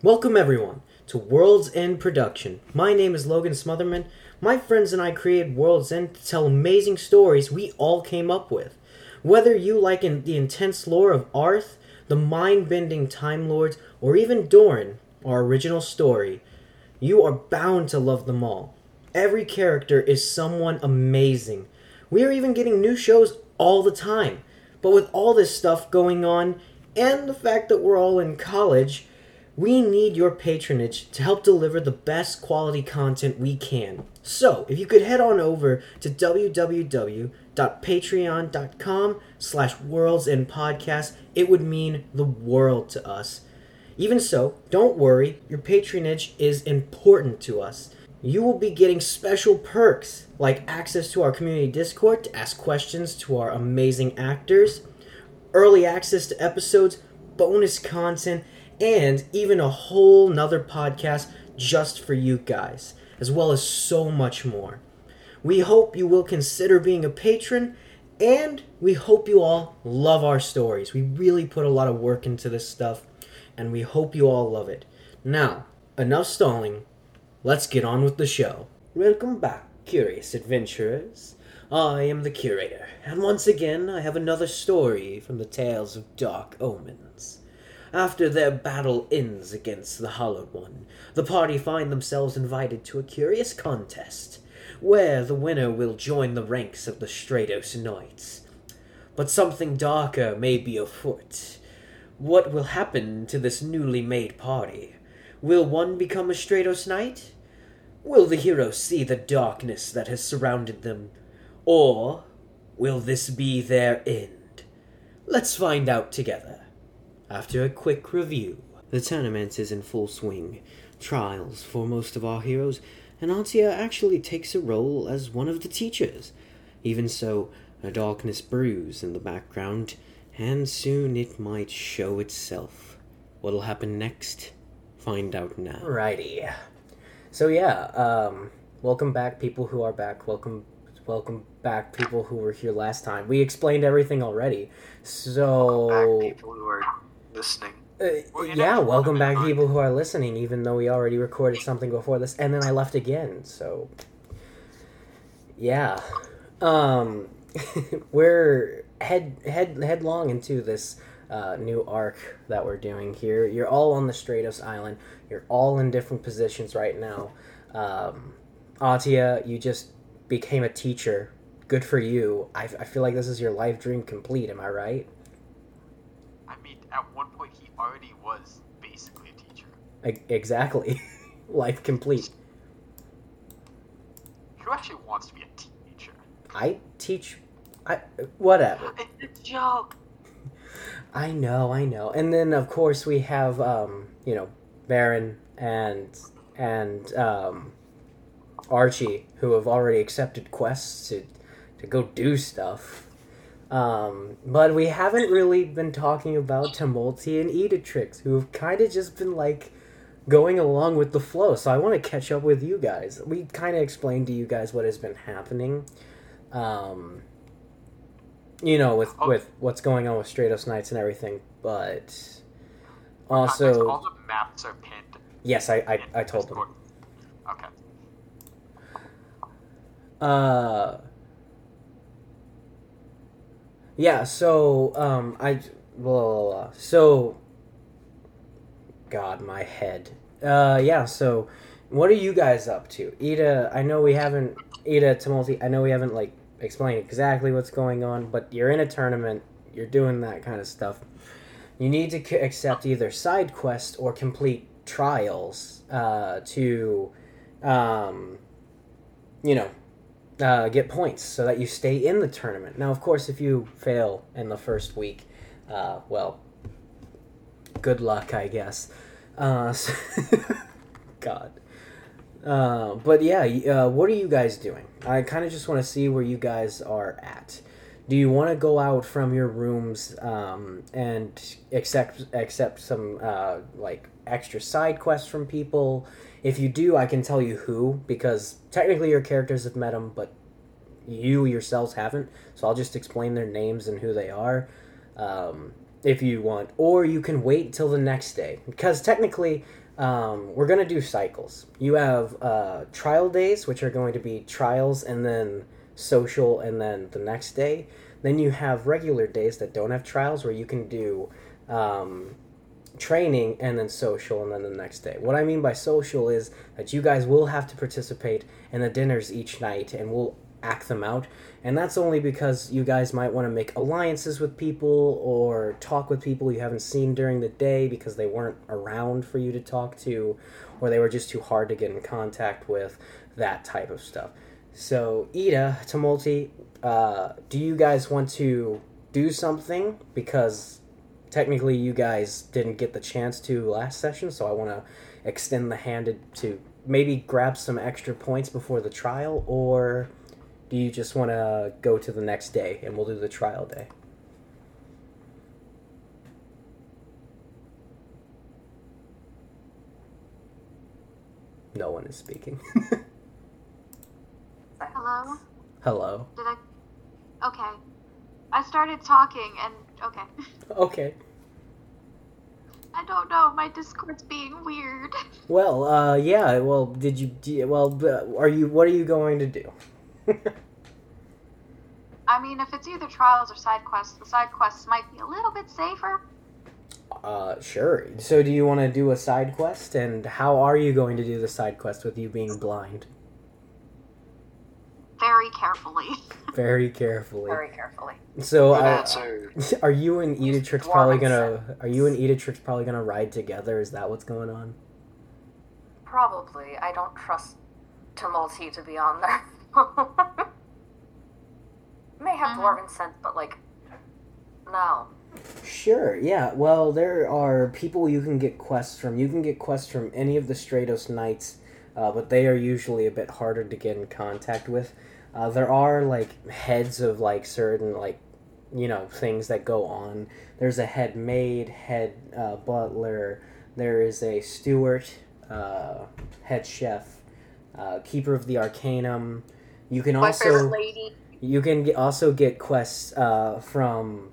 Welcome, everyone, to World's End Production. My name is Logan Smotherman. My friends and I created World's End to tell amazing stories we all came up with. Whether you like in the intense lore of Arth, the mind bending Time Lords, or even Doran, our original story, you are bound to love them all. Every character is someone amazing. We are even getting new shows all the time. But with all this stuff going on, and the fact that we're all in college, we need your patronage to help deliver the best quality content we can. So, if you could head on over to www.patreon.com slash worlds and it would mean the world to us. Even so, don't worry, your patronage is important to us. You will be getting special perks like access to our community Discord to ask questions to our amazing actors, early access to episodes, bonus content, and even a whole nother podcast just for you guys, as well as so much more. We hope you will consider being a patron, and we hope you all love our stories. We really put a lot of work into this stuff, and we hope you all love it. Now, enough stalling. Let's get on with the show. Welcome back, curious adventurers. I am the curator, and once again I have another story from the Tales of Dark Omens. After their battle ends against the Hollowed One, the party find themselves invited to a curious contest, where the winner will join the ranks of the Stratos Knights. But something darker may be afoot. What will happen to this newly made party? Will one become a Stratos Knight? Will the heroes see the darkness that has surrounded them? Or will this be their end? Let's find out together. After a quick review, the tournament is in full swing. Trials for most of our heroes, and Antia actually takes a role as one of the teachers. Even so, a darkness brews in the background, and soon it might show itself. What'll happen next? Find out now. Righty. So yeah, um, welcome back, people who are back. Welcome, welcome back, people who were here last time. We explained everything already. So back people who are listening. uh, yeah, welcome back, people who are listening. Even though we already recorded something before this, and then I left again. So yeah, um, we're head head headlong into this uh, new arc that we're doing here. You're all on the Stratos Island. You're all in different positions right now. Um, Atia, you just became a teacher. Good for you. I, I feel like this is your life dream complete. Am I right? I mean, at one point he already was basically a teacher. E- exactly. life complete. Who actually wants to be a teacher? I teach. I whatever. It's a joke. I know, I know. And then of course we have um, you know, Baron and and um Archie who have already accepted quests to to go do stuff. Um, but we haven't really been talking about Tumulty and Editrix, who have kind of just been like going along with the flow. So I want to catch up with you guys. We kind of explained to you guys what has been happening. Um, you know, with Oh. with what's going on with Stratos Knights and everything, but also all the maps are pinned. yes, I I, I told them. Okay. Uh, yeah. So um, I blah, blah, blah. so God, my head. Uh, yeah. So what are you guys up to, Ida? I know we haven't Ida Tumulty. I know we haven't like explained exactly what's going on, but you're in a tournament. You're doing that kind of stuff. You need to c- accept either side quests or complete trials uh, to, um, you know, uh, get points so that you stay in the tournament. Now, of course, if you fail in the first week, uh, well, good luck, I guess. Uh, so- God. Uh, but yeah, uh, what are you guys doing? I kind of just want to see where you guys are at. Do you want to go out from your rooms um, and accept accept some uh, like extra side quests from people? If you do, I can tell you who because technically your characters have met them, but you yourselves haven't. So I'll just explain their names and who they are. Um, if you want, or you can wait till the next day because technically. Um, we're gonna do cycles. You have uh, trial days, which are going to be trials and then social, and then the next day. Then you have regular days that don't have trials, where you can do um, training and then social, and then the next day. What I mean by social is that you guys will have to participate in the dinners each night, and we'll act them out. And that's only because you guys might want to make alliances with people or talk with people you haven't seen during the day because they weren't around for you to talk to, or they were just too hard to get in contact with, that type of stuff. So, Ida, Tumulty, uh, do you guys want to do something? Because technically you guys didn't get the chance to last session, so I want to extend the hand to maybe grab some extra points before the trial, or do you just want to go to the next day and we'll do the trial day? No one is speaking. Hello? Hello. Did I? Okay. I started talking and. Okay. Okay. I don't know. My Discord's being weird. Well, uh, yeah. Well, did you? do- Well, b- are you? What are you going to do? I mean, if it's either trials or side quests, the side quests might be a little bit safer. uh, sure. So, do you want to do a side quest? And how are you going to do the side quest with you being blind? Very carefully. Very carefully. Very carefully. So, uh, are you and Use Editrix probably gonna? sense. Are you and Editrix probably gonna ride together? Is that what's going on? Probably. I don't trust Tumulty to be on there. May have Mhm. dwarven scent, but like, no. Sure, yeah. Well, there are people you can get quests from. You can get quests from any of the Stratos Knights, uh, but they are usually a bit harder to get in contact with. Uh, there are like heads of like certain like you know things that go on. There's a head maid, head uh, butler. There is a steward, uh, head chef, uh, keeper of the arcanum. You can My also lady. you can get, also get quests uh, from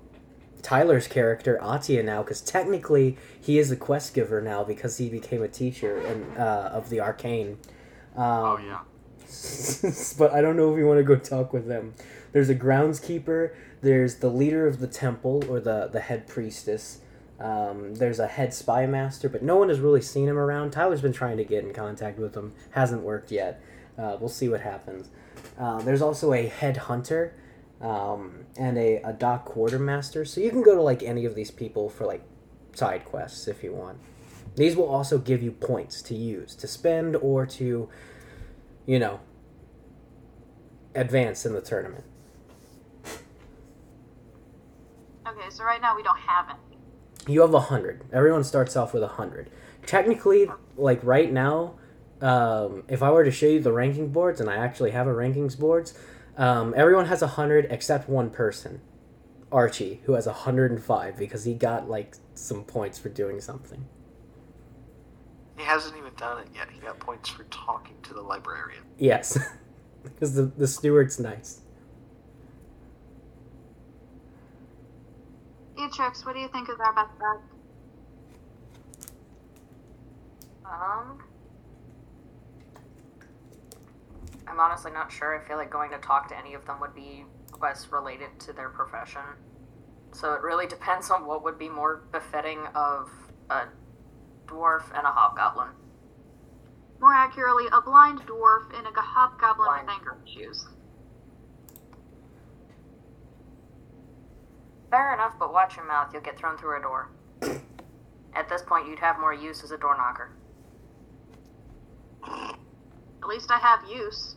Tyler's character Atia now, because technically he is a quest giver now because he became a teacher and uh, of the arcane. Um, Oh yeah. but I don't know if you want to go talk with them. There's a groundskeeper. There's the leader of the temple or the the head priestess. Um, there's a head spy master, but no one has really seen him around. Tyler's been trying to get in contact with him, hasn't worked yet. Uh, we'll see what happens. Uh, there's also a head hunter um, and a, a dock quartermaster. So you can go to like any of these people for like side quests if you want. These will also give you points to use to spend or to, you know, advance in the tournament. Okay, so right now we don't have it. You have a hundred. Everyone starts off with a hundred. Technically, like right now, um, if I were to show you the ranking boards, and I actually have a rankings boards, um, everyone has a hundred except one person, Archie, who has a hundred and five because he got like some points for doing something. He hasn't even done it yet. He got points for talking to the librarian. Yes, because the the steward's nice. Etrix, what do you think is our best bet? Um, I'm honestly not sure. I feel like going to talk to any of them would be quests related to their profession. So it really depends on what would be more befitting of a dwarf and a hobgoblin. More accurately, a blind dwarf and a hobgoblin Blind. with anger issues. Fair enough, but watch your mouth. You'll get thrown through a door. At this point, you'd have more use as a door knocker. At least I have use.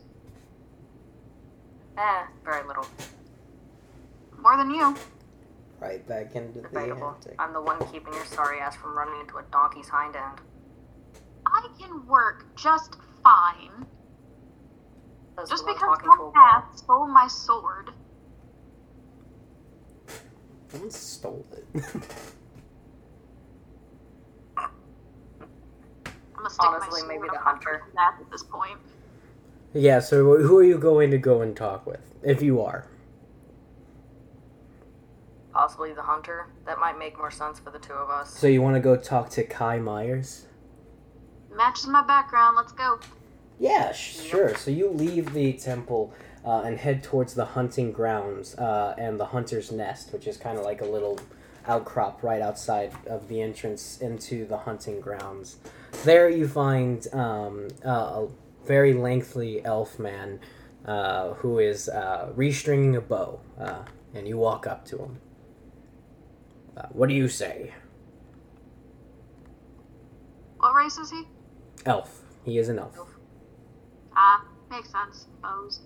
Eh, very little. More than you. Right back into the Debatable. antic. I'm the one keeping your sorry ass from running into a donkey's hind end. I can work just fine. Says Just the one because talking to a some wall. cat stole my sword. Someone stole it. I'm gonna stick Honestly, my sword maybe the hunter. neck at this point. Yeah. So who are you going to go and talk with, if you are? possibly the hunter. That might make more sense for the two of us. So you want to go talk to Kai Myers? Matches my background. Let's go. Yeah, sh- sure. So you leave the temple uh, and head towards the hunting grounds uh, and the hunter's nest, which is kind of like a little outcrop right outside of the entrance into the hunting grounds. There you find um, uh, a very lengthy elf man uh, who is uh, restringing a bow, uh, and you walk up to him. Uh, what do you say? What race is he? Elf. He is an elf. Ah, makes sense. Bows.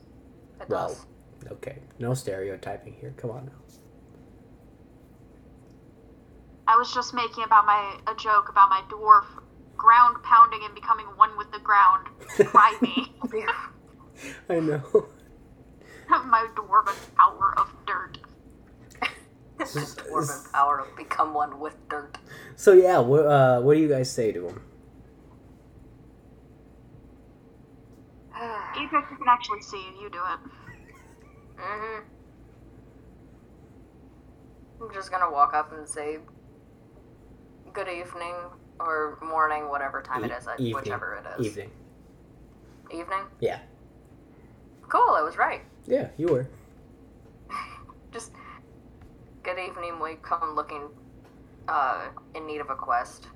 It Well, does. okay. No stereotyping here. Come on now. I was just making about my a joke about my dwarf ground pounding and becoming one with the ground. Try me. I know. my dwarven power of dirt. This is dwarven power of become one with dirt. So yeah, what uh, what do you guys say to him? Apex, you guys can actually see it. You do it. hmm I'm just gonna walk up and say, "Good evening" or morning, whatever time it E- is, uh, evening. whichever it is. Evening. Evening. Yeah. Cool. I was right. Yeah, you were. Just good evening. We come looking uh, in need of a quest.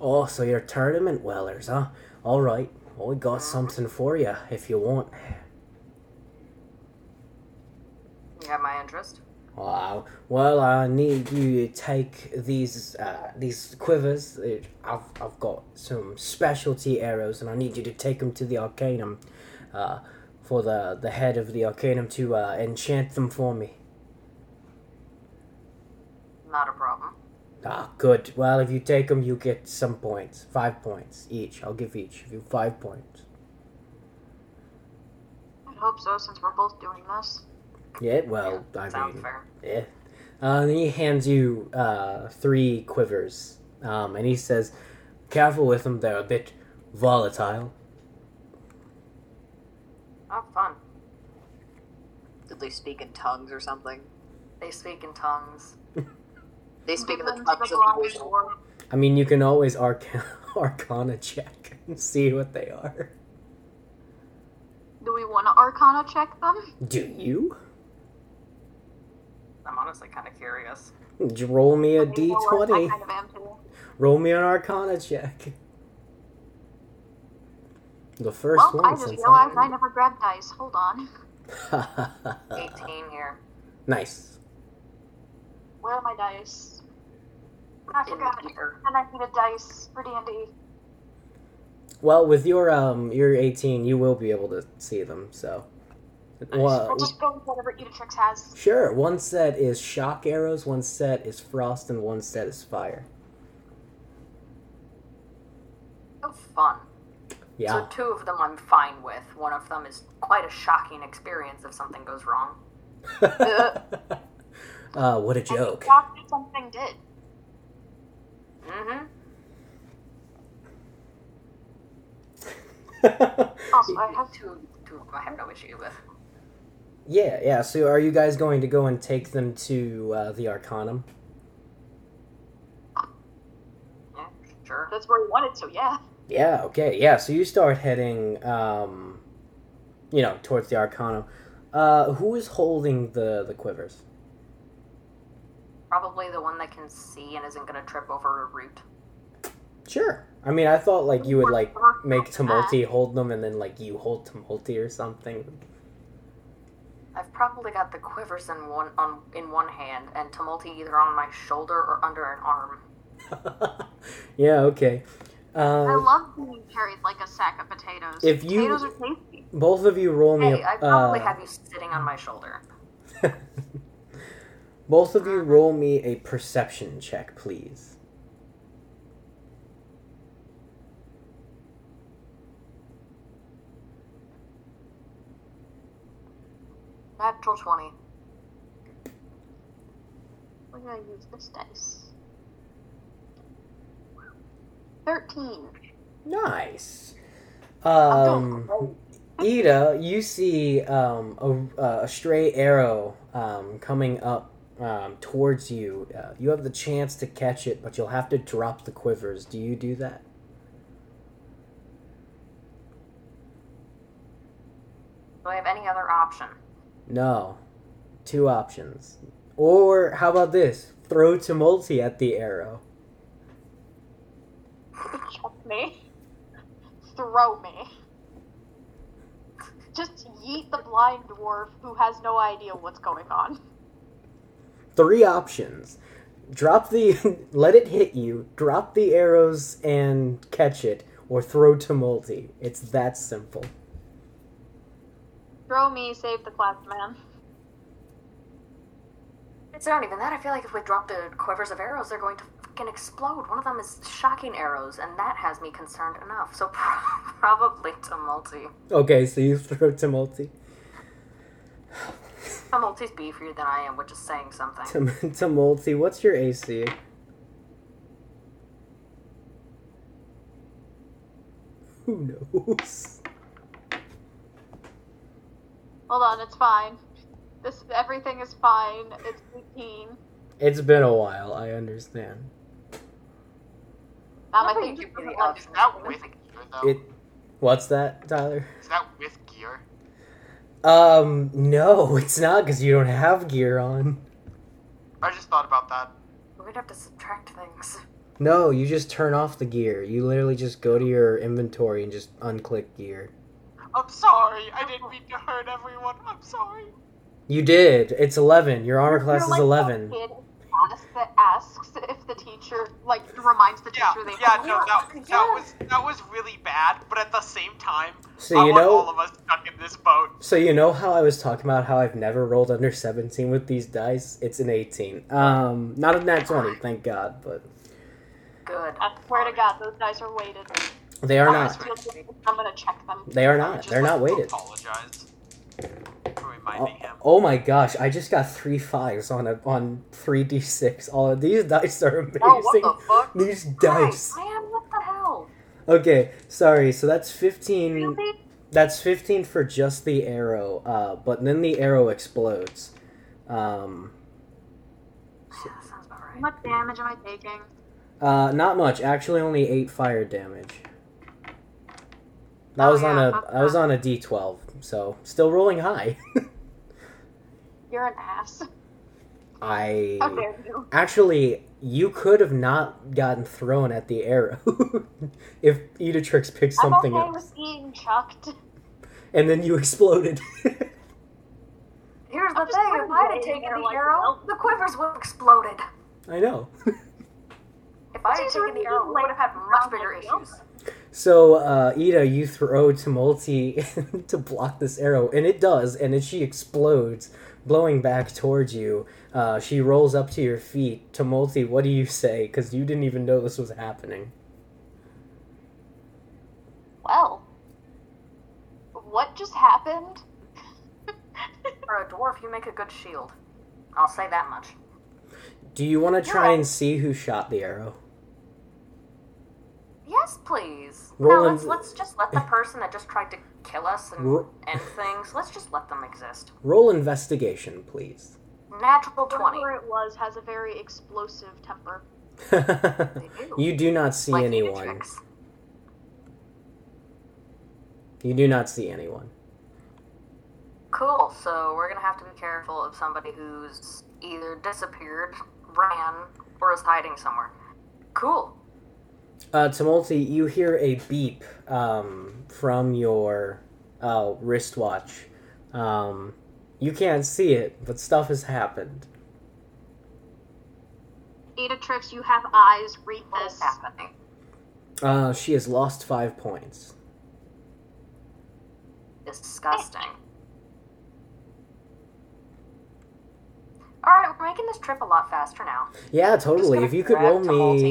Oh, so you're tournament wellers, huh? All right. Well, we got something for you if you want. You have my interest. Wow. Well, I need you to take these uh, these quivers. Uh, I've I've got some specialty arrows, and I need you to take them to the Arcanum, uh, for the the head of the Arcanum to uh, enchant them for me. Not a problem. Ah, good. Well, if you take them, you get some points. Five points each. I'll give each of you five points. I hope so, since we're both doing this. Yeah, well, I Sounds mean, fair. yeah. Uh, and he hands you uh, three quivers, um, and he says, "Careful with them; they're a bit volatile." Oh, fun. Did they speak in tongues or something? They speak in tongues. They speak in the Give them to tongues of glowing Mosul. I mean, you can always arca- Arcana check and see what they are. Do we want to Arcana check them? Do you? I'm honestly kind of curious. J- Roll me a You know what? I d20. kind of am too. Roll me an Arcana check. The first Well, one I just since realized I never grabbed dice. Hold on. 18 here. nice. Where are my dice? I In forgot. the ether. And I need a dice for D&D. Well, with your um your 18, you will be able to see them. So, well, Or just go with whatever Editrix has. sure. One set is shock arrows, one set is frost, and one set is fire. Oh, fun. Yeah. So two of them I'm fine with. One of them is quite a shocking experience if something goes wrong. uh, what a joke. Shocked if something did. Mm-hmm. Also, I have Two, two I have no issue with. Yeah, yeah. So, are you guys going to go and take them to uh, the Arcanum? Yeah, sure. That's where we wanted, so yeah. Yeah. Okay. Yeah. So you start heading, um, you know, towards the Arcanum. Uh, who is holding the the quivers? Probably the one that can see and isn't going to trip over a root. Sure. I mean, I thought like you would like make Tumulty hold them, and then like you hold Tumulty or something. I've probably got the quivers in one on in one hand and Tumulty either on my shoulder or under an arm. yeah. Okay. I Uh, love being carried like a sack of potatoes. If you- Potatoes are tasty. both of you roll me. Hey, a- I probably uh, have you sitting on my shoulder. both of you roll me a perception check, please. Natural twenty. Where did I use this dice? 13. Nice. Um, Ida, you see um, a, a stray arrow um, coming up um, towards you. Uh, you have the chance to catch it, but you'll have to drop the quivers. Do you do that? Do I have any other option? No. Two options. Or how about this? Throw Tumulty at the arrow. Chuck me. Throw me. Just yeet the blind dwarf who has no idea what's going on. Three options. Drop the. let it hit you, drop the arrows and catch it, or throw Tumulty. It's that simple. Throw me, save the class man. It's not even that. I feel like if we drop the quivers of arrows, they're going to fucking explode. One of them is shocking arrows, and that has me concerned enough. So probably Tumulty. Okay, so you throw Tumulty. Tumulty's beefier than I am, which is saying something. Tum- Tumulty, what's your AC? Who knows? Hold on, it's fine. This everything is fine. It's 18. It's been a while, I understand. Um, I Never think you me the put, like, Is that with gear though? It What's that, Tyler? Is that with gear? Um, no, it's not because you don't have gear on. I just thought about that. We'd have to subtract things. No, you just turn off the gear. You literally just go to your inventory and just unclick gear. I'm sorry. I didn't mean to hurt everyone. I'm sorry. You did. It's 11. Your armor class You're is like 11. that kid in class that asks if the teacher, like, reminds the Yeah, teacher they yeah, no, that, Yeah. that was that was really bad. But at the same time, So I you want know all of us stuck in this boat. So you know how I was talking about how I've never rolled under 17 with these dice? It's an 18. Um, not a nat 20, thank God, but Good. I swear to God, those dice are weighted. They are not. I'm gonna check them. They are not. just They're like not weighted. Apologize for Oh, reminding him. oh my gosh, I just got three fives on a on 3d6. All of these dice are amazing. Oh, what the fuck? These dice. Man, what the hell? Okay, sorry. So that's 15 Really? That's 15 for just the arrow, uh, but then the arrow explodes. Um, Yeah, sounds about How right. much damage am I taking? uh, not much. Actually, only eight fire damage. That Oh, was on yeah, a fuck that was on a D12, so still rolling high. You're an ass. I you? actually you could have not gotten thrown at the arrow if Editrix picked I'm something okay else, with being chucked. and then you exploded. Here's the I'm just thing: if I had laying taken the like arrow, well- the quivers would have exploded. I know. If I had taken the arrow, we would have had much bigger around issues. So, uh, Ida, you throw Tumulty to block this arrow, and it does, and then she explodes, blowing back towards you. Uh, she rolls up to your feet. Tumulty, what do you say? Because you didn't even know this was happening. Well, what just happened? For a dwarf, you make a good shield. I'll say that much. Do you want to try Yeah. and see who shot the arrow? Yes, please. Roll no, let's let's just let the person that just tried to kill us and Ro- end things. Let's just let them exist. Roll investigation, please. Natural twenty. Whoever it was has a very explosive temper. They do. you do not see Like anyone. Matrix. You do not see anyone. Cool. So we're gonna have to be careful of somebody who's either disappeared, ran, or is hiding somewhere. Cool. Uh, Tumulty, you hear a beep um, from your uh, wristwatch. Um, you can't see it, but stuff has happened. Editrix, you have eyes. Read this. happening? Uh, she has lost five points. Disgusting. Alright, we're making this trip a lot faster now. Yeah, totally. If you could roll me,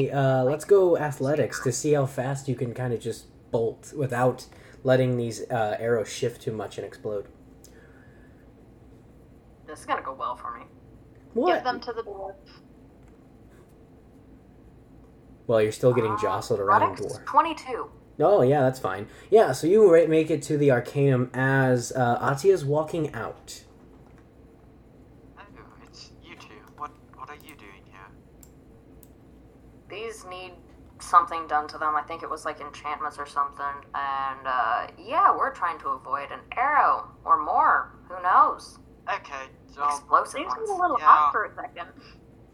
Tumulty. uh, let's go athletics to see how fast you can kind of just bolt without letting these uh, arrows shift too much and explode. This is gonna go well for me. What? Give them to the dwarf. Well, you're still getting Uh, jostled around, athletics, dwarf. 22. Oh, yeah, that's fine. Yeah, so you make it to the Arcanum as uh, Atia's walking out. Oh, it's you two. Need something done to them. I think it was like enchantments or something. And uh, yeah, we're trying to avoid an arrow or more. Who knows? Okay, I'll, Explosive ones. a little Yeah. hot for a second.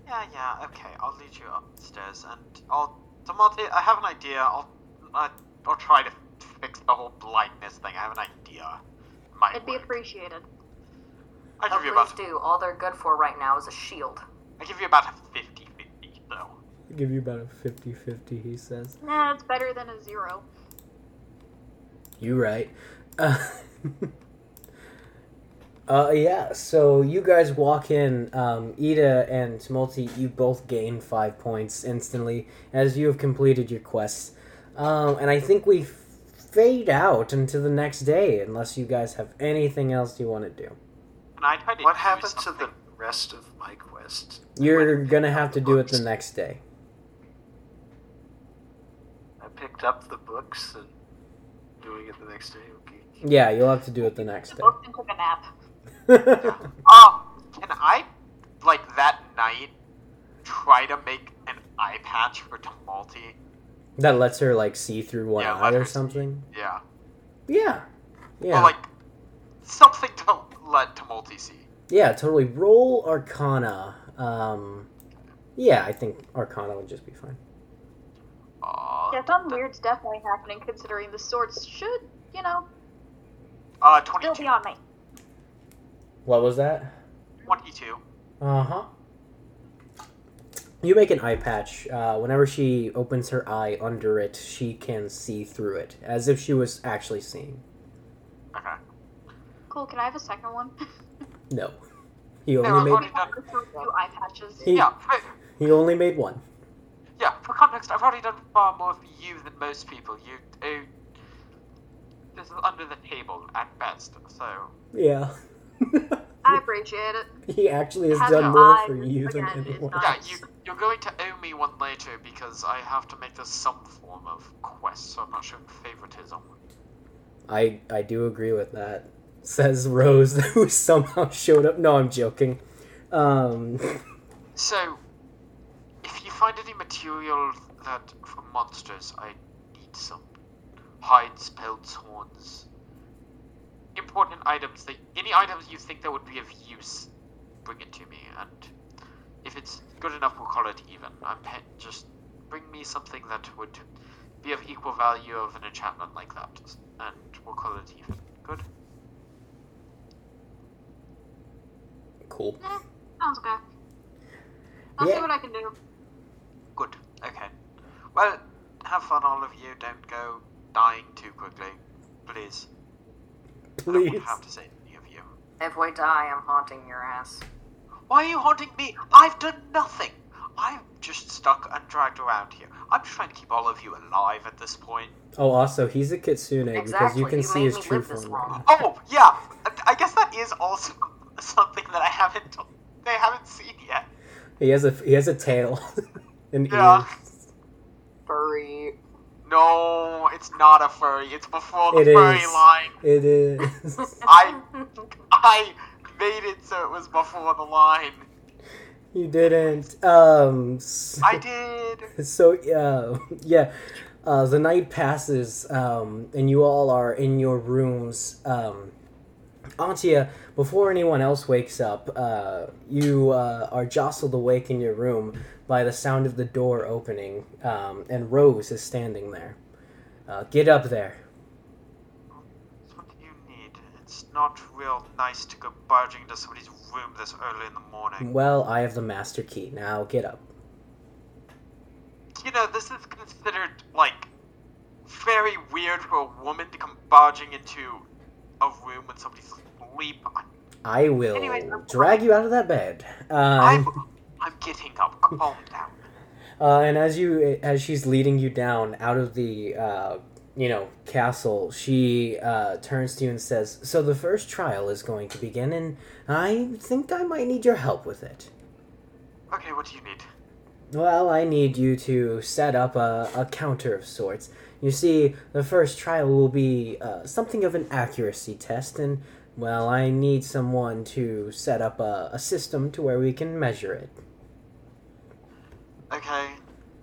yeah, yeah, okay. I'll lead you upstairs, and I'll. Tomato, I have an idea. I'll, I, I'll try to fix the whole blindness thing. I have an idea. Might It'd be appreciated. I Oh, give you please about. do. All they're good for right now is a shield. I give you about a 50 50 though. I'll give you about a 50-50, he says. Nah, it's better than a zero. You right. Uh, uh, yeah, so you guys walk in. Um, Ida and Multi, you both gain five points instantly as you have completed your quests. Um, and I think we fade out into the next day unless you guys have anything else you want to do. And I try to What do happened to the rest of my quest? You're gonna have to do it the next day. I picked up the books and doing it the next day. Okay. Yeah, you'll have to do it the next day. Booked and took a nap. Um, can I, like that night, try to make an eye patch for Tumulty? that lets her like see through one Yeah, eye or her see. something. Yeah. Yeah, yeah. Or like something to let Tumulty see. Yeah, totally. Roll Arcana. Um, yeah, I think Arcana would just be fine. Uh, Yeah, something weird's definitely happening considering the swords should, you know, uh, still 22. be on me. What was that? 22. Uh huh. You make an eye patch. Uh, whenever she opens her eye under it, she can see through it, as if she was actually seeing. Okay. Cool, can I have a second one? No, he only I've made already done. Two eye patches. he, Yeah, he only made one. Yeah. For context, I've already done far more for you than most people. You, uh, this is under the table at best. So Yeah. I appreciate it. he actually has Having done more for you than anyone. yeah, you you're going to owe me one later because I have to make this some form of quest. So I'm not showing favoritism. I I do agree with that. Says Rose, who somehow showed up. No, I'm joking. Um, So, if you find any material that for monsters, I need some hides, pelts, horns, important items. That any items you think that would be of use, bring it to me. And if it's good enough, we'll call it even. I'm pe- just bring me something that would be of equal value of an enchantment like that, and we'll call it even. Good. cool. Eh, sounds good. I'll Yeah. see what I can do. Good. Okay. Well, have fun, all of you. Don't go dying too quickly, please. I don't want Please. have to say any of you. If we die, I'm haunting your ass. Why are you haunting me? I've done nothing. I'm just stuck and dragged around here. I'm just trying to keep all of you alive at this point. Oh, also, he's a kitsune because Exactly, you can you see made his me true live this form. long. Oh yeah, I- I guess that is also something that I haven't they haven't seen yet. He has a he has a tail and Yeah. ears. Furry. No, it's not a furry. It's before the It furry is. line. It is. I I made it so it was before the line. you didn't. Um. s- I did. So uh, yeah, uh, the night passes, um, and you all are in your rooms. Um, Antia, before anyone else wakes up, uh, you uh, are jostled awake in your room by the sound of the door opening, um, and Rose is standing there. Uh, get up there. What do you need? It's not real nice to go barging into somebody's room this early in the morning. Well, I have the master key. Now get up. You know, this is considered, like, very weird for a woman to come barging into a room when somebody's asleep. I'm, will Anyways, I'm- drag you out of that bed. I'm, Um, I'm getting up. Calm down. Uh, and as you as she's leading you down out of the uh, you know castle, she uh, turns to you and says, "So the first trial is going to begin, and I think I might need your help with it. Okay, what do you need? Well, I need you to set up a, a counter of sorts. You see, the first trial will be uh, something of an accuracy test, and well, I need someone to set up a, a system to where we can measure it. Okay.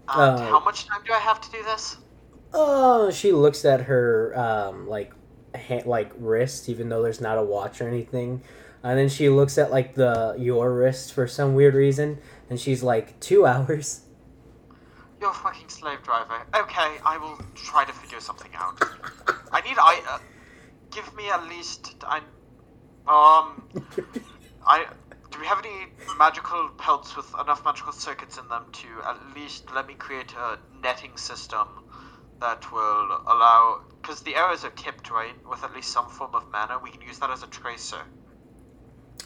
And Uh, how much time do I have to do this? Oh, she looks at her um, like ha- like wrist, even though there's not a watch or anything, and then she looks at like the your wrist for some weird reason, and she's like two hours. You're a fucking slave driver. Okay, I will try to figure something out. I need I uh, give me at least I um I do we have any magical pelts with enough magical circuits in them to at least let me create a netting system that will allow because the arrows are tipped right with at least some form of mana we can use that as a tracer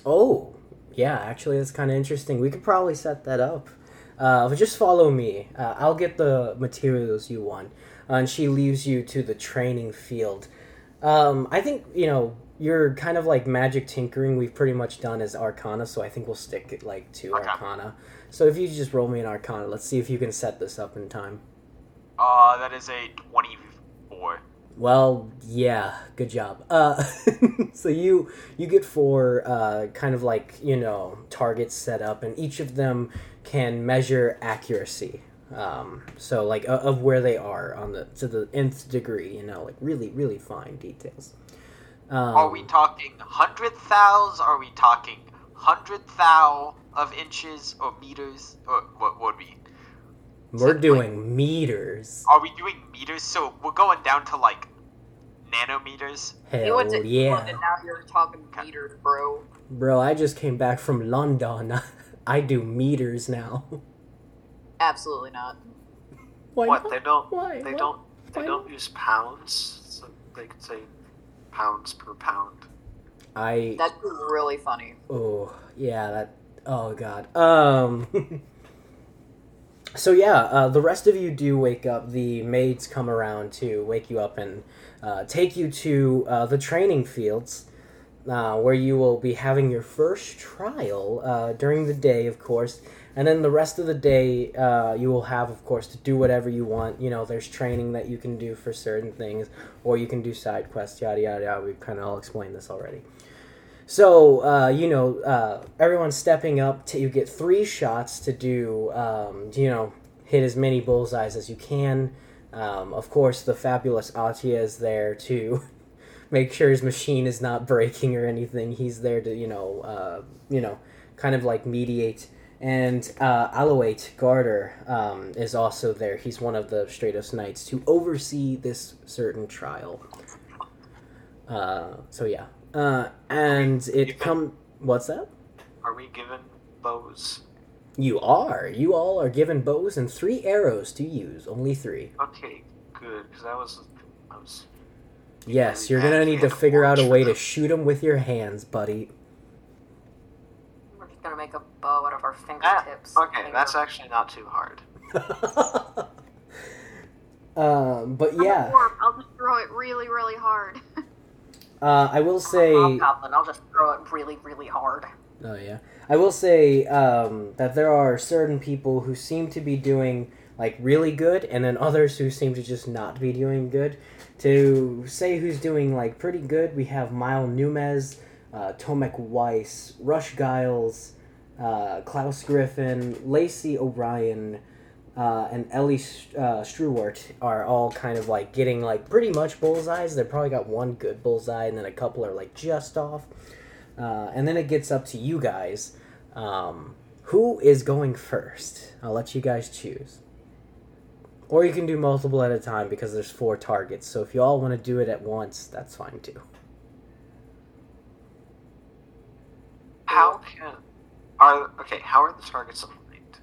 Oh, yeah, actually, that's kind of interesting. We could probably set that up. Uh, just follow me. Uh, I'll get the materials you want. Uh, and she leaves you to the training field. Um, I think, you know, you're kind of like magic tinkering we've pretty much done as Arcana, so I think we'll stick it like to Okay. Arcana. So if you just roll me an Arcana, let's see if you can set this up in time. uh that is a 24 Well, yeah, good job. Uh, so you you get four uh, kind of like you know targets set up, and each of them can measure accuracy. Um, so like o- of where they are on the to the nth degree, you know, like really really fine details. Um, Are we talking hundred thous? Are we talking hundred thou of inches or meters? Or what would we? we're doing meters. Are we doing meters? So we're going down to like nanometers. You went Hell to yeah, England and now you're talking meters, bro. bro! I just came back from London. I do meters now. Absolutely not. Why what not? they don't Why? they Why? don't they Why don't not? use pounds. So they could say pounds per pound. I That's really funny. Oh yeah, that. Oh god. Um. so yeah, uh, the rest of you do wake up. The maids come around to wake you up and uh, take you to uh, the training fields, uh, where you will be having your first trial uh, during the day, of course. And then the rest of the day, uh, you will have, of course, to do whatever you want. You know, there's training that you can do for certain things, or you can do side quests, yada yada yada. We've kind of all explained this already. So, uh, you know, uh, everyone's stepping up. To, you get three shots to do, um, you know, hit as many bullseyes as you can. Um, of course, the fabulous Atia is there to make sure his machine is not breaking or anything. He's there to, you know, uh, you know, kind of like mediate. And uh, Aloate Garter um, is also there. He's one of the Stratos Knights to oversee this certain trial. Uh, so yeah, uh, and it come. What's that? Are we given bows? You are. You all are given bows and three arrows to use. Only three. Okay, good. Because I was I was Yes, you're gonna need to figure out a way to shoot them with your hands, buddy. We're just gonna make a bow out of our Ah, fingertips. okay. That's we're- actually not too hard. um, but I'm yeah, dwarf. I'll just throw it really, really hard. uh, I will say. Hobgoblin. I'll just throw it really, really hard. Oh yeah, I will say um, that there are certain people who seem to be doing like really good, and then others who seem to just not be doing good. To say who's doing like pretty good, we have Mile Numez, uh, Tomek Weiss, Rush Giles, uh, Klaus Griffin, Lacey O'Brien, uh, and Ellie uh, Struwart are all kind of like getting like pretty much bullseyes. They probably got one good bullseye, and then a couple are like just off. Uh, and then it gets up to you guys. Um, who is going first? I'll let you guys choose. Or you can do multiple at a time because there's four targets. So if you all want to do it at once, that's fine too. How can are okay? How are the targets aligned?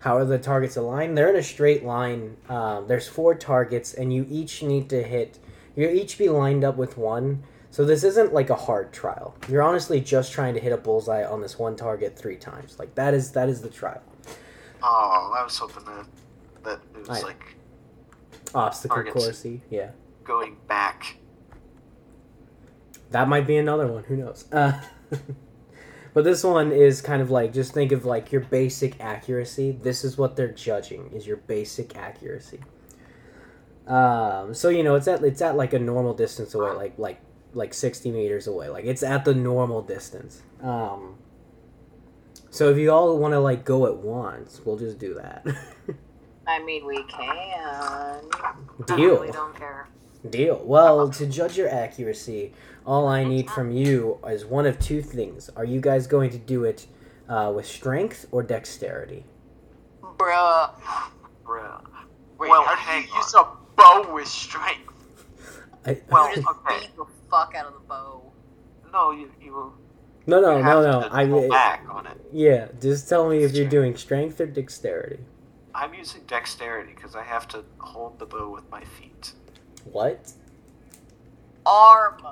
How are the targets aligned? They're in a straight line. Um, there's four targets, and you each need to hit. You each be lined up with one. So this isn't like a hard trial. You're honestly just trying to hit a bullseye on this one target three times. Like that is that is the trial. Oh, I was hoping that that it was I- like Obstacle coursey, yeah. going back. That might be another one. Who knows? Uh, but this one is kind of like just think of like your basic accuracy. This is what they're judging is your basic accuracy. Um, so you know it's at it's at like a normal distance away, like like like sixty meters away. Like it's at the normal distance. Um, so if you all want to like go at once, we'll just do that. I mean, we can. I Deal. really don't care. Deal. Well, to judge your accuracy, all I need from you is one of two things. Are you guys going to do it uh, with strength or dexterity? Bruh. Bruh. Wait, Well, how do hang you use a bow with strength? I, Well, Just okay. beat the fuck out of the bow. No, you you, no, no, you no, have no. I pull back on it. yeah. Just tell me if you're doing strength or dexterity. I'm using dexterity because I have to hold the bow with my feet. What? Arm.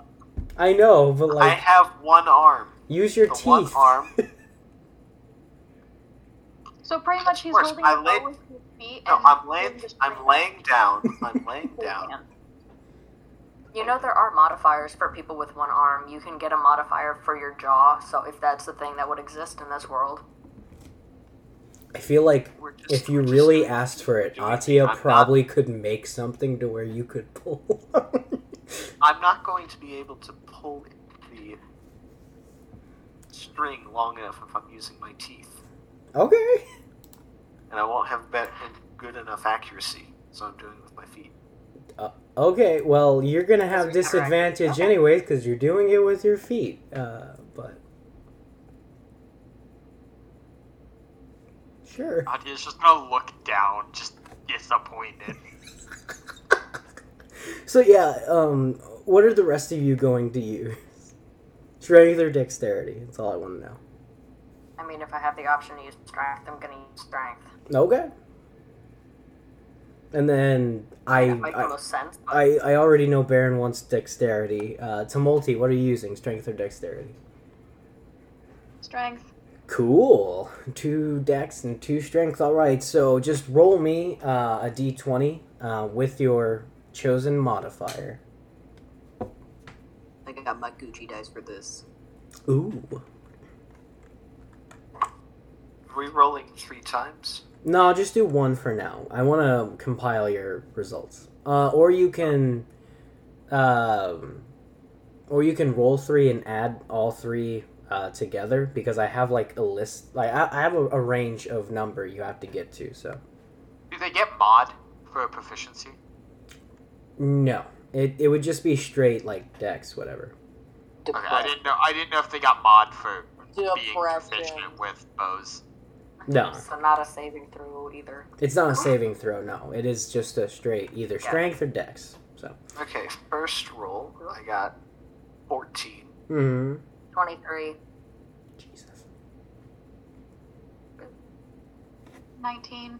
I know, but like I have one arm. use your the teeth. one arm. So pretty much he's course, holding I the laid- bow with his feet. No, and I'm laying. I'm laying down. I'm laying down. You know there are modifiers for people with one arm. You can get a modifier for your jaw, so if that's the thing that would exist in this world. I feel like just, if you we're just really asked for it, doing- Atia I'm not- probably could make something to where you could pull. I'm not going to be able to pull the string long enough if I'm using my teeth, okay. and I won't have bet- good enough accuracy. So I'm doing it with my feet. Okay, well, you're gonna have Because we interact. disadvantage Okay. anyways because you're doing it with your feet. Uh, but sure. Atia's just gonna look down, just disappointed. So yeah, um, what are the rest of you going to use? Strength or dexterity? That's all I want to know. I mean, if I have the option to use strength, I'm gonna use strength. Okay. And then I, that the I, sense. but I, I already know Baron wants dexterity. Uh, Tumulty, what are you using? Strength or dexterity? Strength. Cool. Two dex and two strength. All right. So just roll me uh, a d20 uh, with your chosen modifier. I got my Gucci dice for this. Ooh. Are we rolling three times? No, just do one for now. I want to compile your results. Uh, or you can, um, or you can roll three and add all three uh, together because I have like a list. Like I, I have a, a range of number you have to get to. So Do they get mod for proficiency? No, it it would just be straight like dex, whatever. Okay, I didn't know. I didn't know if they got mod for being Depression. proficient with bows. No, So not a saving throw either. it's not a saving throw. No, it is just a straight either strength or dex. So. Okay, first roll, I got 14. Hmm. Twenty-three. Jesus. 19.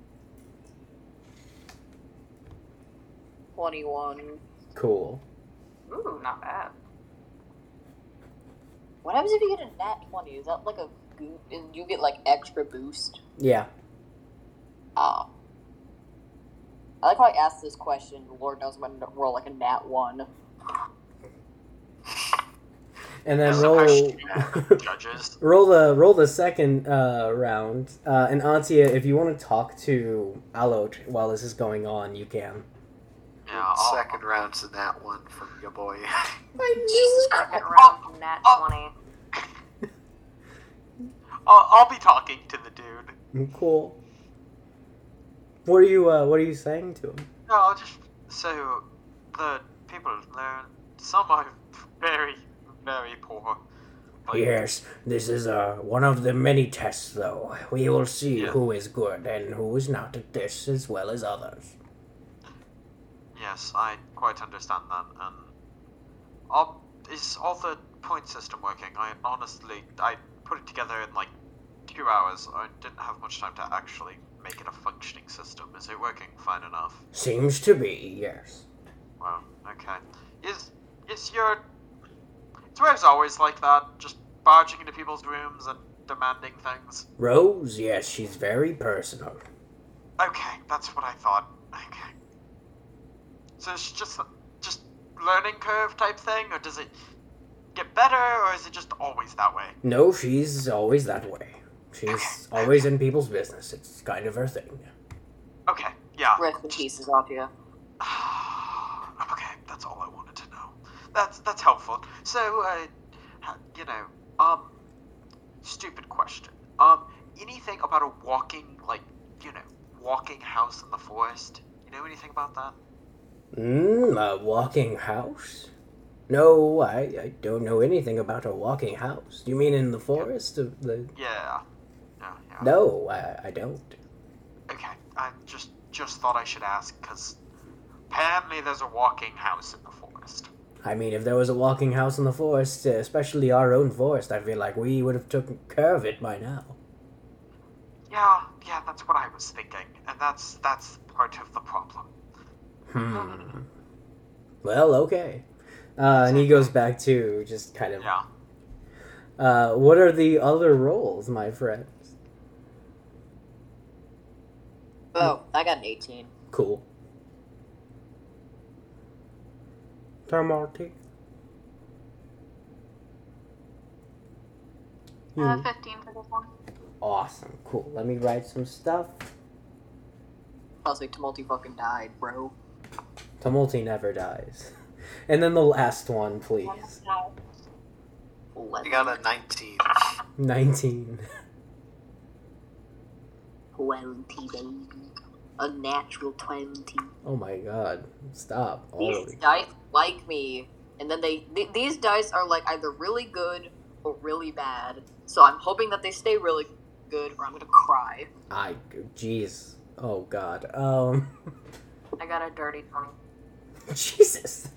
21. Cool. Ooh, not bad. What happens if you get a nat 20? Is that like a. goo- is- You get like extra boost? Yeah. Ah. I like how I asked this question. Lord knows I'm gonna roll like a nat 1. And then As roll. opposed to judges. roll the roll the second uh, round. Uh, and Atia, if you want to talk to Alot while this is going on, you can. Yeah, I'll, Second round's in that one from your boy. Second round, nat oh. twenty. I'll, I'll be talking to the dude. Cool. What are you uh, What are you saying to him? No, I'll just so the people there. Some are very, very poor. Like, Yes, this is uh, one of the many tests, though. We will see Yeah. who is good and who is not at this, as well as others. Yes, I quite understand that. And I'll, is all the point system working? I honestly, I put it together in like two hours. I didn't have much time to actually make it a functioning system. Is it working fine enough? Seems to be, yes. Well, okay. Is is your Rose always like that? Just barging into people's rooms and demanding things? Rose, yes, she's very personal. Okay, that's what I thought. Okay. So it's just just learning curve type thing, or does it get better, or is it just always that way? No, she's always that way. She's always in people's business. It's kind of her thing. Okay, yeah. Rest in pieces off you. okay, that's all I wanted to know. That's that's helpful. So, uh, you know, um, stupid question. Um, anything about a walking, like, you know, walking house in the forest. You know anything about that? Mm, a walking house? No, I, I don't know anything about a walking house. You mean in the forest of the? Yeah. Yeah. yeah. No, I, I don't. Okay. I just just thought I should ask because apparently there's a walking house in the forest. I mean, if there was a walking house in the forest, uh, especially our own forest, I feel like we would have taken care of it by now. Yeah. Yeah. That's what I was thinking, and that's that's part of the problem. Hmm. Well, okay. Uh, and he goes back to just kind of. Yeah. Uh, what are the other roles, my friends? Oh, I got an 18. Cool. Tumulty. Uh, Hmm. 15 for this one. Awesome. Cool. Let me write some stuff. I was like, Tumulty fucking died, bro. Tumulty never dies. And then the last one, please. I got a 19. 19. 20, baby. A natural 20. Oh my god. Stop. These Holy. dice like me, and then they th- these dice are like either really good or really bad. So I'm hoping that they stay really good, or I'm gonna cry. I. Jeez. Oh god. Um. I got a dirty 20. Jesus.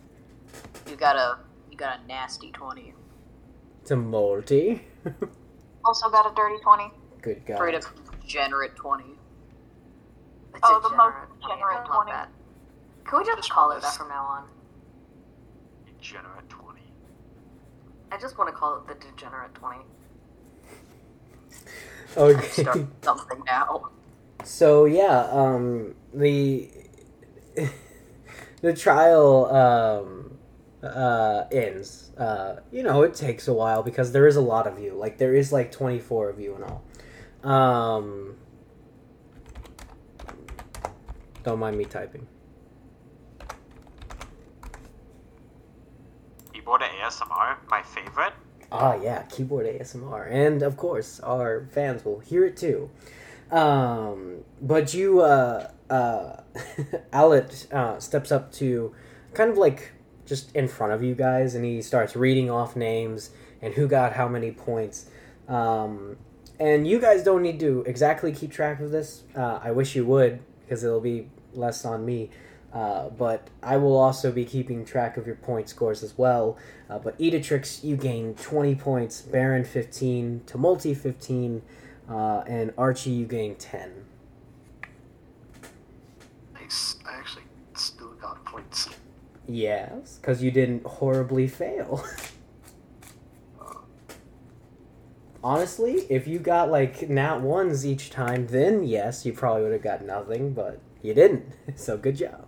You got a you got a nasty 20. Tumulty. Also got a dirty 20. Good god. Straight up degenerate 20. A Oh, the most degenerate degenerate love 20. that. Can we just call it that from now on? Degenerate twenty. I just want to call it the degenerate 20. Okay. Start something now. So yeah, um, the the trial um, uh, ends. Uh, you know, it takes a while because there is a lot of you. Like there is like twenty four of you and all. Um, don't mind me typing. Keyboard ASMR, my favorite. Ah, yeah, keyboard ASMR, and of course, our fans will hear it too. Um, but you, uh, uh, Alet uh, steps up to kind of like just in front of you guys, and he starts reading off names and who got how many points. Um, and you guys don't need to exactly keep track of this. Uh, I wish you would, because it'll be less on me. Uh, but I will also be keeping track of your point scores as well. Uh, but Editrix, you gain 20 points, Baron 15, Tumulty 15, uh, and Archie, you gain 10. I actually still got points. Yes, because you didn't horribly fail. Honestly, if you got like nat ones each time, then yes, you probably would have got nothing, but you didn't. So good job.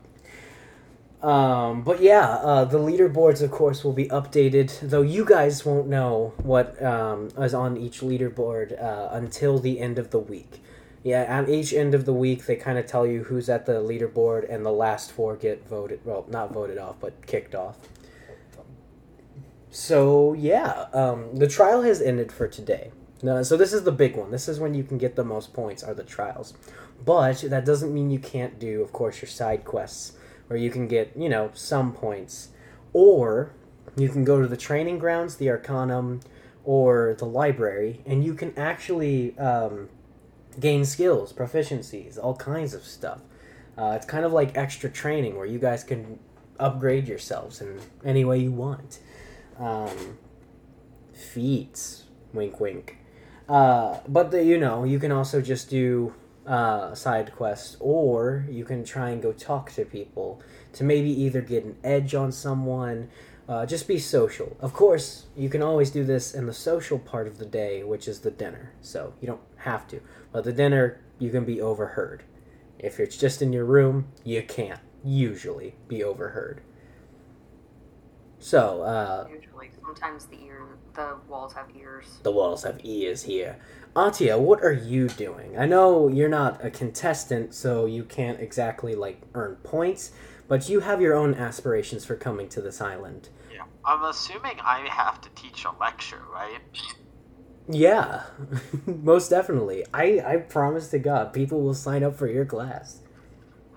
Um, but yeah, uh, the leaderboards, of course, will be updated, though you guys won't know what um, is on each leaderboard uh, until the end of the week. Yeah, at each end of the week, they kind of tell you who's at the leaderboard, and the last four get voted. Well, not voted off, but kicked off. So yeah, um, the trial has ended for today. No, so this is the big one. This is when you can get the most points are the trials, but that doesn't mean you can't do, of course, your side quests where you can get you know some points, or you can go to the training grounds, the Arcanum, or the library, and you can actually um, gain skills, proficiencies, all kinds of stuff. Uh, it's kind of like extra training where you guys can upgrade yourselves in any way you want. Um, feats, wink, wink. Uh, but the, you know, you can also just do uh, side quests, or you can try and go talk to people to maybe either get an edge on someone. Uh, just be social. Of course, you can always do this in the social part of the day, which is the dinner. So you don't have to. But the dinner, you can be overheard. If it's just in your room, you can't usually be overheard. So, uh, Usually, sometimes the ear, the walls have ears. the walls have ears here. Atia, what are you doing? I know you're not a contestant, so you can't exactly like earn points, but you have your own aspirations for coming to this island. Yeah. I'm assuming I have to teach a lecture, right? Yeah, most definitely. I I promise to God, people will sign up for your class.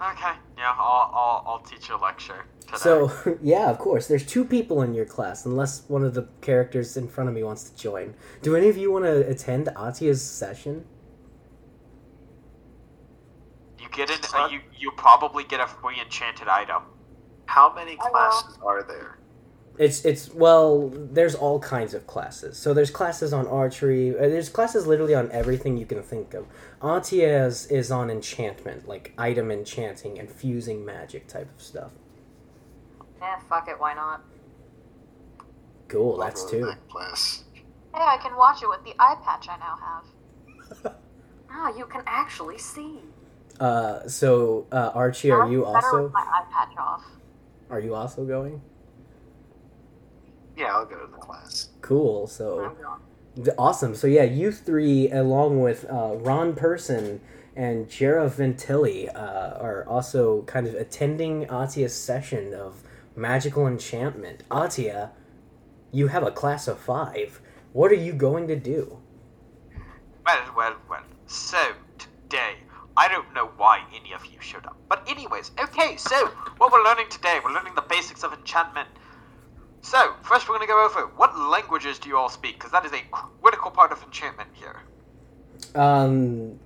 Okay, yeah, I'll, I'll, I'll teach you a lecture today. So yeah, of course. There's two people in your class, unless one of the characters in front of me wants to join. Do any of you want to attend Atia's session? you get an, uh, you, you probably get a free enchanted item. How many classes are there? It's it's well, there's all kinds of classes. So there's classes on archery. uh, There's classes literally on everything you can think of. Atia's is on enchantment, like item enchanting and fusing magic type of stuff. Eh, fuck it, why not? Cool, that's Love two. that class. Hey, I can watch it with the eye patch I now have. Ah, you can actually see. Uh, so uh, Archie, are I you like it also my eye patch off? are you also going? Yeah, I'll go to the class. Cool. So. I'm gone. D- Awesome. So yeah, you three, along with uh, Ron Person and Jera Ventilli, uh, are also kind of attending Atia's session of magical enchantment. Atia, you have a class of five. What are you going to do? Well, well, well. So, today, I don't know why any of you showed up. But, anyways, okay, so, what we're learning today, we're learning the basics of enchantment. So, first we're going to go over what languages do you all speak? Because that is a critical part of enchantment here. Um,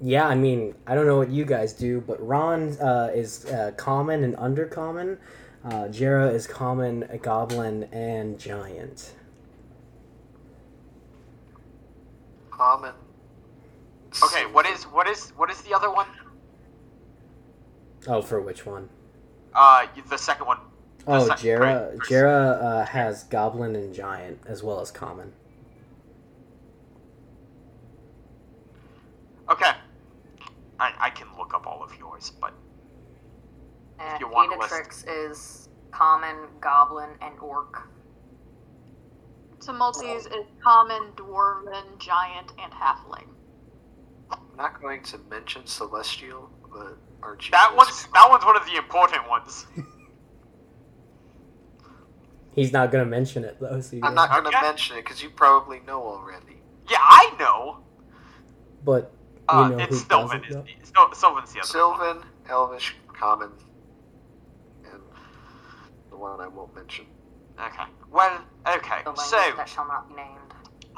yeah, I mean, I don't know what you guys do, but Ron uh, is uh, common and undercommon. Uh, Jera is common, a goblin, and giant. Common. Okay, what is what is what is the other one? Oh, for which one? Uh, the second one. The Oh, sec- Jera. Jera uh, has goblin and giant as well as common. Okay. I, I can look up all of yours, but Eh, you want a list. Is common, goblin, and orc. Tumulties is common, dwarven, giant, and halfling. I'm not going to mention Celestial, but Archie. that is one's that one's one of the important ones. He's not gonna mention it though. So I'm guys- not going to Okay. mention it because you probably know already. Yeah, I know. But you Uh, know it's who Sylvan. Is, though? Sil- Sylvan's the other one. Sylvan, Elvish, Common, and the one I won't mention. Okay. Well, okay. The language So, that shall not be named.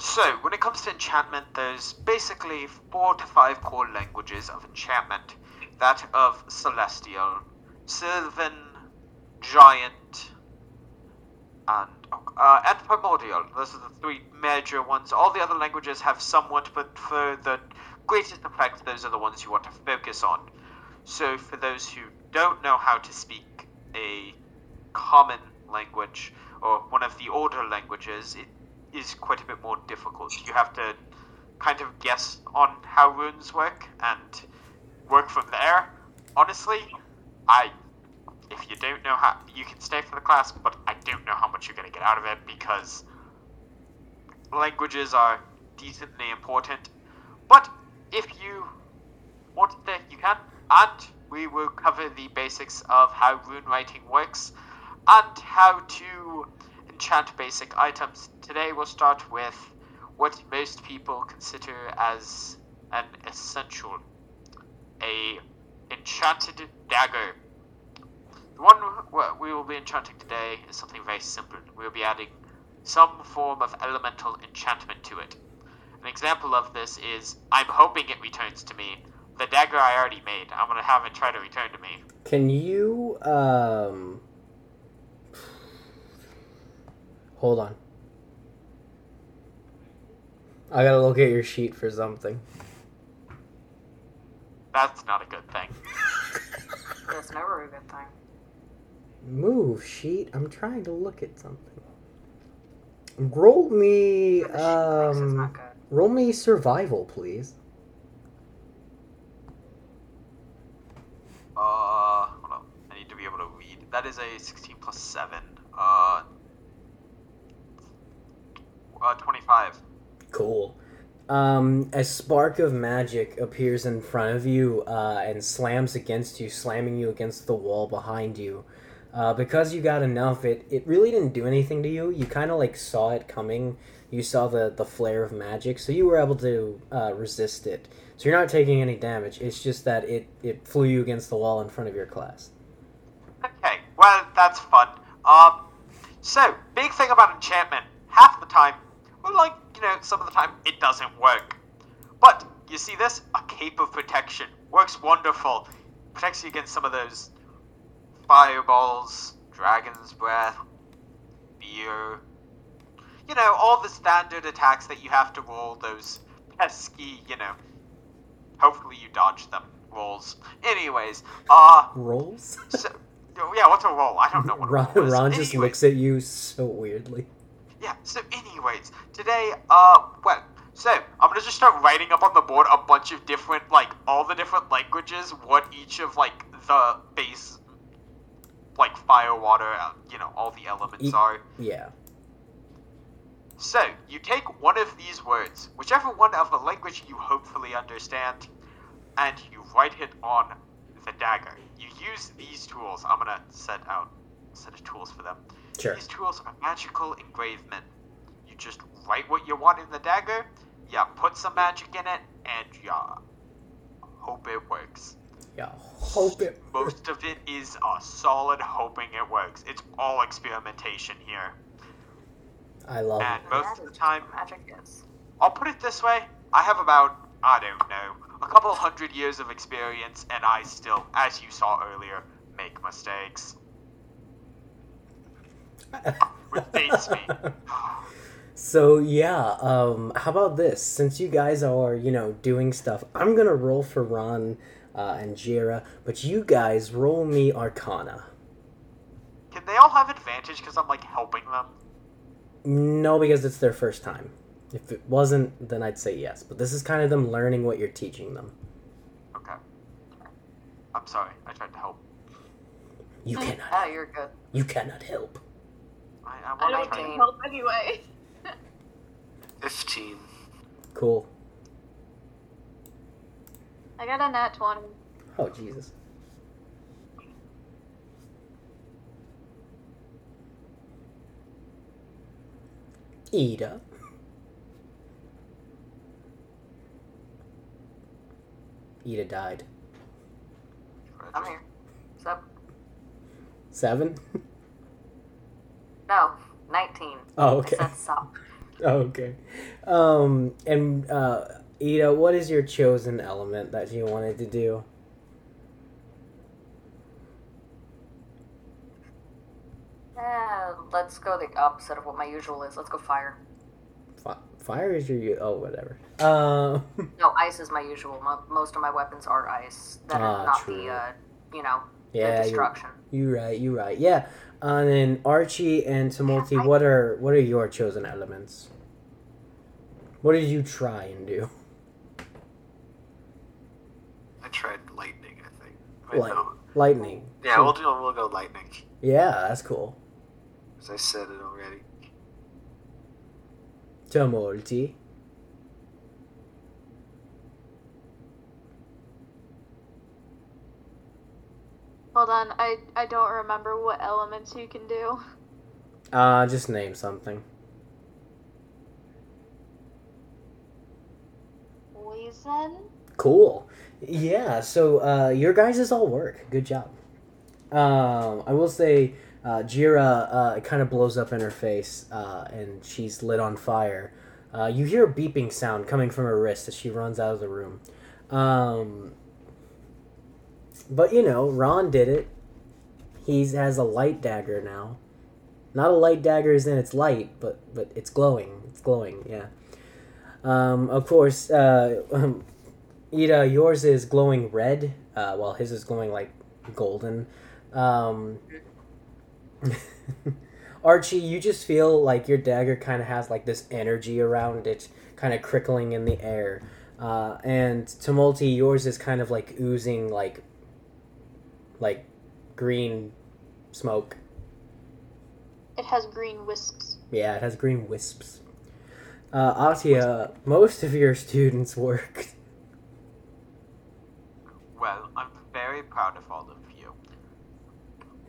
so when it comes to enchantment, there's basically four to five core languages of enchantment. That of Celestial, Sylvan, Giant, and uh, and Primordial. Those are the three major ones. All the other languages have somewhat, but for the greatest effect, those are the ones you want to focus on. So, for those who don't know how to speak a common language or one of the older languages, it is quite a bit more difficult. You have to kind of guess on how runes work and work from there. Honestly, I if you don't know how you can stay for the class, but I don't know how much you're gonna get out of it because languages are decently important. But if you want it, you can, and we will cover the basics of how rune writing works and how to enchant basic items. Today we'll start with what most people consider as an essential a enchanted dagger. The one wh- we will be enchanting today is something very simple. We will be adding some form of elemental enchantment to it. An example of this is I'm hoping it returns to me. The dagger I already made. I'm gonna have it try to return to me. Can you um? Hold on. I gotta look at your sheet for something. That's not a good thing. That's never a good thing. Move sheet. I'm trying to look at something. Roll me The sheet price is um. Roll me survival, please. Uh, hold on. I need to be able to read. That is a 16 plus 7. Uh, uh 25. Cool. Um, a spark of magic appears in front of you uh, and slams against you, slamming you against the wall behind you. Uh, because you got enough, it, it really didn't do anything to you. You kind of like saw it coming. You saw the, the flare of magic, so you were able to uh, resist it. So you're not taking any damage. It's just that it, it flew you against the wall in front of your class. Okay, well, that's fun. Um, so, big thing about enchantment. Half the time, well, like, you know, some of the time, it doesn't work. But, you see this? A cape of protection. Works wonderful. Protects you against some of those fireballs, dragon's breath, fear. You know, all the standard attacks that you have to roll, those pesky, you know. Hopefully you dodge them rolls. Anyways, uh, Rolls? so, yeah, what's a roll? I don't know what a Ron, is. Ron just Anyways, looks at you so weirdly. Yeah, so anyways, today, uh, well, so, I'm gonna just start writing up on the board a bunch of different, like, all the different languages, what each of, like, the base, like, fire, water, uh, you know, all the elements E- are. Yeah. So, you take one of these words, whichever one of the language you hopefully understand, and you write it on the dagger. You use these tools. I'm gonna set out a set of tools for them. Sure. These tools are magical engravement. You just write what you want in the dagger, yeah, put some magic in it, and yeah, hope it works. Yeah. Hope it. Most of it is a solid hoping it works. It's all experimentation here. I love it. And most of the time, magic is. I'll put it this way: I have about I don't know a couple hundred years of experience, and I still, as you saw earlier, make mistakes. Which dates me. So yeah, um, how about this? Since you guys are, you know, doing stuff, I'm gonna roll for Ron uh, and Jira, but you guys roll me Arcana. Can they all have advantage because I'm like helping them? No, because it's their first time. If it wasn't, then I'd say yes. But this is kind of them learning what you're teaching them. Okay. I'm sorry. I tried to help. You Oh, cannot. you're good. You cannot help. I, I I don't to need help anyway. 15. Cool. I got a nat 20. Oh Jesus. Ida. Ida died. I'm here. So, Seven? no, 19. Oh, okay. That's up. Oh, okay. Um, and uh, Ida, what is your chosen element that you wanted to do? Eh, let's go the opposite of what my usual is. Let's go fire. Fi- Fire is your oh whatever. Um, No, ice is my usual. Mo- most of my weapons are ice. That Ah, are not true. the, uh, you know, yeah, the destruction. you right, You're right. Yeah. Uh, and then Archie and Tumulty, what are what are your chosen elements? What did you try and do? I tried lightning, I think. Wait, Light- no. Lightning. Yeah, we'll do. We'll go lightning. Yeah, that's cool. As I said it already. Tumulty. Hold on, I, I don't remember what elements you can do. Uh, just name something. Poison? Cool. Yeah, so uh, your guys' is all work. Good job. Um, I will say, uh, Jira uh, kind of blows up in her face, uh, and she's lit on fire. Uh, you hear a beeping sound coming from her wrist as she runs out of the room. Um, but you know, Ron did it. He has a light dagger now. Not a light dagger is in it's light, but but it's glowing. It's glowing. Yeah. Um, of course, uh, Ida, yours is glowing red, uh, while his is glowing like golden. Um, Archie, you just feel like your dagger kind of has like this energy around it, kind of crickling in the air. Uh, and Tumulty, yours is kind of like oozing like, like green smoke. It has green wisps. Yeah, it has green wisps. Uh, Atia, most of your students worked. Well, I'm very proud of all of you.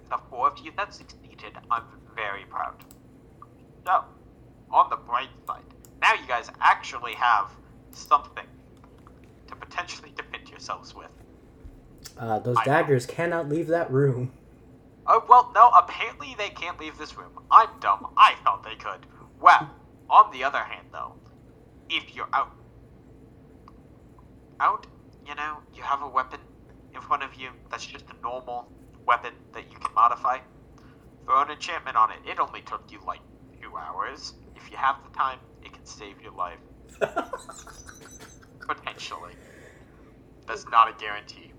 The four of you that succeeded, I'm very proud. So, on the bright side, now you guys actually have something to potentially defend yourselves with. Uh, those I know. daggers cannot leave that room. Oh, well, no, apparently they can't leave this room. I'm dumb. I thought they could. Well, on the other hand, though, if you're out. Out, you know, you have a weapon in front of you that's just a normal weapon that you can modify. Throw an enchantment on it. It only took you like two hours. If you have the time, it can save your life. Potentially. That's not a guarantee.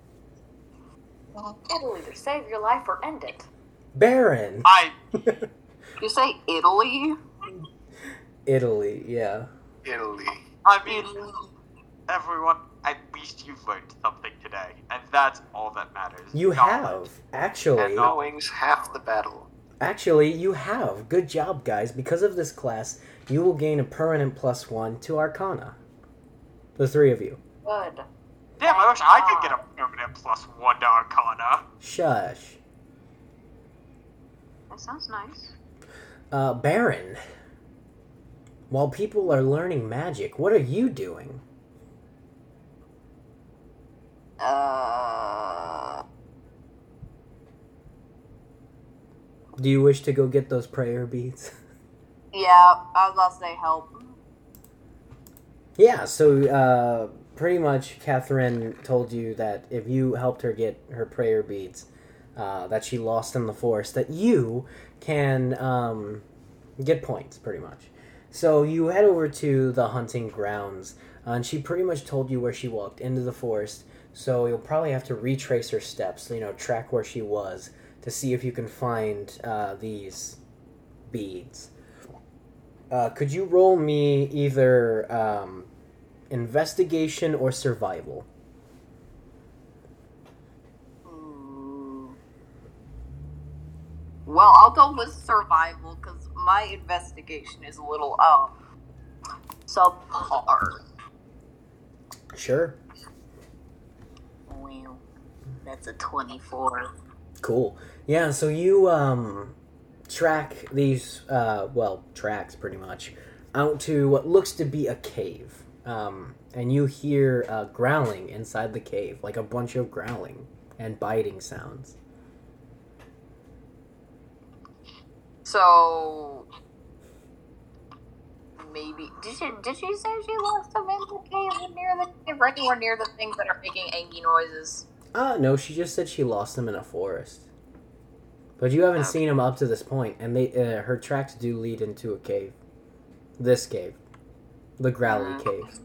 It'll either save your life or end it. Baron. I. You say Italy? Italy, yeah. Italy. I mean, everyone, at least you've learned something today, and that's all that matters. You Knowledge. have actually. And Knowing's half the battle. Actually, you have. Good job, guys. Because of this class, you will gain a permanent plus one to Arcana. The three of you. Good. Damn, I wish I could get a permanent plus one to Arcana. Shush. That sounds nice. Uh, Baron. While people are learning magic, what are you doing? Uh, Do you wish to go get those prayer beads? yeah, I was about to say help. yeah, so uh, pretty much Catherine told you that if you helped her get her prayer beads uh, that she lost in the forest, that you can um, get points, pretty much. So you head over to the hunting grounds, uh, and she pretty much told you where she walked into the forest. So you'll probably have to retrace her steps, you know, track where she was to see if you can find uh, these beads. Uh, could you roll me either um, investigation or survival? Hmm. Well, I'll go with survival because my investigation is a little um subpar. Sure. That's a twenty-four. Cool. Yeah, so you um track these uh well, tracks pretty much out to what looks to be a cave. Um and you hear uh, growling inside the cave, like a bunch of growling and biting sounds. So maybe did she did she say she lost them in the cave near the cave or anywhere near the things that are making angry noises? Uh no, she just said she lost them in a forest. But you haven't Okay. seen them up to this point, and they uh, her tracks do lead into a cave. This cave, the Growly Mm. Cave.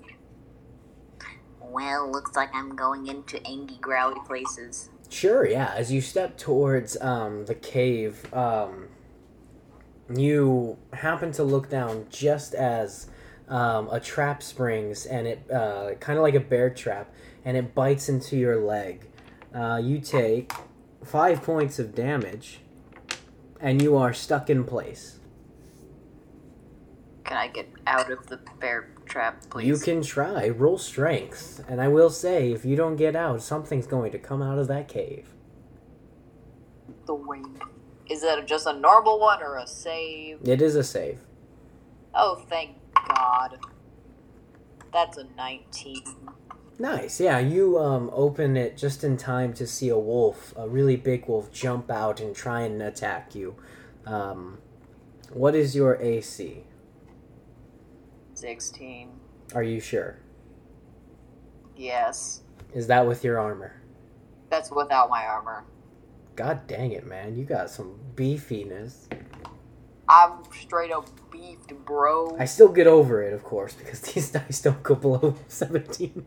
Well, looks like I'm going into angry growly places. Sure, yeah. As you step towards um, the cave, um, you happen to look down just as um, a trap springs, and it uh, kind of like a bear trap, and it bites into your leg. Uh, you take five points of damage, and you are stuck in place. Can I get out of the bear trap, please? You can try roll strength, and I will say, if you don't get out, something's going to come out of that cave. the wing. Is that just a normal one or a save? It is a save. Oh, thank God. That's a 19. Nice. Yeah, you um open it just in time to see a wolf, a really big wolf, jump out and try and attack you. Um, what is your AC? 16. Are you sure? Yes. Is that with your armor? That's without my armor. God dang it, man! You got some beefiness. I'm straight up beefed, bro. I still get over it, of course, because these dice don't go below seventeen.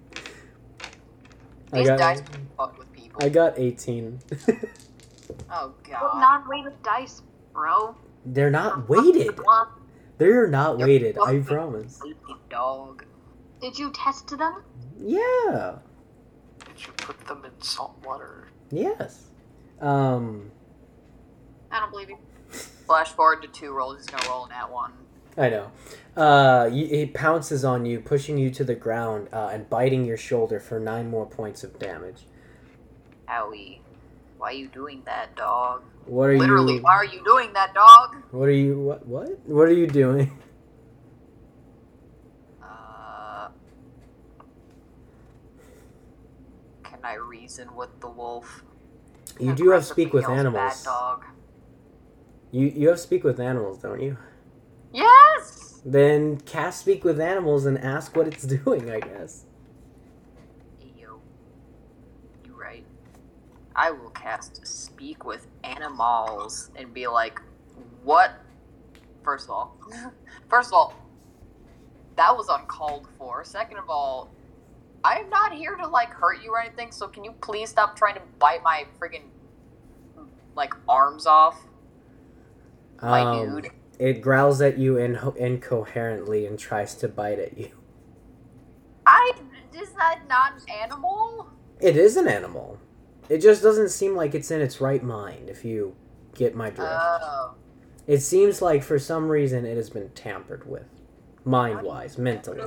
I These got, dice fuck with people. I got eighteen. Oh, But God. non-weighted dice, bro. They're not weighted. They're not They're weighted. I promise. Dog. Did you test them? Yeah. Did you put them in salt water? Yes. Um. I don't believe you. Flash forward to two rolls. He's gonna roll in that one. I know. Uh, it pounces on you, pushing you to the ground uh, and biting your shoulder for nine more points of damage. Owie. Why are you doing that, dog? What are Literally, you? why are you doing that, dog? What are you? What? What? What are you doing? Uh, can I reason with the wolf? You do have speak with animals. Dog. You you have speak with animals, don't you? Yes. Then cast speak with animals and ask what it's doing. I guess. Yo, you right. I will cast speak with animals and be like, what? First of all, first of all, that was uncalled for. Second of all, I am not here to like hurt you or anything. So can you please stop trying to bite my friggin' like arms off, my Um, dude? It growls at you inho- incoherently and tries to bite at you. I is that not an animal? It is an animal. It just doesn't seem like it's in its right mind. If you get my drift, Oh. it seems like for some reason it has been tampered with, mind-wise, mentally.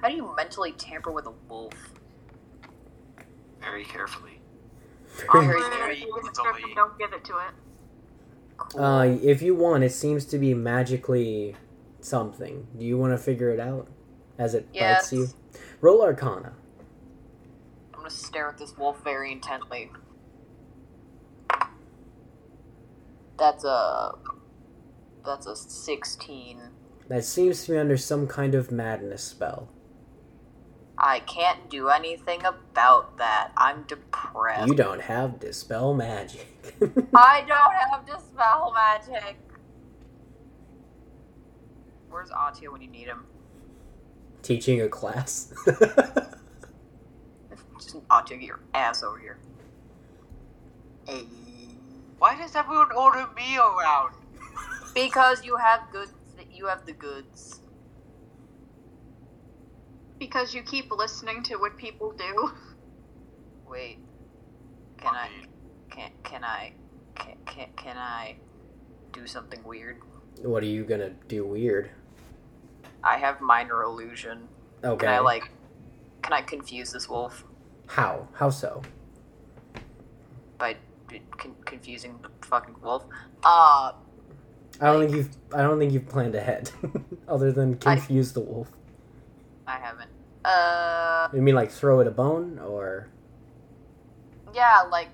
How do you mentally tamper with a wolf? Very carefully. Very Awkward, scary. if you give it It's to only- him, don't give it to it. Cool. Uh, if you want, it seems to be magically something. Do you want to figure it out as it yes. bites you? Roll Arcana. I'm gonna stare at this wolf very intently. That's a that's a sixteen. That seems to be under some kind of madness spell. I can't do anything about that. I'm depressed. You don't have dispel magic. I don't have dispel magic. Where's Atia when you need him? Teaching a class. Just Atia, get your ass over here. Hey. Why does everyone order me around? Because you have goods. You have the goods. Because you keep listening to what people do. Wait. Can I? Can can I? Can can, can I do something weird? what are you gonna do weird? I have minor illusion. Okay. Can I like? Can I confuse this wolf How? How so? by con- confusing the fucking wolf? Uh, I don't think you've. I don't think you've planned ahead, other than I- confuse the wolf. I haven't. Uh, You mean like throw it a bone, or yeah, like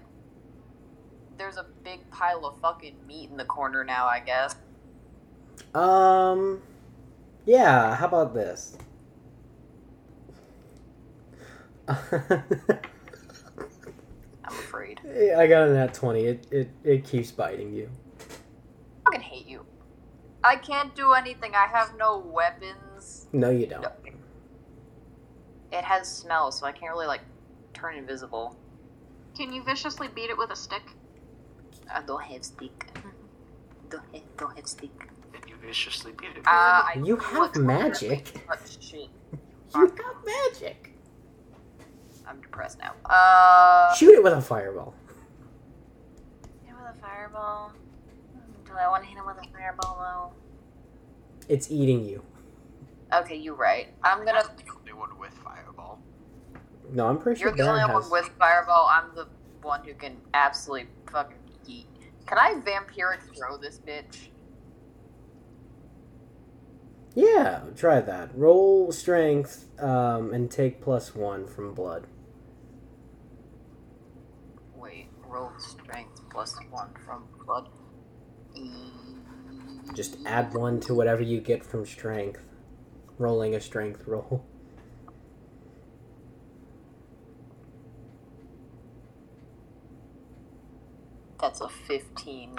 there's a big pile of fucking meat in the corner now. I guess. um, yeah. How about this? I'm afraid. I got an at twenty. It it it keeps biting you. I fucking hate you. I can't do anything. I have no weapons. No, you don't. No. It has smell, so I can't really like turn invisible. Can you viciously beat it with a stick? I don't have stick. Don't have, don't have stick. And you viciously beat it. Uh, I you have look magic. But shit, You got magic. I'm depressed now. Uh, Shoot it with a fireball. hit him with a fireball. Do I want to hit him with a fireball It's eating you. Though? Okay, you're right. I'm gonna. the only one with fireball. No, I'm pretty sure. You're the Baron only has. one with fireball. I'm the one who can absolutely fucking eat. Can I vampiric throw this bitch? Yeah, try that. Roll strength um, and take plus one from blood. Wait, roll strength plus one from blood. Just add one to whatever you get from strength. Rolling a strength roll. That's a 15.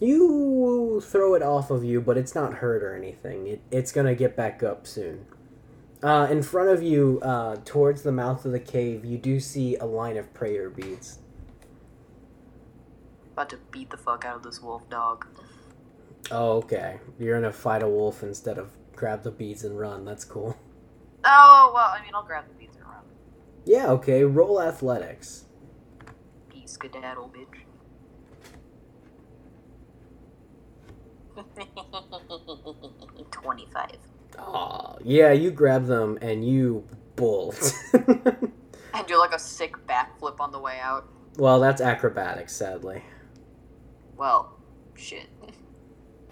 You throw it off of you, but it's not hurt or anything. It, it's gonna get back up soon. Uh, in front of you, uh, towards the mouth of the cave, you do see a line of prayer beads. About to beat the fuck out of this wolf dog. Oh, okay. You're gonna fight a wolf instead of grab the beads and run. That's cool. Oh, well, I mean, I'll grab the beads and run. Yeah, okay. Roll athletics. Be skedaddle, bitch. 25. Aw, yeah, you grab them and you bolt. And do like a sick backflip on the way out. Well, that's acrobatics, sadly. Well, shit.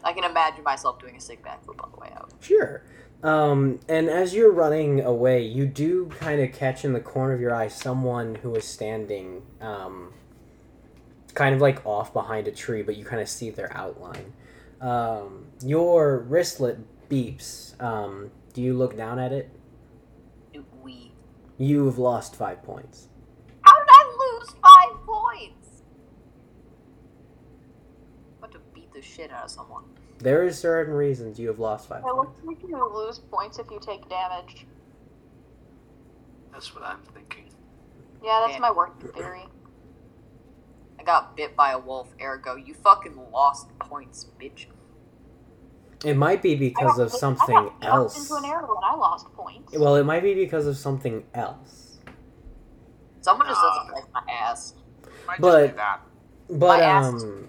I can imagine myself doing a sick backflip on the way out. Sure. Um, and as you're running away, you do kind of catch in the corner of your eye someone who is standing, um, kind of like off behind a tree, but you kind of see their outline. Um, your wristlet beeps. Um, do you look down at it? We. You have lost five points. How did I lose five points? I'm about to beat the shit out of someone. There is certain reasons you have lost five It points. looks like you lose points if you take damage. That's what I'm thinking. Yeah, that's Yeah. my working theory. I got bit by a wolf, ergo, you fucking lost points, bitch. It might be because I of got- something I got else. into an arrow and I lost points. Well, it might be because of something else. Someone just Ah. doesn't like my ass. Might But- just be that. But My ass is- um,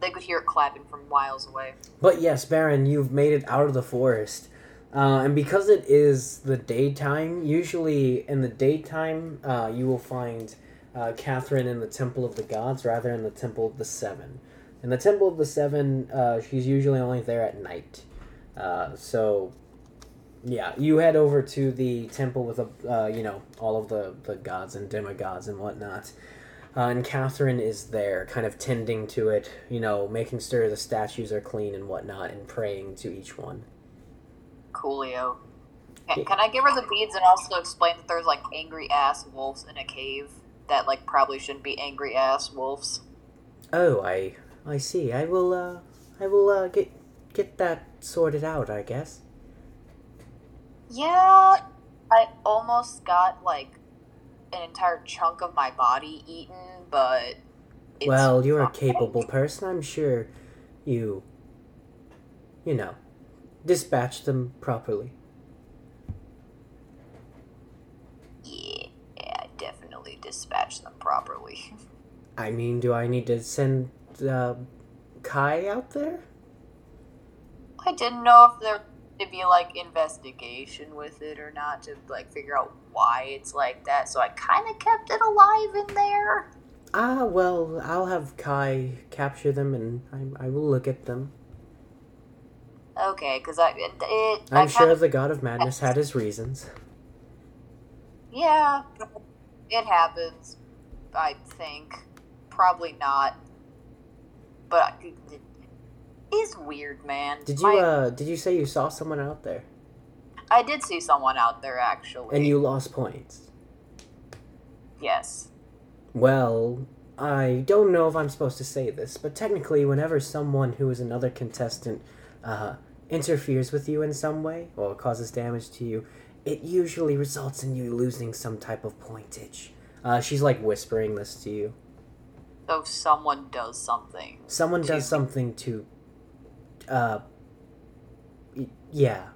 They could hear it clapping from miles away. but yes, Baron, you've made it out of the forest, uh, and because it is the daytime, usually in the daytime, uh, you will find uh, Catherine in the Temple of the Gods rather than the Temple of the Seven. In the Temple of the Seven, uh, she's usually only there at night. Uh, so, yeah, you head over to the temple with a, uh, you know, all of the the gods and demigods and whatnot. Uh, and Catherine is there, kind of tending to it, you know, making sure the statues are clean and whatnot, and praying to each one. Coolio. Can, can I give her the beads and also explain that there's like angry ass wolves in a cave that like probably shouldn't be angry ass wolves? Oh, I, I see. I will, uh, I will, uh, get get that sorted out. I guess. Yeah, I almost got like an entire chunk of my body eaten, but it's well, you're a capable person. I'm sure you, you know, dispatch them properly. Yeah, I definitely dispatch them properly. I mean, do I need to send uh, Kai out there? I didn't know if there to be like investigation with it or not to like figure out why it's like that. So I kind of kept it alive in there. Ah, well, I'll have Kai capture them, and I, I will look at them. Okay, because I it, it I I'm sure kinda- the God of Madness had his reasons. yeah, it happens. I think probably not, but is weird, man. Did you My- uh did you say you saw someone out there I did see someone out there actually. and you lost points? yes. Well, I don't know if I'm supposed to say this, but technically whenever someone who is another contestant uh interferes with you in some way or causes damage to you, it usually results in you losing some type of pointage. Uh she's like whispering this to you. So if someone does something. Someone does something to uh yeah,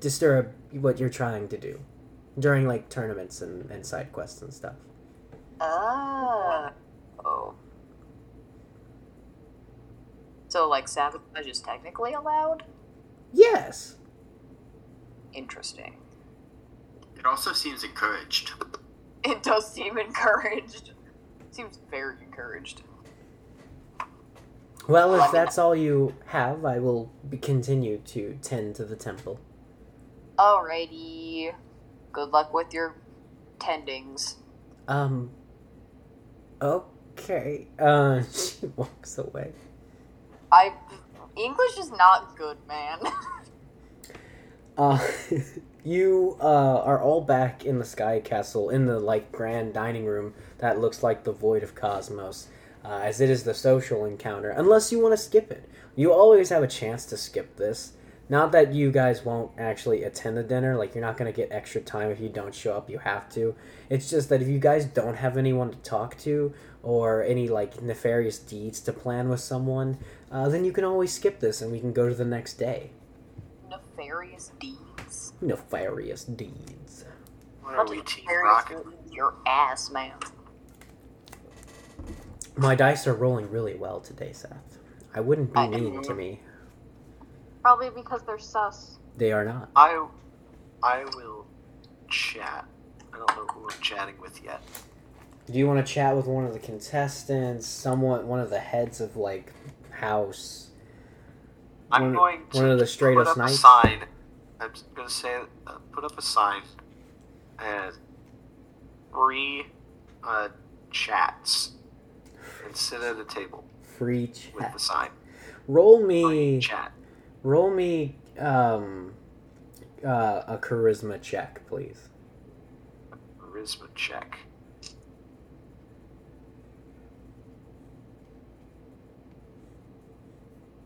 disturb what you're trying to do during like tournaments and, and side quests and stuff. Oh. Oh. So, like, sabotage is technically allowed? Yes. Interesting. It also seems encouraged. It does seem encouraged. Seems very encouraged. Well, if Well, I mean- that's all you have, I will continue to tend to the temple. Alrighty. Good luck with your tendings. Um. Okay. Uh, she walks away. I. English is not good, man. Uh, you uh, are all back in the Sky Castle in the like grand dining room that looks like the Void of Cosmos, uh, as it is the social encounter. Unless you want to skip it, you always have a chance to skip this. Not that you guys won't actually attend the dinner, like you're not gonna get extra time if you don't show up. You have to. It's just that if you guys don't have anyone to talk to or any like nefarious deeds to plan with someone, uh, then you can always skip this and we can go to the next day. Nefarious deeds. Nefarious deeds. What are we, is Team Rocket? deeds? Your ass, man. My dice are rolling really well today, Seth. I wouldn't be I mean to me. Probably because they're sus. They are not. I, I will chat. I don't know who I'm chatting with yet. Do you want to chat with one of the contestants, someone, one of the heads of like house? I'm One- going to one of the put straightest up a sign. I'm going to say, uh, put up a sign and free uh, chats and sit at a table Free chat. with the sign. Roll Free me, chat. roll me, um, uh, a charisma check, please. Charisma check.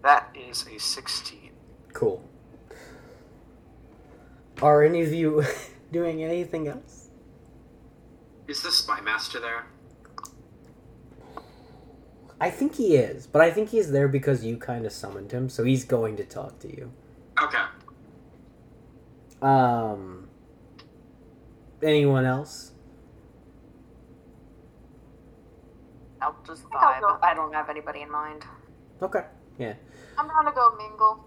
That is a 16. Cool. Are any of you doing anything else? Is the spy master there? I think he is, but I think he's there because you kind of summoned him, so he's going to talk to you. Okay. Um. Anyone else? I'll just think I'll vibe. I don't have anybody in mind. Okay. Yeah. I'm gonna go mingle.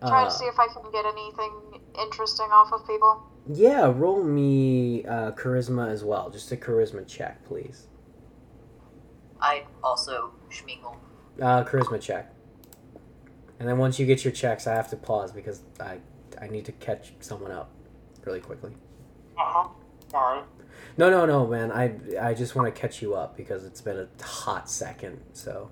Try Uh, to see if I can get anything interesting off of people. yeah, roll me uh, charisma as well. Just a charisma check, please. I also schmingle. Uh, charisma check. And then once you get your checks, I have to pause because I I need to catch someone up really quickly. Uh huh. Alright. No, no, no, man. I I just want to catch you up because it's been a hot second. So,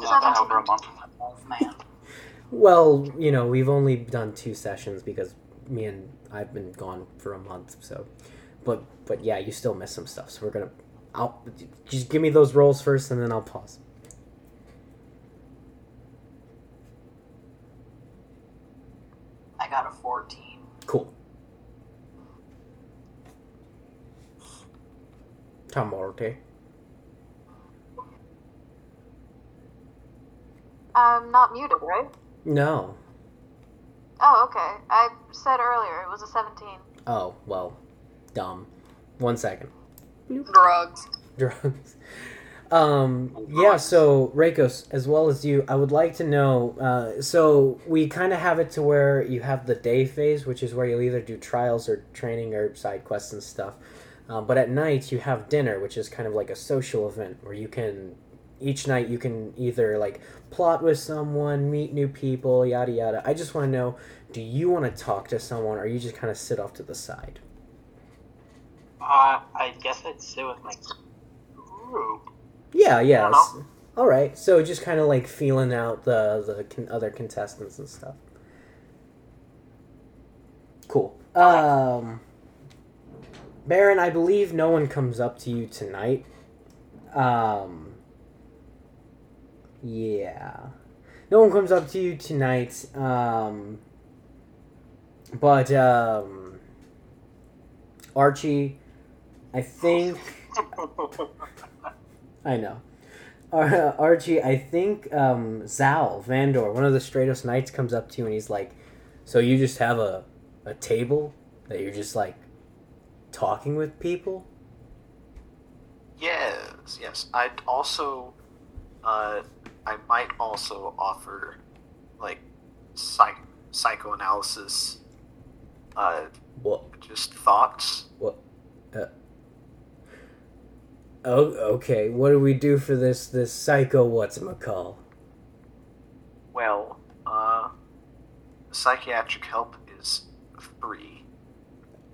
Yeah, been over a month. Wolf man. well, you know, we've only done two sessions because me and I've been gone for a month. So, but but yeah, you still miss some stuff. So we're gonna. I'll just give me those rolls first, and then I'll pause. I got a 14. Cool. Tamorte. I'm not muted, right? No. Oh, okay. I said earlier it was a 17. Oh well, dumb. One second. Drugs. drugs. Um, yeah, so Reikos, as well as you, I would like to know. Uh, so we kind of have it to where you have the day phase, which is where you'll either do trials or training or side quests and stuff. Uh, but at night you have dinner, which is kind of like a social event where you can each night you can either like plot with someone, meet new people, yada yada. I just want to know: Do you want to talk to someone, or you just kind of sit off to the side? Uh, I guess I'd sit with my group. Yeah, yeah. I don't s- All right. So just kind of like feeling out the the con- other contestants and stuff. Cool. Um, Baron, I believe no one comes up to you tonight. Um, yeah, no one comes up to you tonight. Um, but um, Archie, I think. I know. Ar- Archie, I think um, Zal Vandor, one of the Stratos Knights, comes up to you and he's like, "So you just have a a table that you're just like talking with people?" Yes, yes. I'd also, uh, I might also offer, like, psych- psychoanalysis, uh, What? just thoughts. Oh, okay. What do we do for this this psycho? What's call? Well, uh, psychiatric help is free.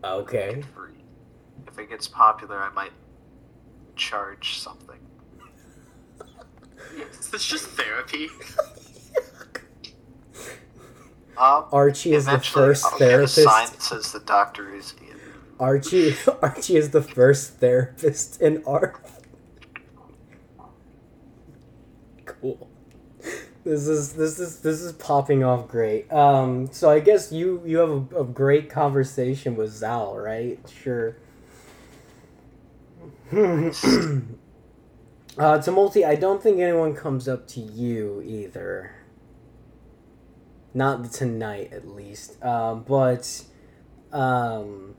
Okay. Free. If it gets popular, I might charge something. Is this just therapy? Um, Archie is the first I'll get a sign therapist. that says the doctor is in. Archie Archie is the first therapist in art. Cool. This is this is this is popping off great. Um, so I guess you you have a, a great conversation with Zal, right? Sure. uh, Tumulty, I don't think anyone comes up to you either. Not tonight, at least. Um, but um,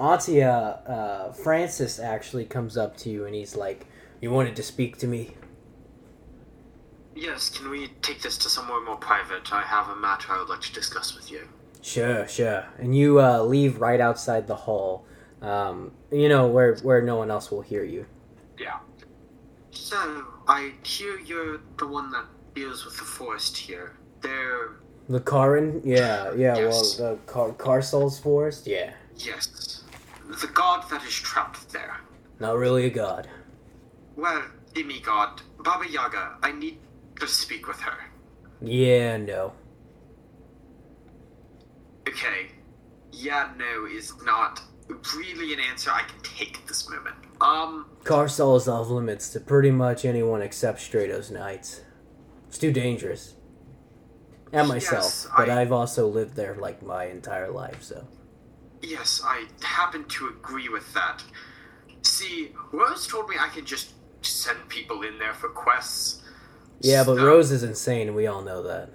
Atia, uh, Francis actually comes up to you and he's like, "You wanted to speak to me." Yes, can we take this to somewhere more private? I have a matter I would like to discuss with you. Sure, sure. And you uh, leave right outside the hall. Um, you know where where no one else will hear you. Yeah. So, I hear you're the one that deals with the forest here. There, The Karin, yeah, yeah. Yes. Well, the Car Carsol's forest, yeah. yes. The god that is trapped there. Not really a god. Well, demigod, Baba Yaga, I need to speak with her. Yeah, no. Okay. Yeah, no is not really an answer I can take at this moment. Um, Carsol is off limits to pretty much anyone except Stratos Knights. It's too dangerous. And myself, Yes, but I- I've also lived there like my entire life, so. Yes, I happen to agree with that. See, Rose told me I can just send people in there for quests. Yeah, but So- Rose is insane, and we all know that.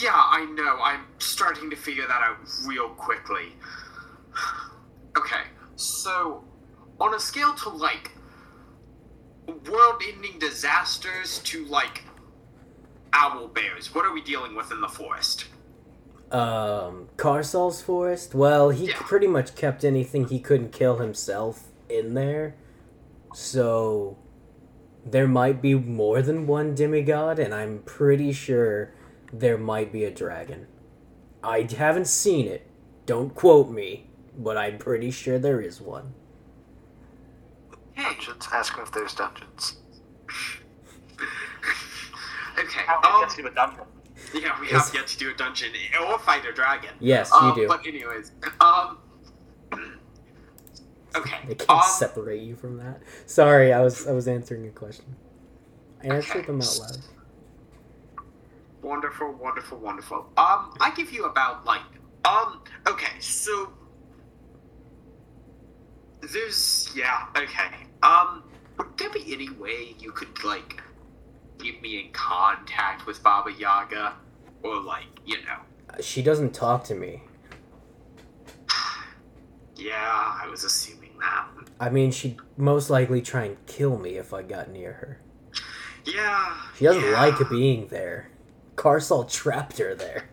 Yeah, I know. I'm starting to figure that out real quickly. Okay, so on a scale to like world-ending disasters to like owl bears, what are we dealing with in the forest? Um, Carsol's forest? Well, he Yeah. pretty much kept anything he couldn't kill himself in there. So, there might be more than one demigod, and I'm pretty sure there might be a dragon. I haven't seen it. Don't quote me, but I'm pretty sure there is one. Hey, Dungeons. Ask him if there's dungeons. okay. How we get to a dungeon? yeah, we have yet to do a dungeon or fight a dragon. Yes, Um, you do. But anyways, um. Okay. I can't um, separate you from that. Sorry, I was I was answering a question. I answered Okay. them out loud. Wonderful, wonderful, wonderful. Um, I give you about like, um, okay, so there's yeah, okay. Um, would there be any way you could like keep me in contact with Baba Yaga, or like, you know? She doesn't talk to me. Yeah, I was assuming that. I mean, she'd most likely try and kill me if I got near her. Yeah. She doesn't yeah. like being there. Carsol trapped her there.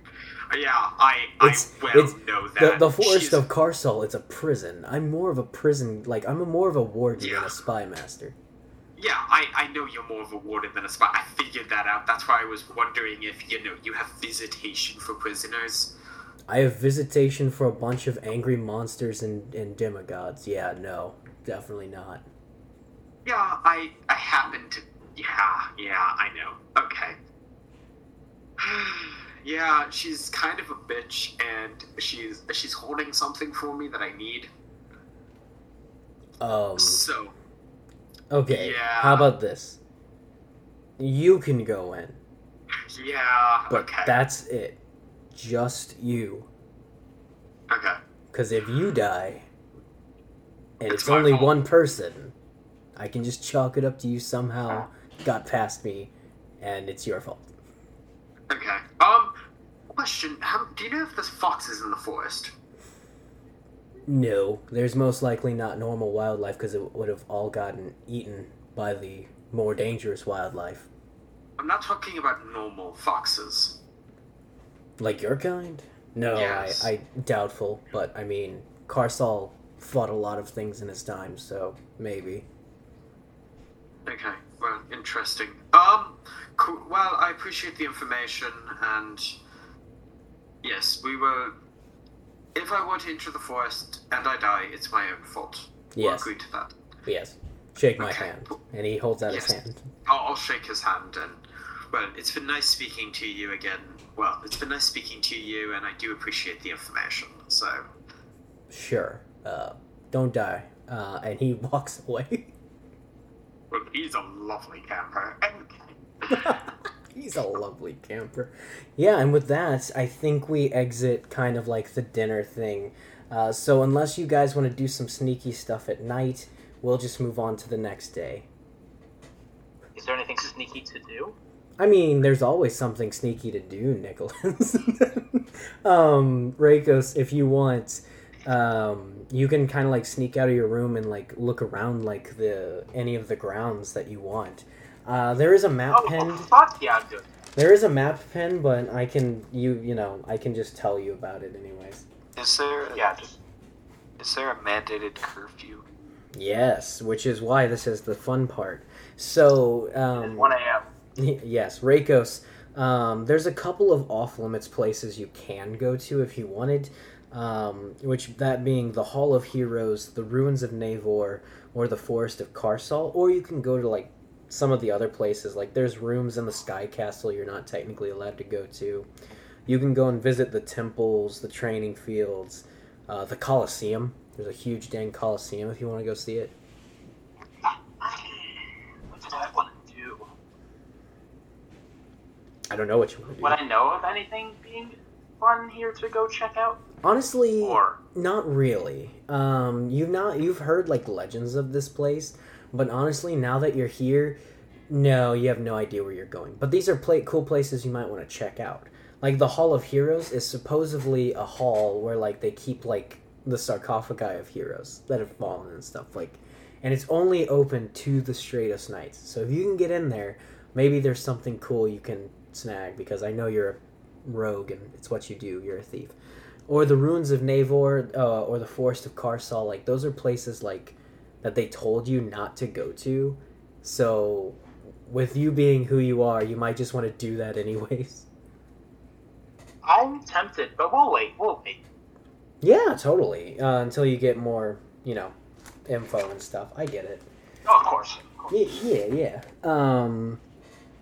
Yeah, I It's- I well it's- know The, that the forest She's- of Carsol is a prison. I'm more of a prison, like, I'm a more of a warden than a spy master. Yeah, I, I know you're more of a warden than a spy. I figured that out. That's why I was wondering if, you know, you have visitation for prisoners. I have visitation for a bunch of angry monsters and, and demigods. Yeah, no, definitely not. Yeah, I I happen to yeah, yeah, I know. Okay. yeah, she's kind of a bitch and she's she's holding something for me that I need. Um, So okay, Yeah. how about this? You can go in, yeah, but okay. that's it. Just you. okay. Because if you die, and It's it's only fault. one person, I can just chalk it up to you somehow got past me, and it's your fault. Okay. Um question, how, do you know if there's foxes in the forest? No, there's most likely not normal wildlife because it would have all gotten eaten by the more dangerous wildlife. I'm not talking about normal foxes. Like your kind? No, Yes. I, I doubtful, but I mean, Carsol fought a lot of things in his time, so maybe. Okay, well, interesting. Um, cool. Well, I appreciate the information, and yes, we will. If I were to enter the forest and I die, it's my own fault. We'll Yes. agree to that. Yes. Shake my Okay. hand. And he holds out Yes. his hand. I'll, I'll shake his hand, and well, it's been nice speaking to you again. Well, it's been nice speaking to you, and I do appreciate the information. So, Sure. Uh, don't die. Uh, and he walks away. well, he's a lovely camper. Okay. He's a lovely camper. Yeah, and with that, I think we exit kind of like the dinner thing. Uh, so unless you guys want to do some sneaky stuff at night, we'll just move on to the next day. Is there anything sneaky to do? I mean, there's always something sneaky to do, Nicholas. um, Rakos, if you want, um, you can kind of like sneak out of your room and like look around like the any of the grounds that you want. Uh, there is a map Oh, pinned. fuck yeah, dude. There is a map pen, but I can you you know I can just tell you about it anyways. Is there? Yeah, just Is there a mandated curfew? Yes, which is why this is the fun part. So, um, 1 a.m. yes, Rakos. Um, there's a couple of off limits places you can go to if you wanted, um, which that being the Hall of Heroes, the Ruins of Navor, or the Forest of Karsal, or you can go to like some of the other places. Like there's rooms in the Sky Castle you're not technically allowed to go to. You can go and visit the temples, the training fields, uh, the Colosseum. There's a huge dang Colosseum if you want to go see it. What do I want to do? I don't know what you want to do. Would I know of anything being fun here to go check out? Honestly, Or Not really. Um, you've not you've heard like legends of this place, but honestly, now that you're here, no, you have no idea where you're going. But these are pla- cool places you might want to check out. Like the Hall of Heroes is supposedly a hall where like they keep like the sarcophagi of heroes that have fallen and stuff like, and it's only open to the Stratos Knights. So if you can get in there, maybe there's something cool you can snag because I know you're a rogue and it's what you do. You're a thief or the ruins of Navor, uh, or the forest of Karsal. Like those are places like that they told you not to go to. So, with you being who you are, you might just want to do that anyways. I'm tempted, but we'll wait. We'll wait. Yeah, totally. Uh, until you get more, you know, info and stuff. I get it. Oh, of course. Of course. Yeah, yeah, yeah. Um,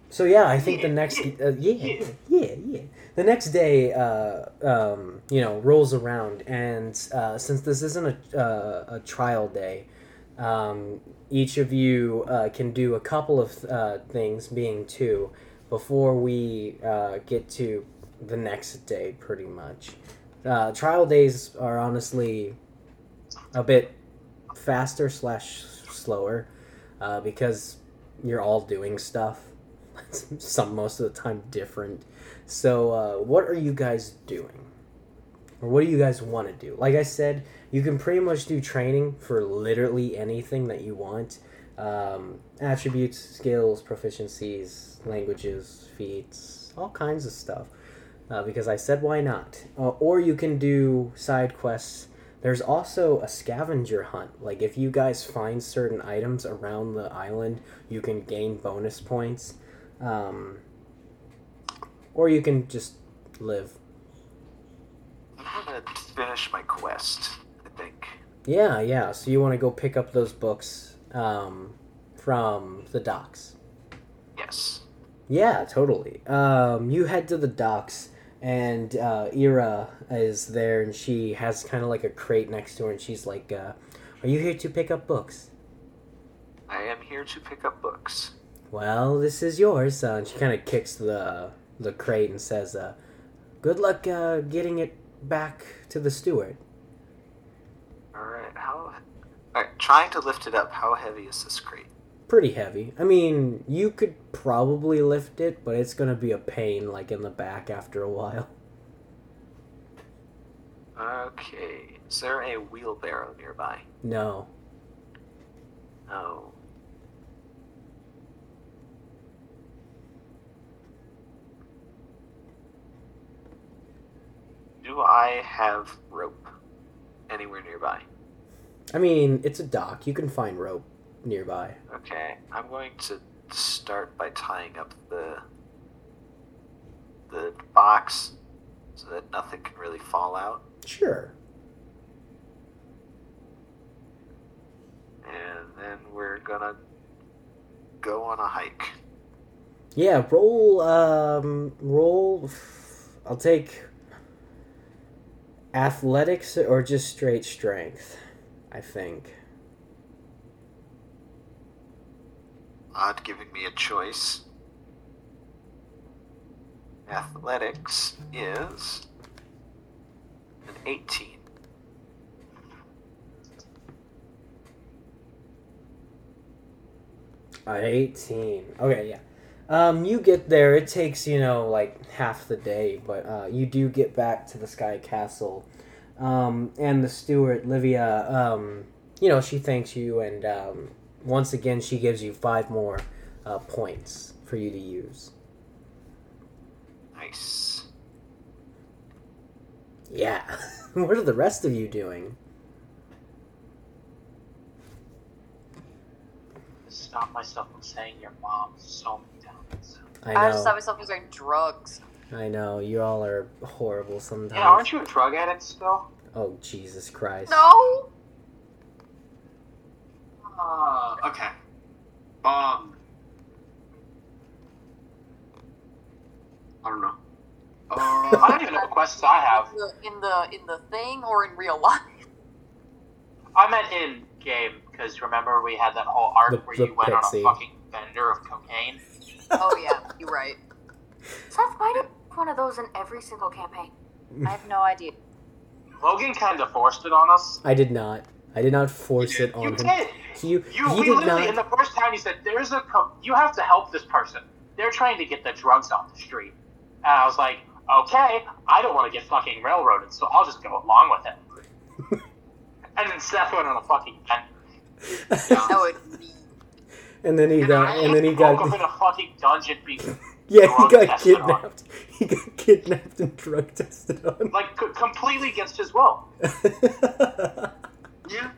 so yeah, I think the next, yeah, uh, yeah, yeah, yeah, yeah. The next day, uh, um, you know, rolls around, and uh, since this isn't a uh, a trial day, um, each of you uh, can do a couple of uh, things, being two, before we uh, get to the next day, pretty much. Uh, trial days are honestly a bit faster slash slower uh, because you're all doing stuff. Some most of the time different. So, uh, what are you guys doing? Or what do you guys want to do? Like I said, you can pretty much do training for literally anything that you want. Um, attributes, skills, proficiencies, languages, feats, all kinds of stuff. Uh, because I said why not? Uh, or you can do side quests. There's also a scavenger hunt. Like if you guys find certain items around the island, you can gain bonus points. Um, or you can just live. I'm gonna finish my quest. Think. Yeah, yeah. So you want to go pick up those books um, from the docks. Yes. Yeah, totally. Um, you head to the docks, and uh, Ira is there, and she has kind of like a crate next to her, and she's like, uh, "Are you here to pick up books?" I am here to pick up books. Well, this is yours. Uh, and she kind of kicks the the crate and says, uh, "Good luck uh, getting it back to the steward." All right. How? All right. Trying to lift it up. How heavy is this crate? Pretty heavy. I mean, you could probably lift it, but it's gonna be a pain, like in the back after a while. Okay. Is there a wheelbarrow nearby? No. No. Do I have rope anywhere nearby? I mean, it's a dock. You can find rope nearby. Okay, I'm going to start by tying up the the box so that nothing can really fall out, Sure. and then we're gonna go on a hike. Yeah, roll um roll I'll take athletics or just straight strength, I think. Odd giving me a choice. Athletics is an 18. Uh, 18. Okay, yeah. Um, you get there. It takes you know like half the day, but uh, you do get back to the Sky Castle, um, and the steward Livia. Um, you know she thanks you, and um, once again she gives you five more uh, points for you to use. Nice. Yeah. what are the rest of you doing? Stop myself from saying your mom so many times. I I just know. saw myself doing drugs. I know. You all are horrible sometimes. Yeah, aren't you a drug addict still? Oh Jesus Christ. No. Uh, okay. Um. I don't know. I Uh, don't even know what questions I have. In the in the thing or in real life? I meant in game because remember we had that whole arc The- where the you went on pixie. a fucking bender of cocaine. Oh yeah, you're right. Seth, why do you have one of those in every single campaign? I have no idea. Logan kind of forced it on us. I did not. I did not force it on You him. did. He, You, he we did literally not. in the first town you said there's a co- you have to help this person. They're trying to get the drugs off the street, and I was like, okay, I don't want to get fucking railroaded, so I'll just go along with it. and then Seth went on a fucking bender. That would be and then he got. And then he woke up in a fucking dungeon being Yeah, he got tested on. kidnapped. He got kidnapped and drug tested on. like c- completely against his will. yeah. yeah.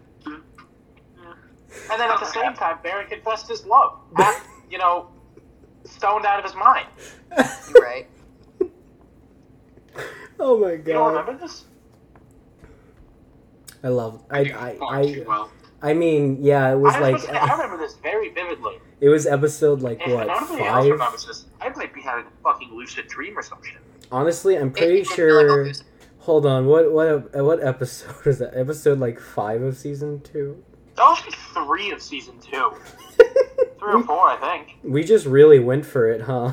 And then at the same time, Baron confessed his love. Half, you know, stoned out of his mind. you're right. oh my god! You don't god! remember this? I love. I. I. Far too I, well. I mean, yeah, it was I, like. was- I remember this very vividly. It was episode like If what nobody else five? this, I might be having a fucking lucid dream or some shit. Honestly, I'm pretty it did feel like sure. Hold on, what what uh, what episode is that? Episode like five of season two. That was three of season two. Three or four, I think. We just really went for it, huh?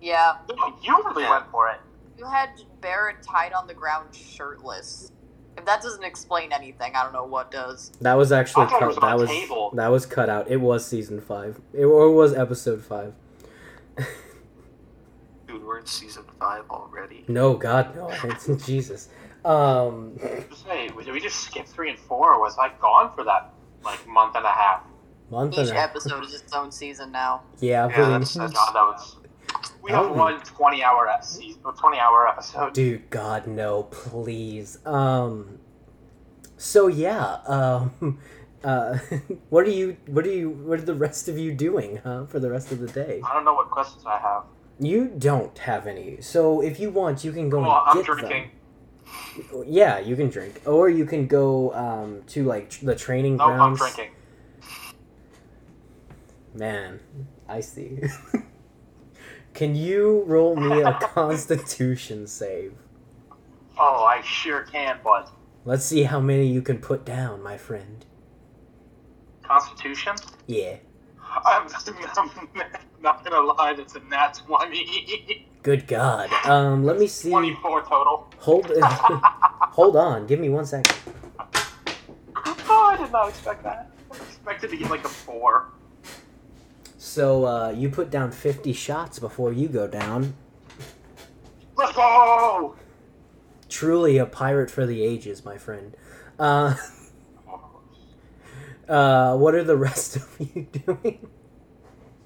Yeah, No, you really Yeah. went for it. you had Barrett tied on the ground shirtless. If that doesn't explain anything, I don't know what does. that was actually I thought it cut. was that a was table. that was cut out. It was season five. It or was episode five. Dude, we're in season five already. no, God, no. It's, Jesus. Um, Just did we just skip three and four, or was I gone for that like month and a half? month Each and a episode is its own season now. yeah, Yeah, pretty that's, much. that's, that was. We have Oh. one 20 hour season, 20 hour episode. Dude, God, no, please. Um, so yeah, um, uh, what are you, what are you, what are the rest of you doing, huh, for the rest of the day? I don't know what questions I have. You don't have any, so if you want, you can go Well, I'm drinking. them. Yeah, you can drink, or you can go um to like the training No, I'm grounds. drinking. Man, I see. can you roll me a Constitution save? Oh, I sure can, bud. Let's see how many you can put down, my friend. Constitution? Yeah. I'm, I'm not gonna lie, that's a nat 20. Good God. Um, let me see. 24 total. Hold, hold on. Give me one second. Oh, I did not expect that. I expected to get like a 4. So, uh, you put down 50 shots before you go down. Let's go! Truly a pirate for the ages, my friend. Uh, uh, what are the rest of you doing?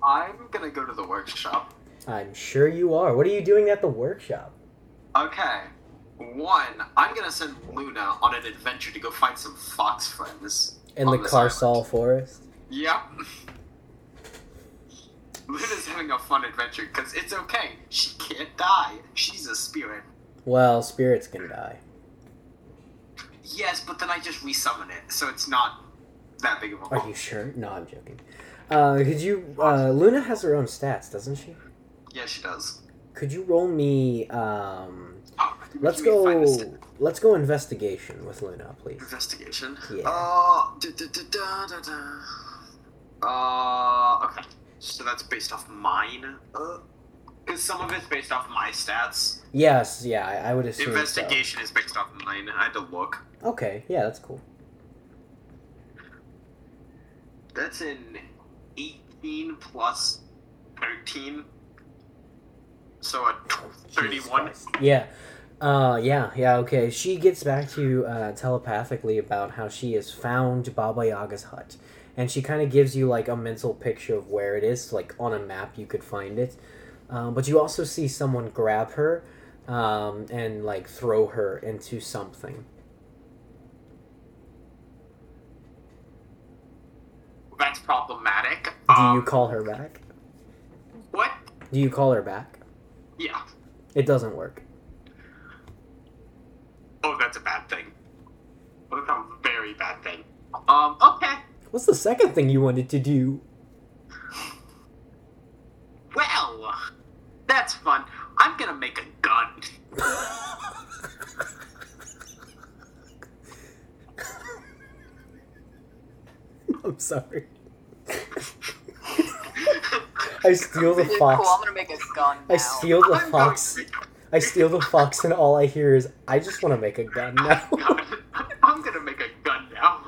I'm gonna go to the workshop. I'm sure you are. What are you doing at the workshop? Okay. One, I'm gonna send Luna on an adventure to go find some fox friends. In the island. Forest? Yep. Luna's having a fun adventure because it's okay. She can't die. She's a spirit. Well, spirits can die. Yes, but then I just resummon it, so it's not that big of a Problem. Are you sure? No, I'm joking. Uh, could you, uh, Luna has her own stats, doesn't she? Yeah, she does. Could you roll me, um, Oh, let's can we find this go, let's go investigation with Luna, please. Investigation. Yeah. Uh, da, da, da, da, da. Uh, okay. So that's based off mine. Uh, because some of it's based off my stats. Yes, yeah, I, I would assume so. Investigation is based off mine. I had to look. Okay, yeah, that's cool. That's an 18 plus 13. So a t- Jesus 31. Yeah. Uh, yeah, yeah, okay. She gets back to you uh, telepathically about how she has found Baba Yaga's hut. And she kind of gives you, like, a mental picture of where it is. Like, on a map, you could find it. Um, but you also see someone grab her um, and, like, throw her into something. That's problematic. Do you Um, call her back? What? Do you call her back? Yeah. It doesn't work. Oh, that's a bad thing. That's a very bad thing. Um, okay. What's the second thing you wanted to do? Well, that's fun. I'm gonna make a gun. I'm sorry. I steal the fox. cool. I'm gonna make a gun now. I steal the I'm going fox. to- I steal the fox, and all I hear is, "I just want to make a gun now." God, I'm gonna make a gun now.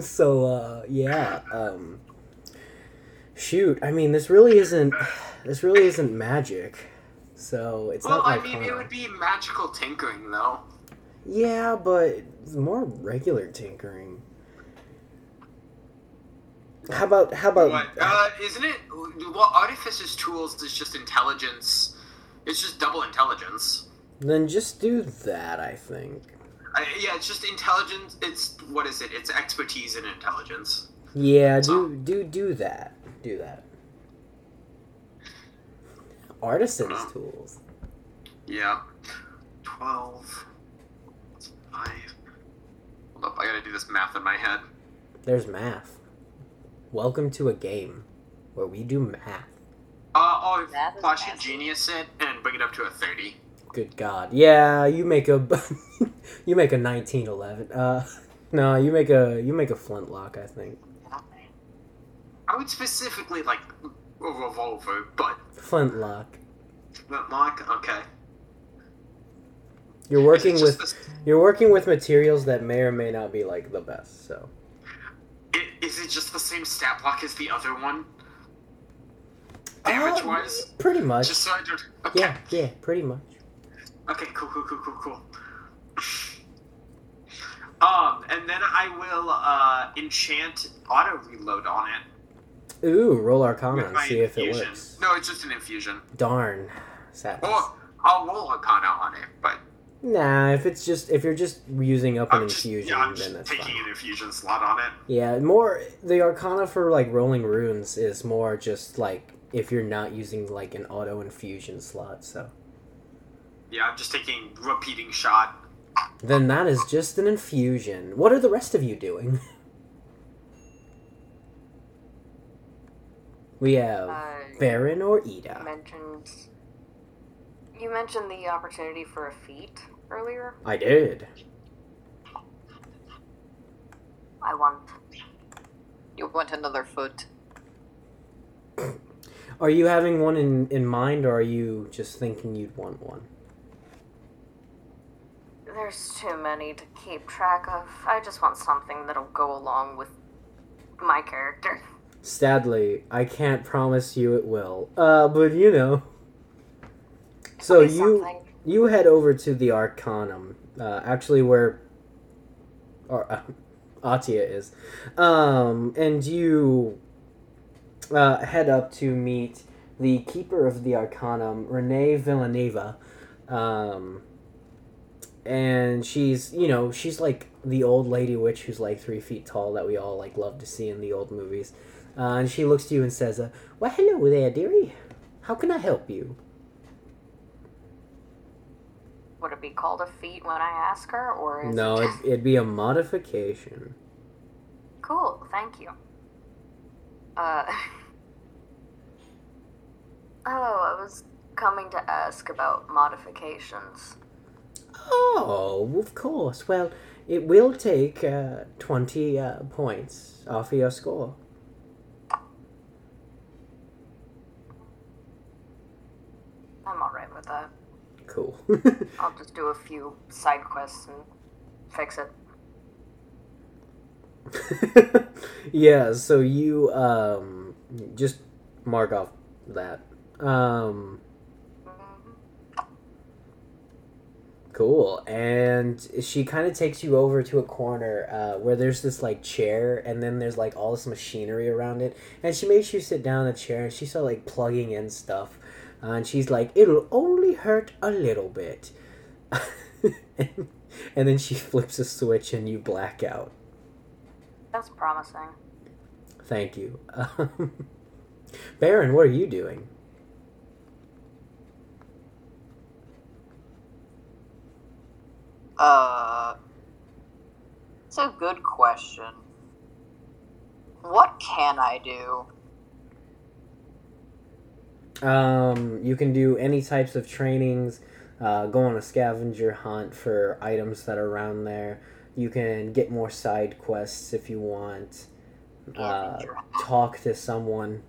So, uh, yeah. Um, shoot. I mean, this really isn't. This really isn't magic. So it's well, not I mean, it would be magical tinkering, though. Yeah, but it's more regular tinkering. How about how about What? Uh, isn't it? Well, Artificer's tools is just intelligence. It's just double intelligence. then just do that? I think. Uh, yeah, it's just intelligence. It's what is it? It's expertise and intelligence. Yeah, So- do do do that. Do that. Artisan's Uh-huh. tools. Yeah. Twelve. Five. Hold up, I gotta do this math in my head. There's math. Welcome to a game where we do math. Uh, oh, Math is flash a genius it and bring it up to a thirty. Good God. Yeah, you make a you make a 1911. Uh no, you make a you make a flintlock, I think. I would specifically like a revolver, but Flintlock. flintlock. Okay. You're working with you're working with materials that may or may not be like the best. So the, i- is it just the same stat block as the other one? Damage wise, Uh, pretty much. just so I don't. Okay. Yeah, yeah, pretty much. Okay. Cool. Cool. Cool. Cool. Cool. Um, and then I will uh enchant auto reload on it Ooh, roll Arcana and see if it works. No, it's just an infusion. Darn. Sadness. Or I'll roll Arcana on it, but Nah, if it's just if you're just using up an just, infusion, yeah, I'm then that's taking fine. an infusion slot on it. Yeah, more the Arcana for like rolling runes is more just like if you're not using like an auto infusion slot. So Yeah, I'm just taking repeating shot. then that is just an infusion. What are the rest of you doing? we have Uh, Baron or you Ida. mentioned you mentioned the opportunity for a feat earlier. I did. I want. You want another foot? Are you having one in in mind, or are you just thinking you'd want one? There's too many to keep track of. I just want something that'll go along with my character. Sadly, I can't promise you it will. Uh, but you know. So you something. you head over to the Arcanum, uh, actually where, or uh, Atia is, um, and you uh, head up to meet the keeper of the Arcanum, Renee Villaneva, um, and she's you know she's like the old lady witch who's like three feet tall that we all like love to see in the old movies, uh, and she looks to you and says, uh, "Well, hello there, dearie. How can I help you?" Would it be called a feat when I ask her, or is No, it it'd, just... it'd be a modification. cool? Thank you. Uh, hello. I was coming to ask about modifications. Oh, of course. Well, it will take uh, 20 uh, points off of your score. I'm all right with that. Cool. I'll just do a few side quests and fix it. yeah, so you um, just mark off that. Um, cool. And she kind of takes you over to a corner uh, where there's this like chair, and then there's like all this machinery around it. And she makes you sit down in a chair, and she starts like plugging in stuff. Uh, and she's like, "It'll only hurt a little bit." and, and then she flips a switch, and you black out. That's promising. Thank you. Um, Baron, what are you doing? Uh, it's a good question. What can I do? Um, you can do any types of trainings. Uh, go on a scavenger hunt for items that are around there. You can get more side quests if you want. Uh, talk to someone.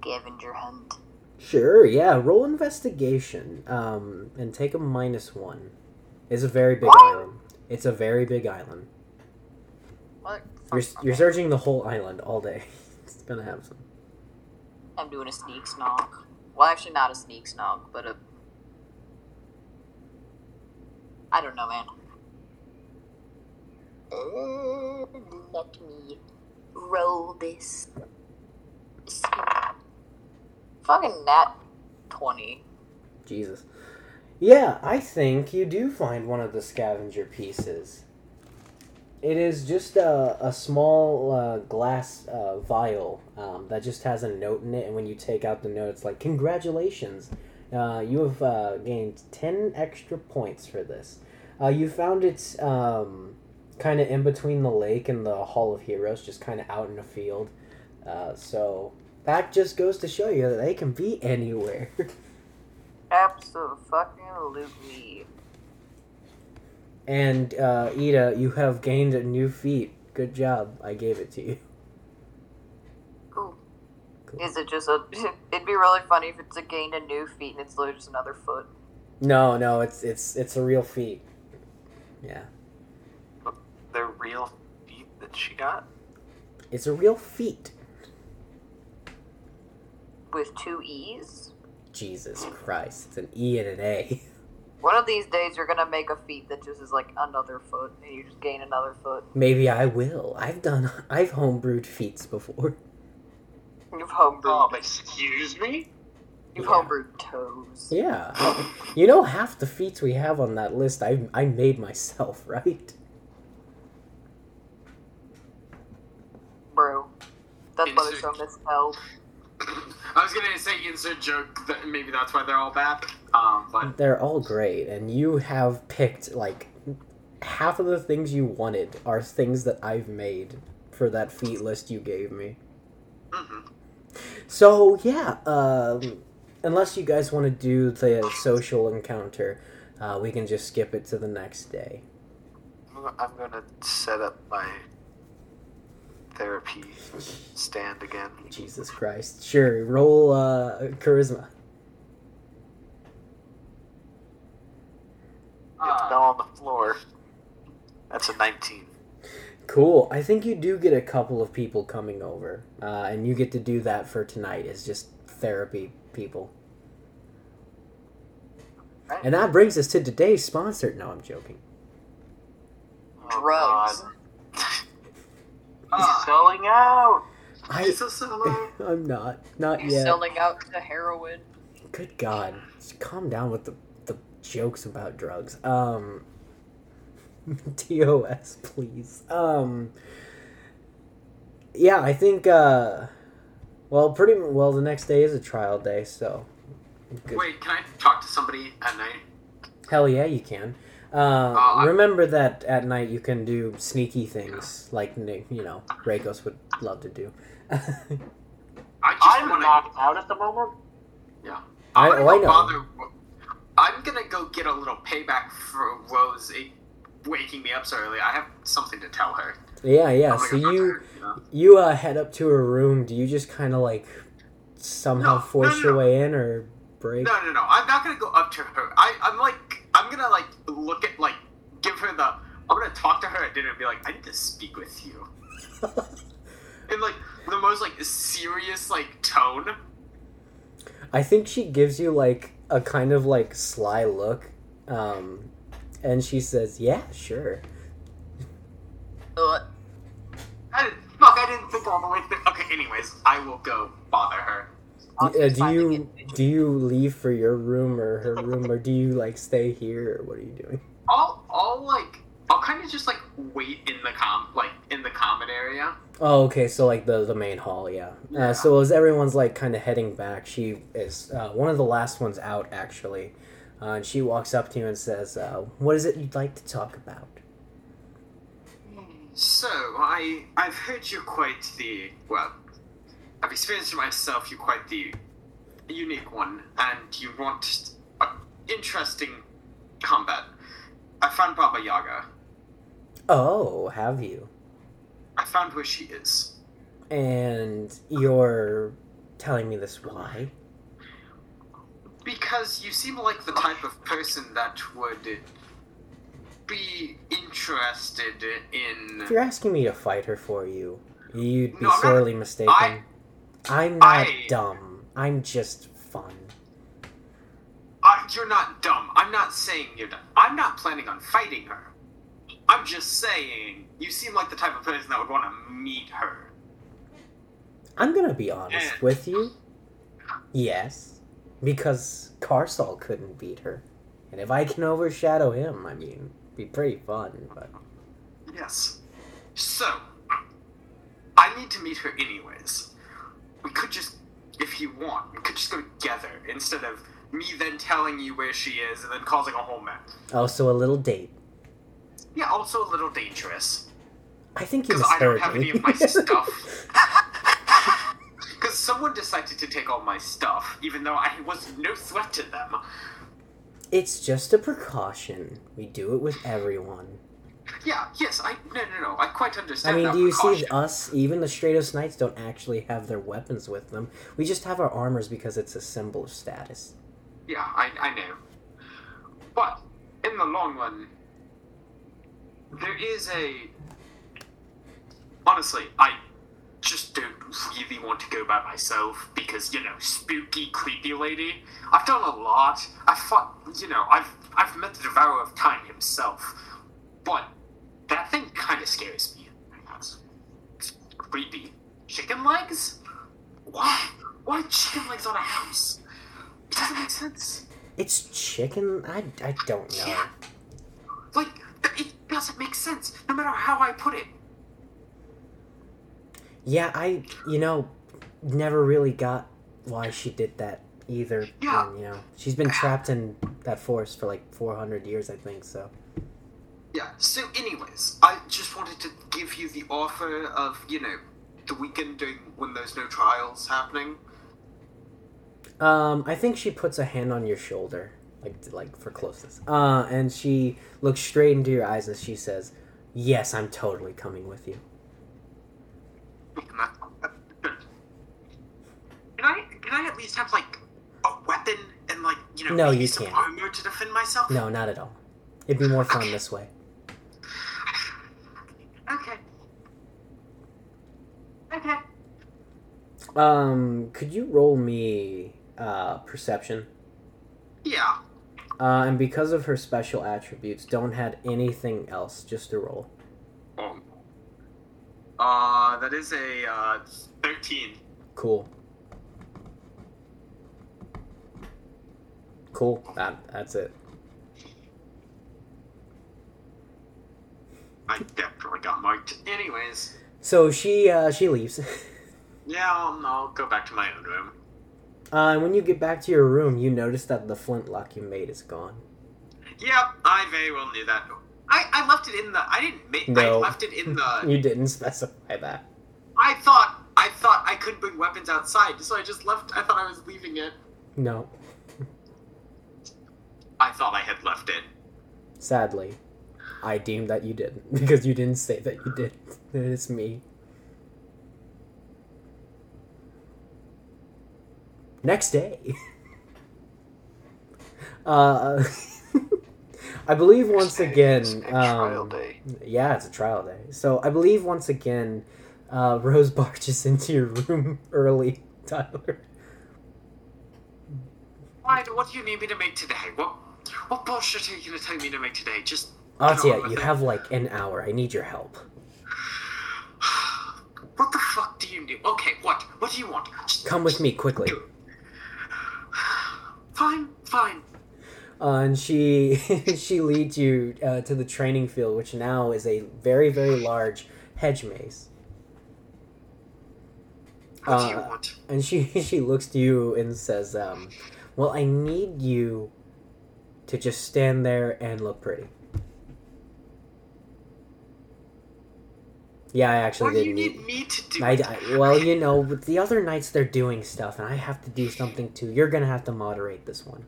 scavenger hunt. Sure, yeah. Roll investigation. Um, and take a minus one. It's a very big What? island. It's a very big island. What? You're you're searching the whole island all day. it's gonna have some. I'm doing a sneak snog. Well, actually, not a sneak snog, but a. I don't know, man. Uh, let me roll this. Fucking nat 20. Jesus. Yeah, I think you do find one of the scavenger pieces. It is just a, a small uh, glass uh, vial um, that just has a note in it, and when you take out the note, it's like, Congratulations! Uh, you have uh, gained 10 extra points for this. Uh, you found it um, kind of in between the lake and the Hall of Heroes, just kind of out in a field. Uh, so that just goes to show you that they can be anywhere. Absolutely. And uh, Ida, you have gained a new feat. Good job. I gave it to you. Cool. Cool. Is it just a. It'd be really funny if it's a gain a new feat and it's literally just another foot. No, no, it's it's it's a real feat. Yeah, The real feet that she got? it's a real feat. With two E's? Jesus Christ, it's an E and an A. One of these days, you're gonna make a feat that just is like another foot, and you just gain another foot. Maybe I will. I've done. I've homebrewed feats before. You've homebrewed. Um, excuse me? You've yeah. homebrewed toes. Yeah, you know half the feats we have on that list. I I made myself, right? Bro. That's why they're so misspelled. I was gonna say insert joke that maybe that's why they're all bad. Um, but They're all great, and you have picked like half of the things you wanted are things that I've made for that feat list you gave me. mhm. So yeah, um, unless you guys want to do the social encounter, uh, we can just skip it to the next day. I'm I'm gonna set up my therapy stand again. Jesus Christ! Sure, roll uh, charisma. It fell on the floor. That's a 19. Cool. I think you do get a couple of people coming over, uh, and you get to do that for tonight. Is just therapy people. Right. And that brings us to today's sponsor. No, I'm joking. Oh, Drugs. Uh, Selling out! I, it's a solo. I'm not. Not He's yet. selling out to heroin. Good God, just calm down with the the jokes about drugs. Um, TOS, please. Um, yeah, I think. Uh, well, pretty well. The next day is a trial day, so. Good. Wait, can I talk to somebody at night? Hell yeah, you can. Uh, I- remember that at night you can do sneaky things like Nick- you know Rakos would love to do. I just I'm want to. knocked out at the moment. I- I'm gonna oh, I go know. bother. I'm gonna go get a little payback for Rose eh, waking me up so early. I have something to tell her. yeah, yeah. I'm So go talk to you her, know? you uh, head up to her room. Do you just kind of like somehow No, force no, your no. way in or break? No, no, no. I'm not gonna go up to her. I, I'm like, I'm gonna like look at like, give her the. I'm gonna talk to her at dinner and be like, I need to speak with you in like the most like serious like tone. I think she gives you like a kind of like sly look, um, and she says, "Yeah, sure." Uh, I fuck, I didn't think all the way through. Okay, anyways, I will go bother her. I'll Uh, do you do you leave for your room or her room, or do you like stay here, or what are you doing? I'll, I'll like, I'll kind of just like wait in the com like in the common area. Oh, okay. So like the the main hall, yeah. Yeah. Uh, so as everyone's like kind of heading back, she is uh, one of the last ones out actually, uh, and she walks up to you and says, uh, "What is it you'd like to talk about?" So I I've heard you're quite the well. I've experienced it myself. You're quite the unique one, and you want a interesting combat. I found Baba Yaga. Oh, have you? I found where she is. And you're telling me this why? Because you seem like the type of person that would be interested in. If you're asking me to fight her for you, you'd be No, I'm not- sorely mistaken. I- I'm not I- dumb. I'm just fun. Uh, you're not dumb. I'm not saying you're dumb. I'm not planning on fighting her. I'm just saying you seem like the type of person that would want to meet her. I'm gonna be honest Eh. with you. Yes, because Carsol couldn't beat her, and if I can overshadow him, I mean, be pretty fun. But Yes. So, I need to meet her anyways. We could just, if you want, we could just go together instead of me then telling you where she is and then causing a whole mess. also a little date. Yeah, also a little dangerous. I think you Because I don't have me. any of my stuff. Because someone decided to take all my stuff, even though I was no threat to them. it's just a precaution. We do it with everyone. Yeah, yes, I no no no, I quite understand. I mean, do you see us? Even the Stratos Knights don't actually have their weapons with them. We just have our armors because it's a symbol of status. Yeah, I I know. But in the long run, there is a. Honestly, I just don't really want to go by myself because you know, spooky, creepy lady. I've done a lot. I fought, you know, I've I've met the Devourer of Time himself, but that thing kind of scares me. It's creepy. Chicken legs? Why? Why chicken legs on a house? It doesn't make sense. It's chicken. I, I don't know. Yeah. Like, it doesn't make sense, no matter how I put it. Yeah, I you know never really got why she did that either. Yeah. And, you know, she's been trapped in that forest for like 400 years, I think. So Yeah, so, anyways, I just wanted to give you the offer of, you know, the weekend doing when there's no trials happening. Um, I think she puts a hand on your shoulder, like like for closeness. Uh, and she looks straight into your eyes and she says, "Yes, I'm totally coming with you." Can I, can I at least have, like, a weapon and, like, you know, No, you some can't. armor to defend myself? No, not at all. It'd be more fun this way. Okay. Okay. Um, could you roll me uh perception? Yeah. Uh, and because of her special attributes, don't add anything else. Just a roll. Um, uh, that is a, uh, 13. Cool. Cool. That that's it. I definitely got marked. Anyways, So she uh she leaves. yeah, I'll, I'll go back to my own room. Uh, and when you get back to your room, you notice that the flintlock you made is gone. Yep, I very well knew that. I, I left it in the. I didn't make. I No. left it in the. You didn't specify that. I thought. I thought I couldn't bring weapons outside, so I just left. I thought I was leaving it. No. I thought I had left it. Sadly, I deem that you didn't because you didn't say that you did. It's me. Next day. uh, I believe once again. It's a trial um, day. Yeah, it's a trial day. So I believe once again, uh, Rose barges into your room early, Tyler. Why? What do you need me to make today? What? What bullshit are you gonna tell me to make today? Just. Yeah, you have like an hour. I need your help. What the fuck do you do? Okay, what? What do you want? Come with me quickly. Fine, fine. Uh, and she she leads you uh, to the training field, which now is a very very large hedge maze. What do you Uh, want? And she she looks to you and says, um, "Well, I need you to just stand there and look pretty." Yeah, I actually What do you need me to do? I, I- well, you know, with the other knights they're doing stuff, and I have to do something too. You're gonna have to moderate this one.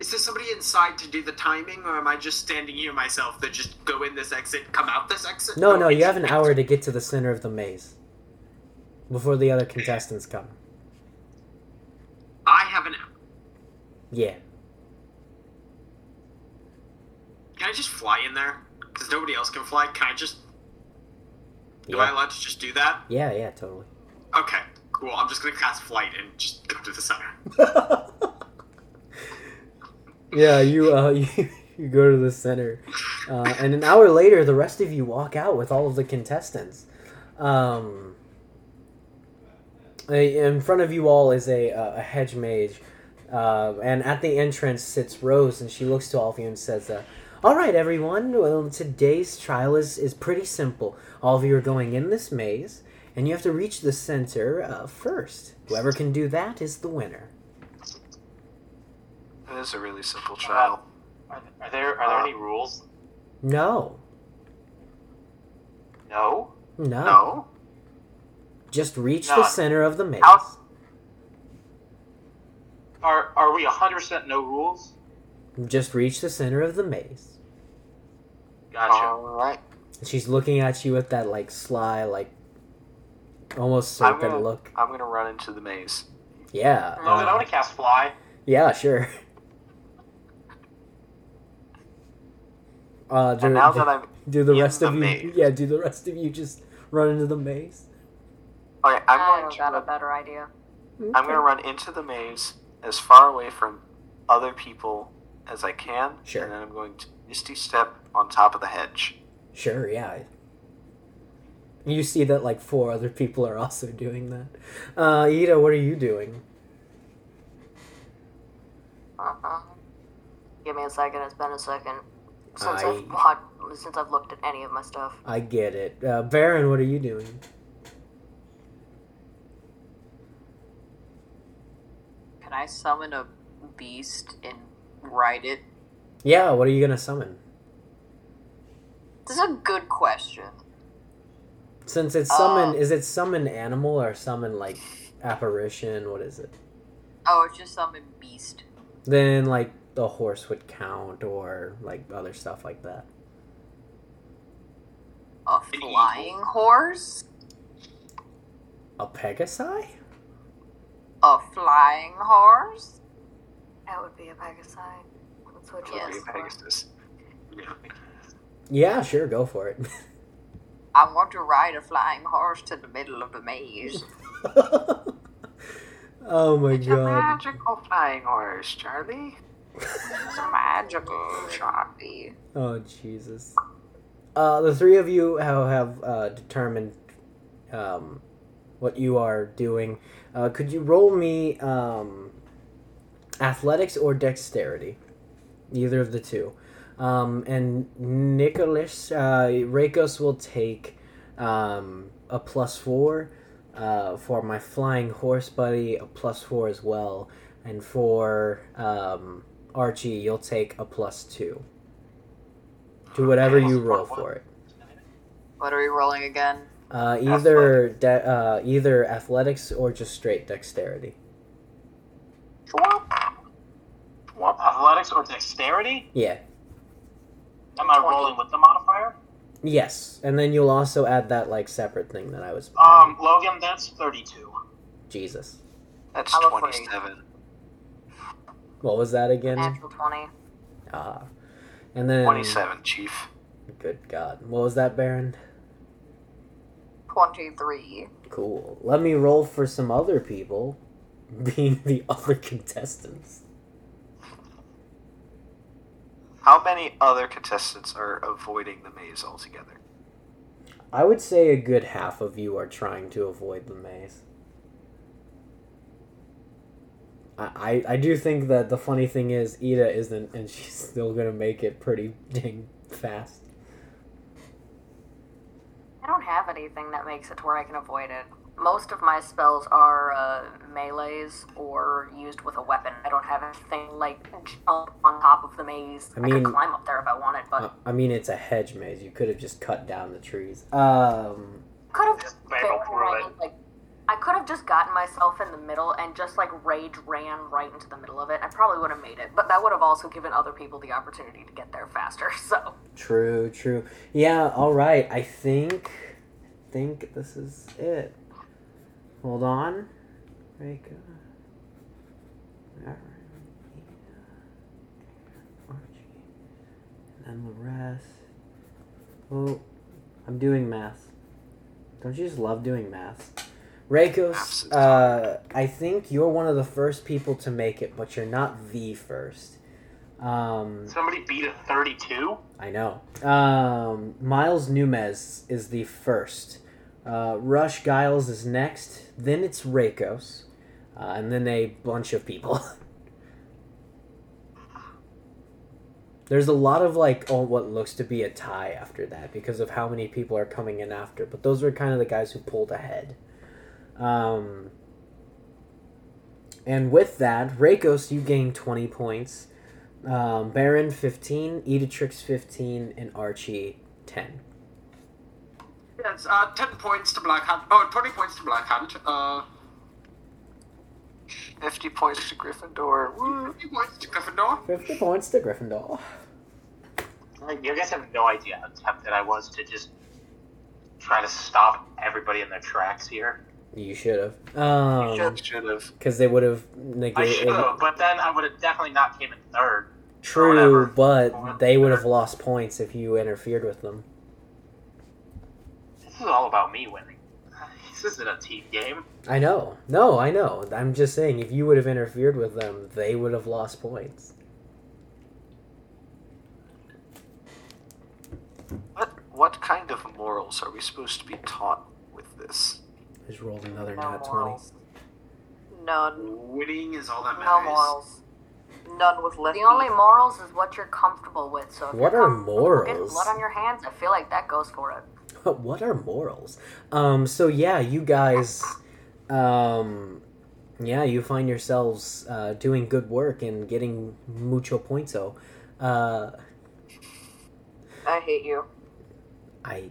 Is there somebody inside to do the timing, or am I just standing here myself that just go in this exit, come out this exit? No, no, you have an hour to get to the center of the maze before the other contestants come. I have an hour. Yeah, Can I just fly in there? Because nobody else can fly. Can I just? Am I allowed to just do that? yeah, yeah, totally. Okay, cool. I'm just gonna cast flight and just go to the center. yeah, you uh, you, you go to the center, uh, and an hour later, the rest of you walk out with all of the contestants. Um, in front of you all is a uh, a hedge mage, uh, and at the entrance sits Rose, and she looks to all of you and says, uh, "All right, everyone. Well, today's trial is is pretty simple. All of you are going in this maze." And you have to reach the center uh, first. Whoever can do that is the winner. It is a really simple trial. Are, are there are there any rules? No, No. no. No? Just reach the center of the maze. How- Are are we hundred percent no rules? Just reach the center of the maze. Gotcha. Alright. She's looking at you with that like sly, like almost I'm serpent gonna- look. I'm gonna run into the maze. Yeah. Logan, I uh, want to cast fly. yeah, sure. Uh, do, And now do- that I'm do the in rest the of you, yeah, do the rest of you just run into the maze? okay, I'm I going to got a better idea. I'm gonna run into the maze as far away from other people as I can. Sure. And then I'm going to misty step on top of the hedge. Sure, yeah. You see that like four other people are also doing that. Uh, Ida, what are you doing? Uh-uh. Give me a second. It's been a second since I- I've watched, since I've looked at any of my stuff. I get it. Uh, Baron, what are you doing? Can I summon a beast and ride it? Yeah, what are you gonna summon? This is a good question. Since it's summon, Uh, is it summon animal or summon like apparition? What is it? Oh, it's just summon beast. Then like the horse would count or like other stuff like that. A flying horse? A Pegasi? A flying horse? That would be a Pegasi. That's what Yes. you're Pegasus. Yeah. Yeah, sure, go for it. I want to ride a flying horse to the middle of the maze. oh my It's a god. magical flying horse, Charlie. It's magical, Charlie. Oh Jesus. Uh, the three of you have, have uh, determined um, what you are doing. Uh, could you roll me um, athletics or dexterity? Either of the two. Um, and Nicholas, uh, Rakos will take um, a plus four. Uh, for my flying horse buddy, a plus four as well. And for um, Archie, you'll take a plus two. To whatever you roll for it. What are we rolling again? Uh, either de- uh, either athletics or just straight dexterity. Athletics or dexterity? Yeah. Am I rolling with the modifier? Yes, and then you'll also add that like separate thing that I was. Um, Logan, that's thirty-two. Jesus. That's I'm afraid. 27. What was that again? Natural 20. Ah. And then 27, Chief. Good God, what was that, Baron? 23. Cool. Let me roll for some other people, being the other contestants. How many other contestants are avoiding the maze altogether? I would say a good half of you are trying to avoid the maze. I, I I do think that the funny thing is Ida isn't, and she's still gonna make it pretty dang fast. I don't have anything that makes it to where I can avoid it. Most of my spells are uh, melees or used with a weapon. I don't have anything like jump on top of the maze. I I, mean- could climb up there if I wanted, but Uh, I mean, it's a hedge maze. You could have just cut down the trees. Um, could have Just just been like I could have just gotten myself in the middle and just like rage ran right into the middle of it. I probably would have made it, but that would have also given other people the opportunity to get there faster. So true, true. Yeah, all right. I think, think this is it. Hold on. Reka. And then the rest. Oh, I'm doing math. Don't you just love doing math? Rakos, uh, I think you're one of the first people to make it, but you're not the first. Um, Somebody beat a 32? I know. Um, Miles Numes is the first. Uh, Rush Giles is next. Then it's Rakos. Uh, and then a bunch of people. There's a lot of like oh, what looks to be a tie after that because of how many people are coming in after. But those are kind of the guys who pulled ahead. Um, and with that, Rakos, you gain 20 points. Um, Baron 15, Editrix 15, and Archie 10. Yes, uh, 10 points to Blackhand. Oh, 20 points to Blackhand. Uh, 50 points to Gryffindor. Woo. 50 points to Gryffindor. 50 points to Gryffindor. Like, you guys have no idea how tempted I was to just try to stop everybody in their tracks here. You should have. Um, Should should have. because they would have I negated. should have, but then I would have definitely not came in third. True, but they would have lost points if you interfered with them. This is all about me winning. This isn't a team game. I know. No, I know. I'm just saying, if you would have interfered with them, they would have lost points. What what kind of morals are we supposed to be taught with this? I just rolled another No nat 20. morals. None. Winning is all that matters. no matters. morals. None with left. The only morals is what you're comfortable with. So if What you're are comfortable with getting morals? blood on your hands, I feel like that goes for it. What are morals? Um, so yeah, you guys, um, yeah, you find yourselves uh, doing good work and getting mucho pointo. Uh, I hate you. I,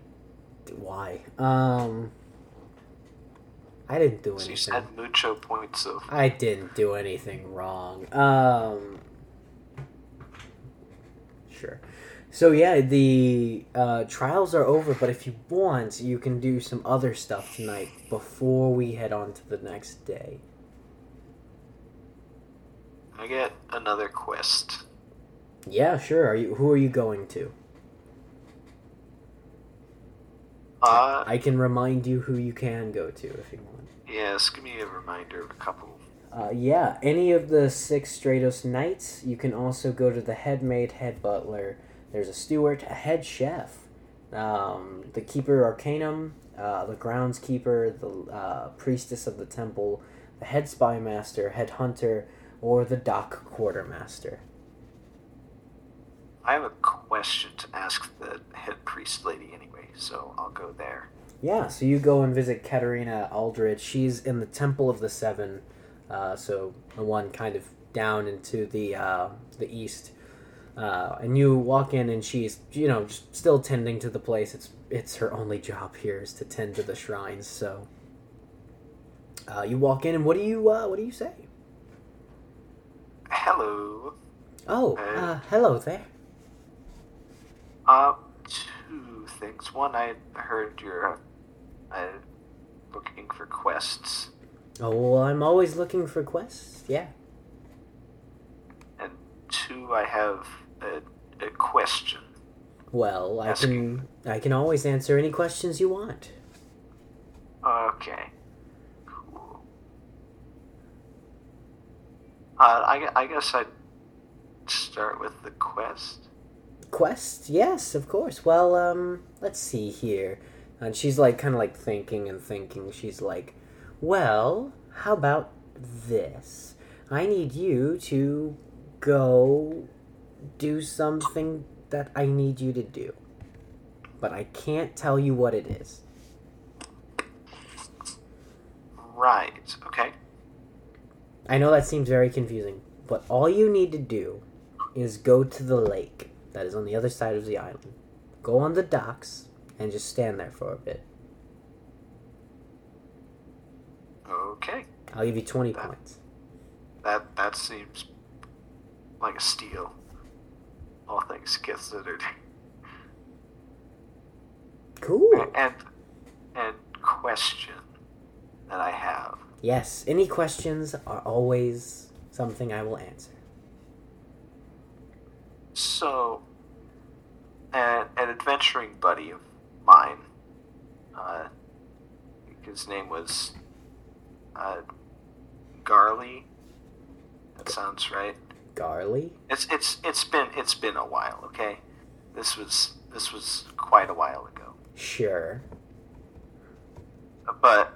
why? Um, I didn't do So you said mucho points of. I didn't do anything wrong. Um, sure. So yeah, the uh, trials are over, but if you want, you can do some other stuff tonight before we head on to the next day. I get another quest. Yeah, sure. Are you? Who are you going to? Uh, I can remind you who you can go to if you want. yes, give me a reminder of a couple. Uh, yeah, any of the six Stratos Knights. You can also go to the head maid, head butler. There's a steward, a head chef, um, the keeper arcanum, uh, the groundskeeper, the uh, priestess of the temple, the head spy master, head hunter, or the dock quartermaster. I have a question to ask the head priest lady anyway, so I'll go there. Yeah, so you go and visit Katerina Aldrich. She's in the Temple of the Seven, uh, so the one kind of down into the uh, the east. Uh, and you walk in, and she's you know just still tending to the place. It's it's her only job here is to tend to the shrines. So uh, you walk in, and what do you uh, what do you say? Hello. Oh, uh, hello there. Uh, two things. One, I heard you're uh, looking for quests, Oh, well, I'm always looking for quests. Yeah. and two, I have a, a question. Well, I can I can always answer any questions you want. Okay. Cool. Uh, I, I guess I'd start with the quest. Quest? Yes, of course. Well, um, let's see here. And she's like, kind of like thinking and thinking. She's like, well, how about this? I need you to go do something that I need you to do. But I can't tell you what it is. Right. Okay. I know that seems very confusing, but all you need to do is go to the lake that is on the other side of the island. Go on the docks and just stand there for a bit. Okay. I'll give you 20 points. That that seems like a steal. All things considered. Cool. And and question that I have. Yes, any questions are always something I will answer. So, an, an adventuring buddy of mine, uh, his name was uh, Garley. That sounds right. Garly? It's it's it's been it's been a while. Okay, this was this was quite a while ago. Sure. But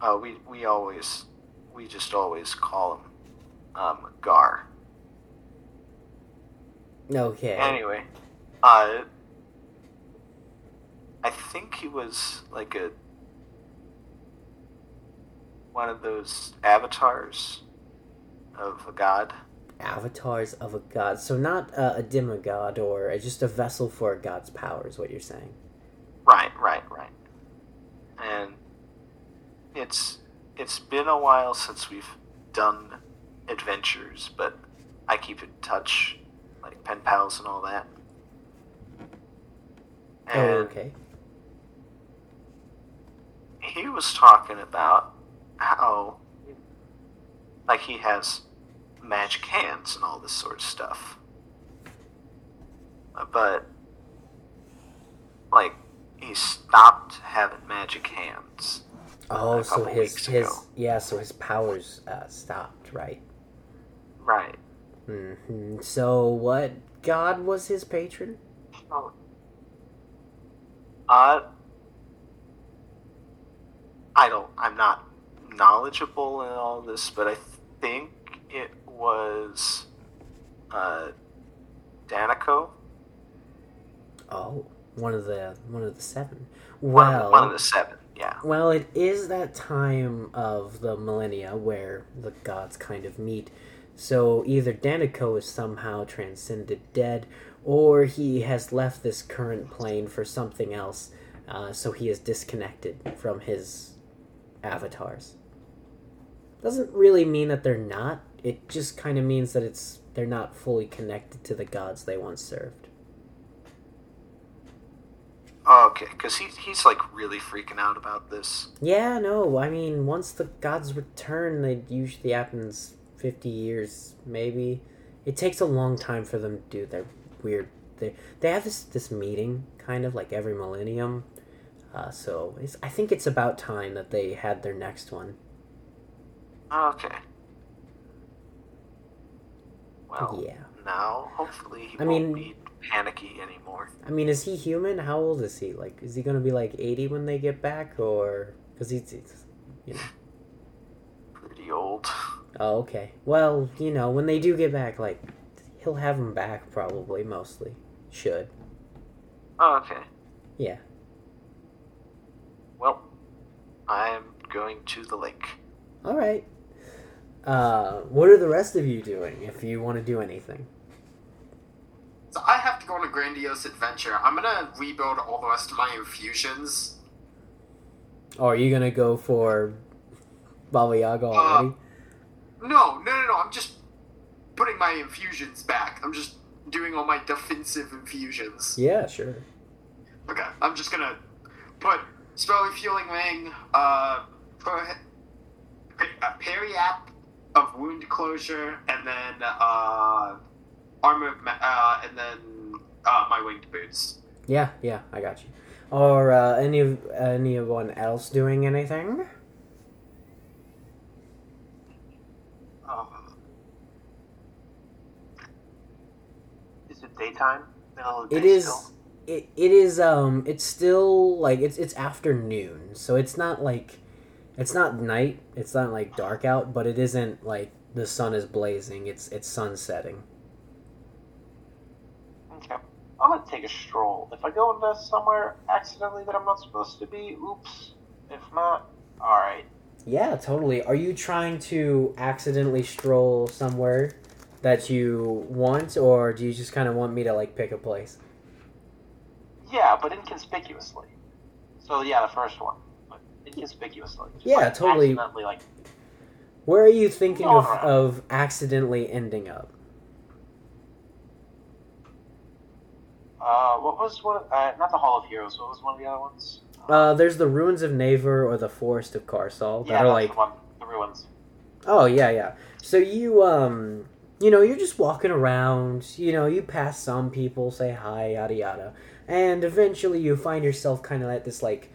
uh, we we always we just always call him um, Gar. Okay. Anyway, uh, I think he was like a one of those avatars of a god. Avatars of a god. So not uh, a demigod or just a vessel for a god's power is what you're saying. Right, right, right. And it's it's been a while since we've done adventures, but I keep in touch, like pen pals and all that. Oh, okay. he was talking about how like he has magic hands and all this sort of stuff Uh, but like he stopped having magic hands Oh, so his his ago. yeah, so his powers uh, stopped, right? right hmm So what god was his patron? uh i don't i'm not knowledgeable in all this but i think it was uh danico Oh, one of the one of the seven. one, Well, of one of the seven yeah Well, it is that time of the millennia where the gods kind of meet. So either Danico is somehow transcended dead, or he has left this current plane for something else, uh, so he is disconnected from his avatars. Doesn't really mean that they're not. It just kind of means that it's they're not fully connected to the gods they once served. Oh, okay, because he, he's like really freaking out about this. Yeah, no, I mean, once the gods return, it usually happens 50 years, maybe. It takes a long time for them to do their weird. They, they have this, this meeting, kind of like every millennium. Uh, so it's, I think it's about time that they had their next one. Okay. Well, Yeah. now hopefully he I won't mean- be panicky anymore. I mean, is he human? How old is he? Like, is he gonna be like 80 when they get back, or. Because he's, he's. You know. Pretty old. Oh, okay. Well, you know, when they do get back, like, he'll have them back probably, mostly. Should. Oh, okay. Yeah. Well, I'm going to the lake. All right. Uh, what are the rest of you doing if you want to do anything? So I have to go on a grandiose adventure. I'm gonna rebuild all the rest of my infusions. Or are you gonna go for Baba Yaga Uh, already? No, no, no, no. I'm just putting my infusions back. I'm just doing all my defensive infusions. yeah, sure. Okay, I'm just gonna put spell refueling ring, uh, pro- a periapt of wound closure, and then uh, armor, of ma- uh, and then uh, my winged boots. Yeah, yeah, I got you. Or uh, any of anyone else doing anything? Um, is it daytime? Middle of day it is. Still? It, it is Um. It's still like it's it's afternoon, so it's not like it's not night. It's not like dark out, but it isn't like the sun is blazing. It's it's sun setting. Okay. I'm gonna take a stroll. If I go into somewhere accidentally that I'm not supposed to be, oops. If not, alright. Yeah, totally. Are you trying to accidentally stroll somewhere that you want, or do you just kind of want me to like pick a place? Yeah, but inconspicuously. So yeah, the first one. Inconspicuously. Just, Yeah, like, totally. Accidentally, like, Where are you thinking of, of accidentally ending up? uh, what was one? Uh, not the Hall of Heroes. What was one of the other ones? Uh, there's the ruins of Naver or the forest of Karsal that yeah, are like the one. The ruins. Oh yeah, yeah. So you um you know, you're just walking around, you know, you pass some people, say hi, yada yada. And eventually you find yourself kind of at this like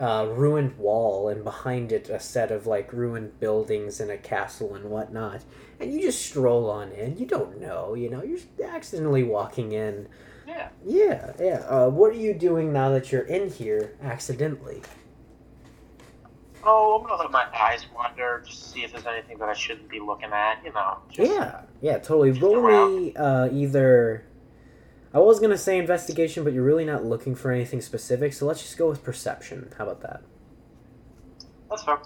uh, ruined wall and behind it a set of like ruined buildings and a castle and whatnot. And you just stroll on in. You don't know, you know, you're accidentally walking in. Yeah. Yeah, yeah. Uh, what are you doing now that you're in here accidentally? Oh, I'm gonna let my eyes wander, just to see if there's anything that I shouldn't be looking at. You know. Yeah, yeah, totally. Roll me uh, either. I was gonna say investigation, but you're really not looking for anything specific, so let's just go with perception. How about that? That's fair.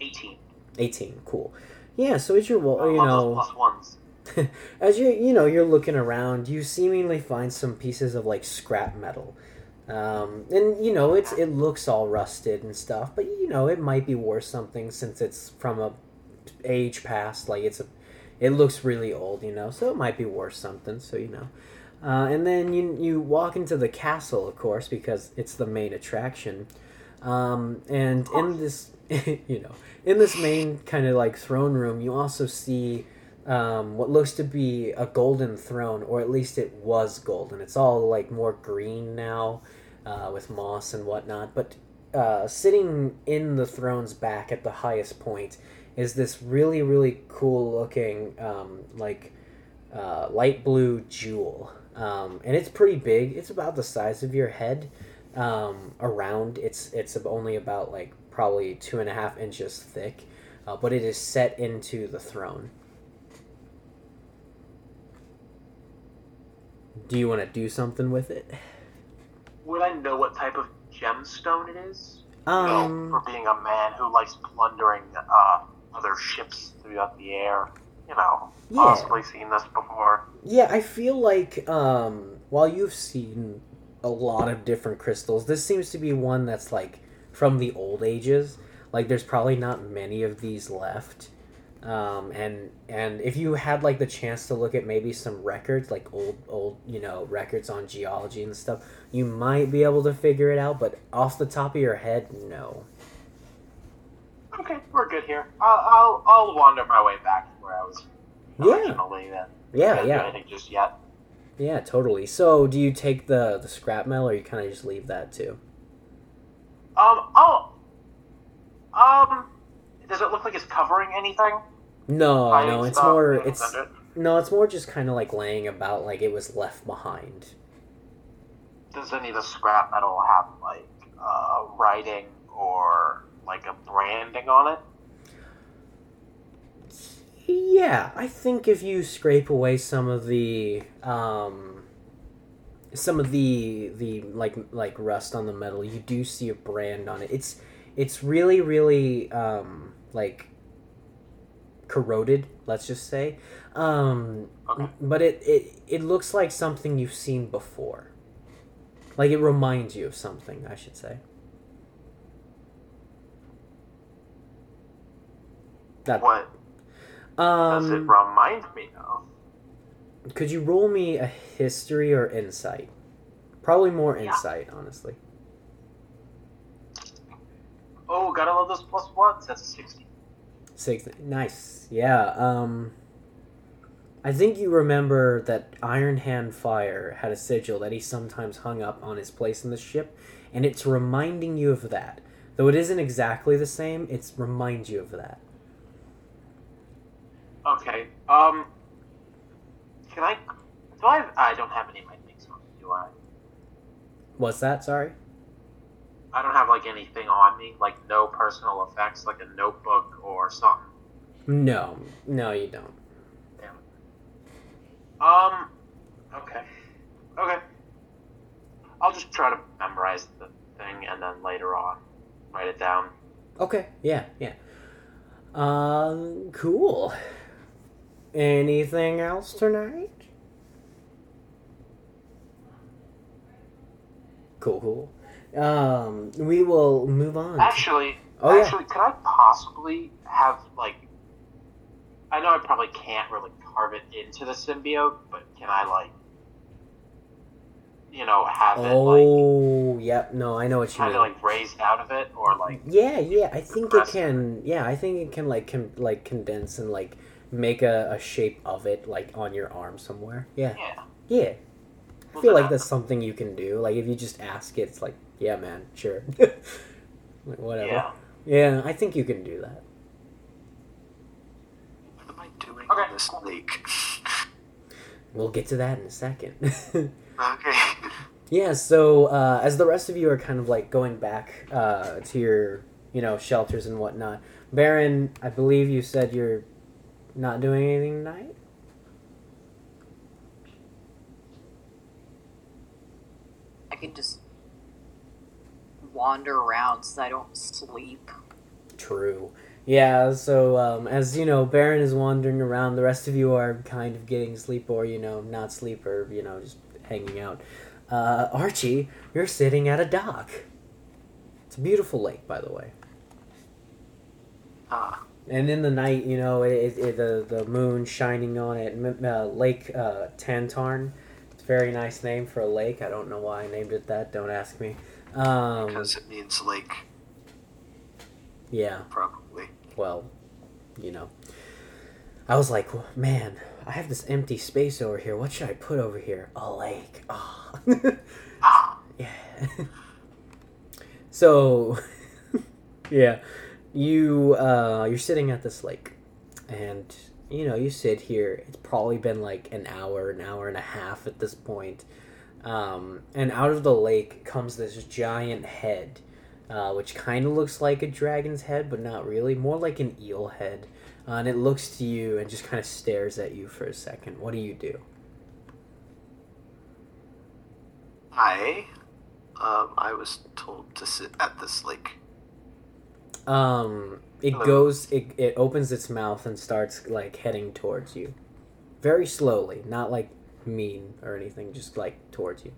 18. 18. Cool. Yeah. So as you're, well, you love know, plus ones. as you you know you're looking around, you seemingly find some pieces of like scrap metal, um, and you know it's it looks all rusted and stuff, but you know it might be worth something since it's from a age past. Like it's a, it looks really old, you know, so it might be worth something. So you know. Uh, and then you you walk into the castle, of course, because it's the main attraction. Um, and in this, you know, in this main kind of like throne room, you also see um, what looks to be a golden throne, or at least it was golden. It's all like more green now, uh, with moss and whatnot. But uh, sitting in the throne's back at the highest point is this really, really cool looking, um, like uh, light blue jewel. Um, and it's pretty big. It's about the size of your head. Um, around it's it's only about like probably two and a half inches thick, uh, but it is set into the throne. Do you want to do something with it? Would I know what type of gemstone it is? Um, no, for being a man who likes plundering uh, other ships throughout the air. You know, Yeah. possibly seen this before. Yeah, I feel like um, while you've seen a lot of different crystals, this seems to be one that's like from the old ages. Like, there's probably not many of these left. Um, and and if you had like the chance to look at maybe some records, like old old you know records on geology and stuff, you might be able to figure it out. But off the top of your head, no. Okay, we're good here. I'll I'll, I'll wander my way back to where I was Yeah, originally. Then. yeah, Can't yeah, anything just yet. yeah, totally. So, do you take the the scrap metal, or you kind of just leave that too? Um. Oh. Um. Does it look like it's covering anything? No, Hiding no, it's stuff, more it's it? no, it's more just kind of like laying about like it was left behind. Does any of the scrap metal have like uh, writing or like a branding on it? Yeah, I think if you scrape away some of the um some of the the like like rust on the metal, you do see a brand on it. It's it's really really um like corroded, let's just say. Um Okay. but it, it it looks like something you've seen before. Like it reminds you of something, I should say. That What does it um remind me of? could you roll me a history or insight? Probably more Yeah. insight, honestly. Oh, gotta love those plus ones. That's a sixty. Six. Nice. Yeah. Um. I think you remember that Iron Hand Fire had a sigil that he sometimes hung up on his place in the ship, and it's reminding you of that. Though it isn't exactly the same, it's reminds you of that. Okay. Um. Can I? Do I? I don't have any of my things on. me, Do I? What's that? Sorry. I don't have like anything on me, like no personal effects, like a notebook or something. No, no, you don't. Damn. Um. Okay. Okay. I'll just try to memorize the thing and then later on write it down. Okay, yeah, yeah. Uh, cool. Anything else tonight? Cool, cool. Um, we will move on. Actually, Oh, yeah. actually, could I possibly have like? I know I probably can't really carve it into the symbiote, but can I like? You know, have it like Oh, yep. No, I know what you mean. like raised out of it, or like yeah, yeah. I think it can. Yeah, I think it can like con- like condense and like make a, a shape of it like on your arm somewhere. Yeah, yeah. yeah. I feel like that's something you can do. Like if you just ask it, it's like, yeah, man, sure. like, whatever. Yeah. Yeah, I think you can do that. What am I doing Okay, on this cool. lake? We'll get to that in a second. okay. yeah, so uh, as the rest of you are kind of like going back uh, to your, you know, shelters and whatnot, Baron, I believe you said you're not doing anything tonight? I can just wander around so I don't sleep. True. Yeah, so um, as you know, Baron is wandering around. The rest of you are kind of getting sleep, or you know, not sleep, or you know, just hanging out. Uh, Archie, you're sitting at a dock. It's a beautiful lake, by the way. Ah, And in the night, you know, it, it, the the moon shining on it. Uh, lake uh, Tantarn. It's a very nice name for a lake. I don't know why I named it that. Don't ask me. Um, because it means lake, yeah. probably. well, you know. I was like, man, I have this empty space over here. What should I put over here? A lake. Ah. Ah, yeah. so, yeah, you uh, you're sitting at this lake, and you know you sit here. It's probably been like an hour, an hour and a half at this point. Um, and out of the lake comes this giant head uh, which kind of looks like a dragon's head, but not really. More like an eel head. Uh, and it looks to you and just kind of stares at you for a second. What do you do? Hi. Um, I was told to sit at this lake. Um, it goes, it, it opens its mouth and starts like heading towards you. Very slowly, not like mean or anything, just like towards you.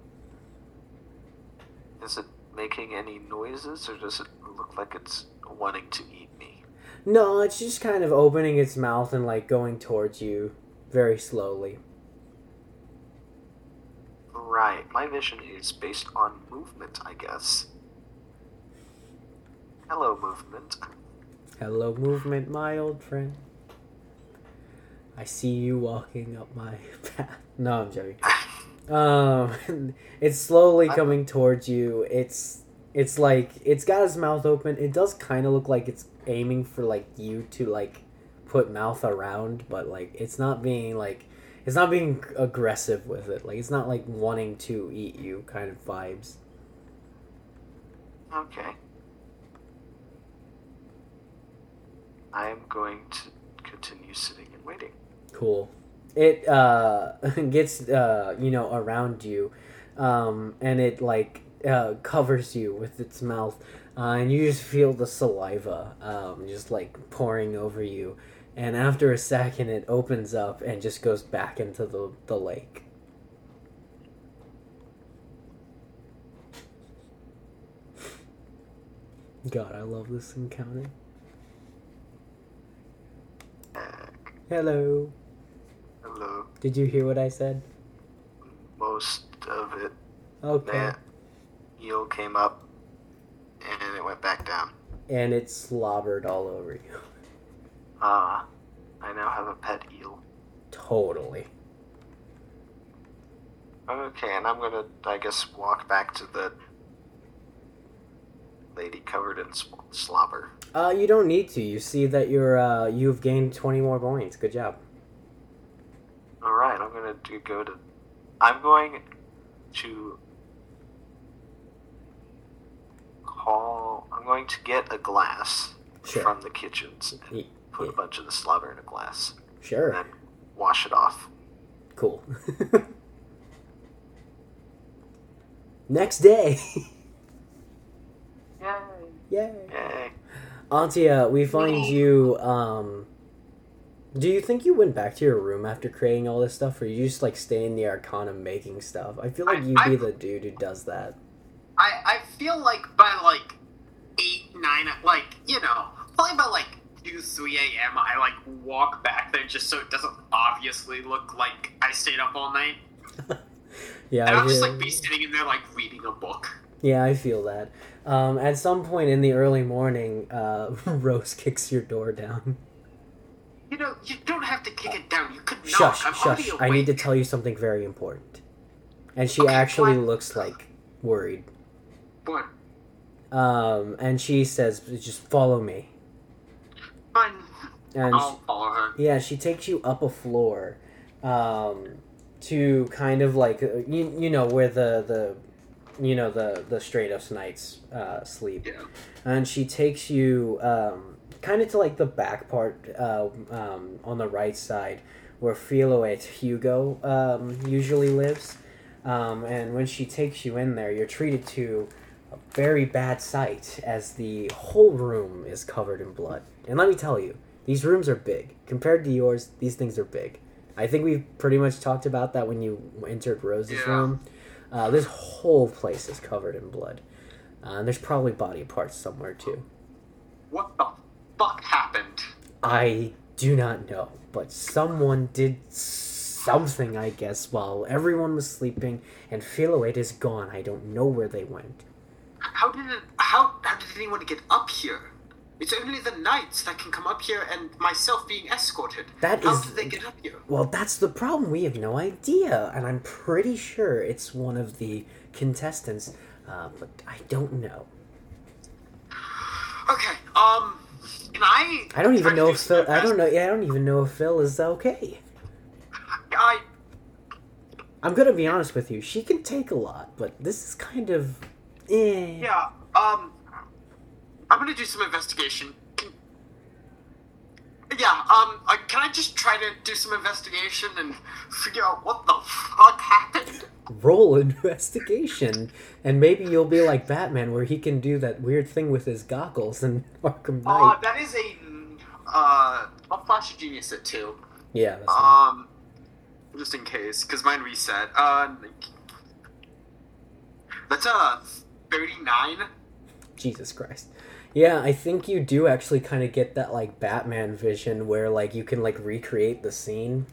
Is it making any noises, or does it look like it's wanting to eat me? No, it's just kind of opening its mouth and like going towards you very slowly. Right. My vision is based on movement, I guess. Hello, movement. Hello, movement, my old friend. I see you walking up my path. No, I'm joking. Um, it's slowly coming towards you. It's it's like it's got its mouth open. It does kind of look like it's aiming for like you to like put mouth around, but like it's not being like it's not being aggressive with it. Like it's not like wanting to eat you kind of vibes. Okay. I am going to continue sitting and waiting. Cool. It uh gets uh you know around you, um and it like uh covers you with its mouth, uh, and you just feel the saliva um just like pouring over you, and after a second it opens up and just goes back into the the lake. God, I love this encounter. Hello. Hello. Did you hear what I said? Most of it. Okay. That eel came up, and it went back down. And it slobbered all over you. Ah, I now have a pet eel. Totally. Okay, and I'm gonna, I guess, walk back to the lady covered in slobber. Uh, you don't need to. You see that you're uh, you've gained twenty more points. Good job. All right, I'm gonna do, go to. I'm going to call. I'm going to get a glass Sure. from the kitchens and Ye- put yeah. a bunch of the slobber in a glass Sure. and then wash it off. Cool. Next day. Yay! Yay. Yay! Atia, we find you. Um, do you think you went back to your room after creating all this stuff, or you just like stay in the Arcana making stuff? I feel like I- you'd be the dude who does that. I, I feel like by like eight, nine, like, you know, probably by like 2, 3 a.m., I like walk back there just so it doesn't obviously look like I stayed up all night. Yeah, And I I'll just like be sitting in there like reading a book. yeah, I feel that. Um, at some point in the early morning, uh, Rose kicks your door down. You know, you don't have to kick it down. You could knock. Shush, I'm shush! I need to tell you something very important. And she Okay, actually what? looks like worried. What? Um, and she says, "Just follow me." Fine. And I'll follow her. Yeah, she takes you up a floor, um, to kind of like uh, you, you know where the the you know the the Stratos knights uh, sleep, Yeah. and she takes you um, kind of to like the back part uh, um, on the right side where Philoet Hugo um, usually lives, um, and when she takes you in there, you're treated to a very bad sight as the whole room is covered in blood. And let me tell you, these rooms are big. Compared to yours, these things are big. I think we've pretty much talked about that when you entered Rose's Yeah. room. Uh, this whole place is covered in blood. Uh, and there's probably body parts somewhere too. What the fuck happened? I do not know, but someone did something, I guess, while everyone was sleeping, and Philoate is gone. I don't know where they went. How did it? How how did anyone get up here? It's only the knights that can come up here, and myself being escorted. That how is- did they get up here? Well, that's the problem. We have no idea, and I'm pretty sure it's one of the contestants, uh, but I don't know. Okay. Um. Can I? I don't even know if Phil. I don't know. Yeah, I don't even know if Phil is okay. I I'm gonna be honest with you. She can take a lot, but this is kind of. Eh. yeah. Um. I'm gonna do some investigation. Can- Yeah. Um. I, can I just try to do some investigation and figure out what the fuck happened? Roll investigation, and maybe you'll be like Batman, where he can do that weird thing with his goggles and Arkham Uh, that is a uh. I'll flash a genius at two. yeah. That's Um, just in case, because mine reset. Uh, that's a thirty-nine. Jesus Christ. Yeah, I think you do actually kind of get that like Batman vision where like you can like recreate the scene.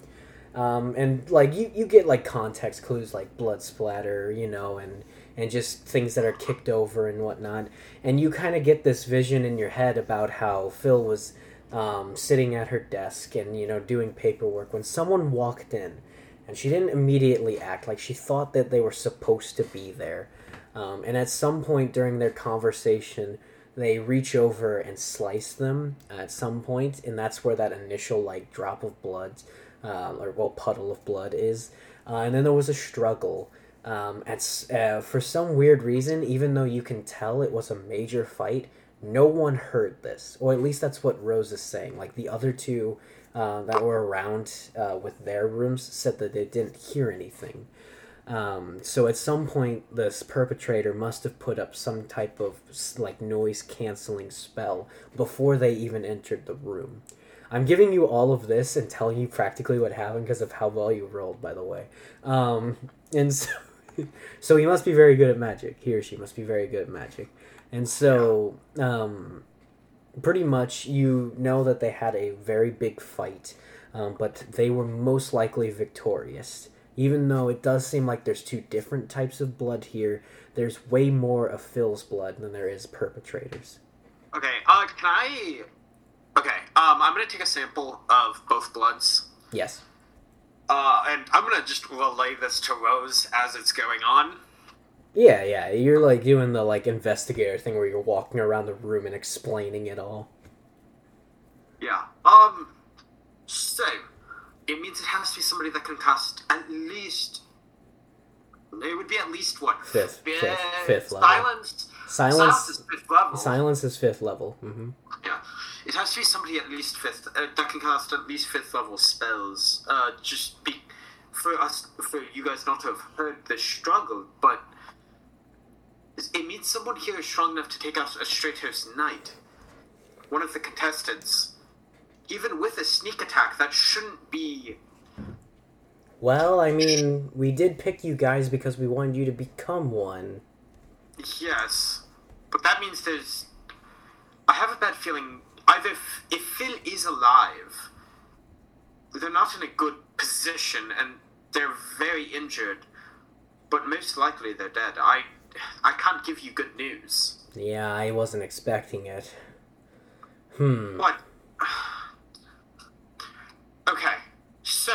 Um, and like you, you get like context clues like blood splatter, you know, and and just things that are kicked over and whatnot. And you kind of get this vision in your head about how Phil was um, sitting at her desk and you know doing paperwork when someone walked in, and she didn't immediately act like she thought that they were supposed to be there. Um, and at some point during their conversation, they reach over and slice them at some point, and that's where that initial like drop of blood, uh, or well puddle of blood is. Uh, and then there was a struggle. Um, at uh, for some weird reason, even though you can tell it was a major fight, no one heard this, or at least that's what Rose is saying. Like the other two uh, that were around uh, with their rooms said that they didn't hear anything. Um, so at some point, this perpetrator must have put up some type of like noise canceling spell before they even entered the room. I'm giving you all of this and telling you practically what happened because of how well you rolled, by the way. Um, and so, so he must be very good at magic. He or she must be very good at magic. And so, um, pretty much, you know that they had a very big fight, um, but they were most likely victorious. Even though it does seem like there's two different types of blood here, there's way more of Phil's blood than there is perpetrators. Okay. Uh, can I? Okay. Um, I'm gonna take a sample of both bloods. Yes. Uh, and I'm gonna just relay this to Rose as it's going on. Yeah, yeah. You're like doing the like investigator thing where you're walking around the room and explaining it all. Yeah. Um. So, it means it has to be somebody that can cast at least. It would be at least what Fifth- fifth- Fifth- fifth level. silence. Silence. is fifth level. Silence is fifth level. hmm Yeah, it has to be somebody at least fifth uh, that can cast at least fifth level spells. Uh, just be for us, for you guys not to have heard the struggle, but it means someone here is strong enough to take out a Stratos Knight, one of the contestants. Even with a sneak attack, that shouldn't be. Well, I mean, we did pick you guys because we wanted you to become one. Yes, but that means there's. I have a bad feeling either f- if Phil is alive, they're not in a good position and they're very injured, but most likely they're dead. I, I can't give you good news. Yeah, I wasn't expecting it. Hmm. But okay, so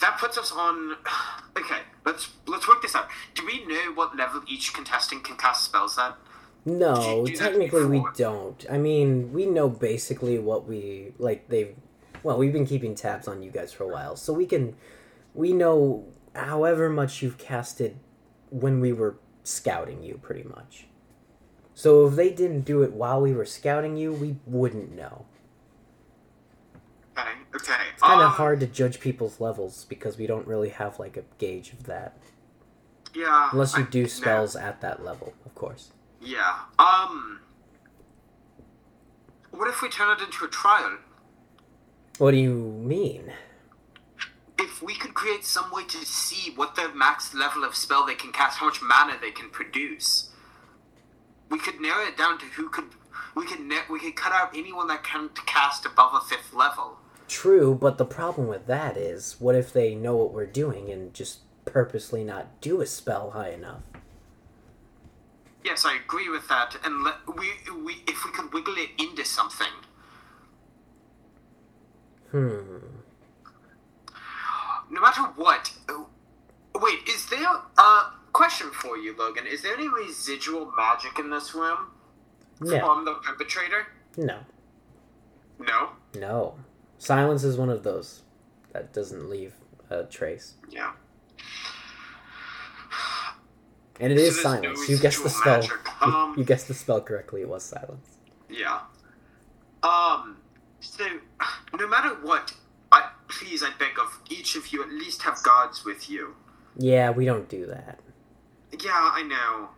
that puts us on. Okay, let's let's work this out. Do we know what level each contestant can cast spells at? No, Did you do that technically we don't. I mean, we know basically what we like. They've well, we've been keeping tabs on you guys for a while, so we can we know however much you've casted when we were scouting you, pretty much. So if they didn't do it while we were scouting you, we wouldn't know. Okay, okay. It's kind of um, hard to judge people's levels because we don't really have like a gauge of that, Yeah. unless you I- do no. spells at that level, of course. Yeah. Um. What if we turn it into a trial? What do you mean? If we could create some way to see what their max level of spell they can cast, how much mana they can produce, could narrow it down to who could. We could ne- we could cut out anyone that can't cast above a fifth level. True, but the problem with that is, what if they know what we're doing and just purposely not do a spell high enough? Yes, I agree with that. And let, we we if we could wiggle it into something. Hmm. no matter what. oh, Wait, is there a question for you, Logan? Is there any residual magic in this room No. from the perpetrator? No. No. No. Silence is one of those that doesn't leave a trace. Yeah. And it So is there's no silence. you guessed the spell. Um, you guessed the spell correctly. It was silence. Yeah. Um. So, no matter what, I please, I beg of each of you, at least have guards with you. Yeah, we don't do that. Yeah, I know.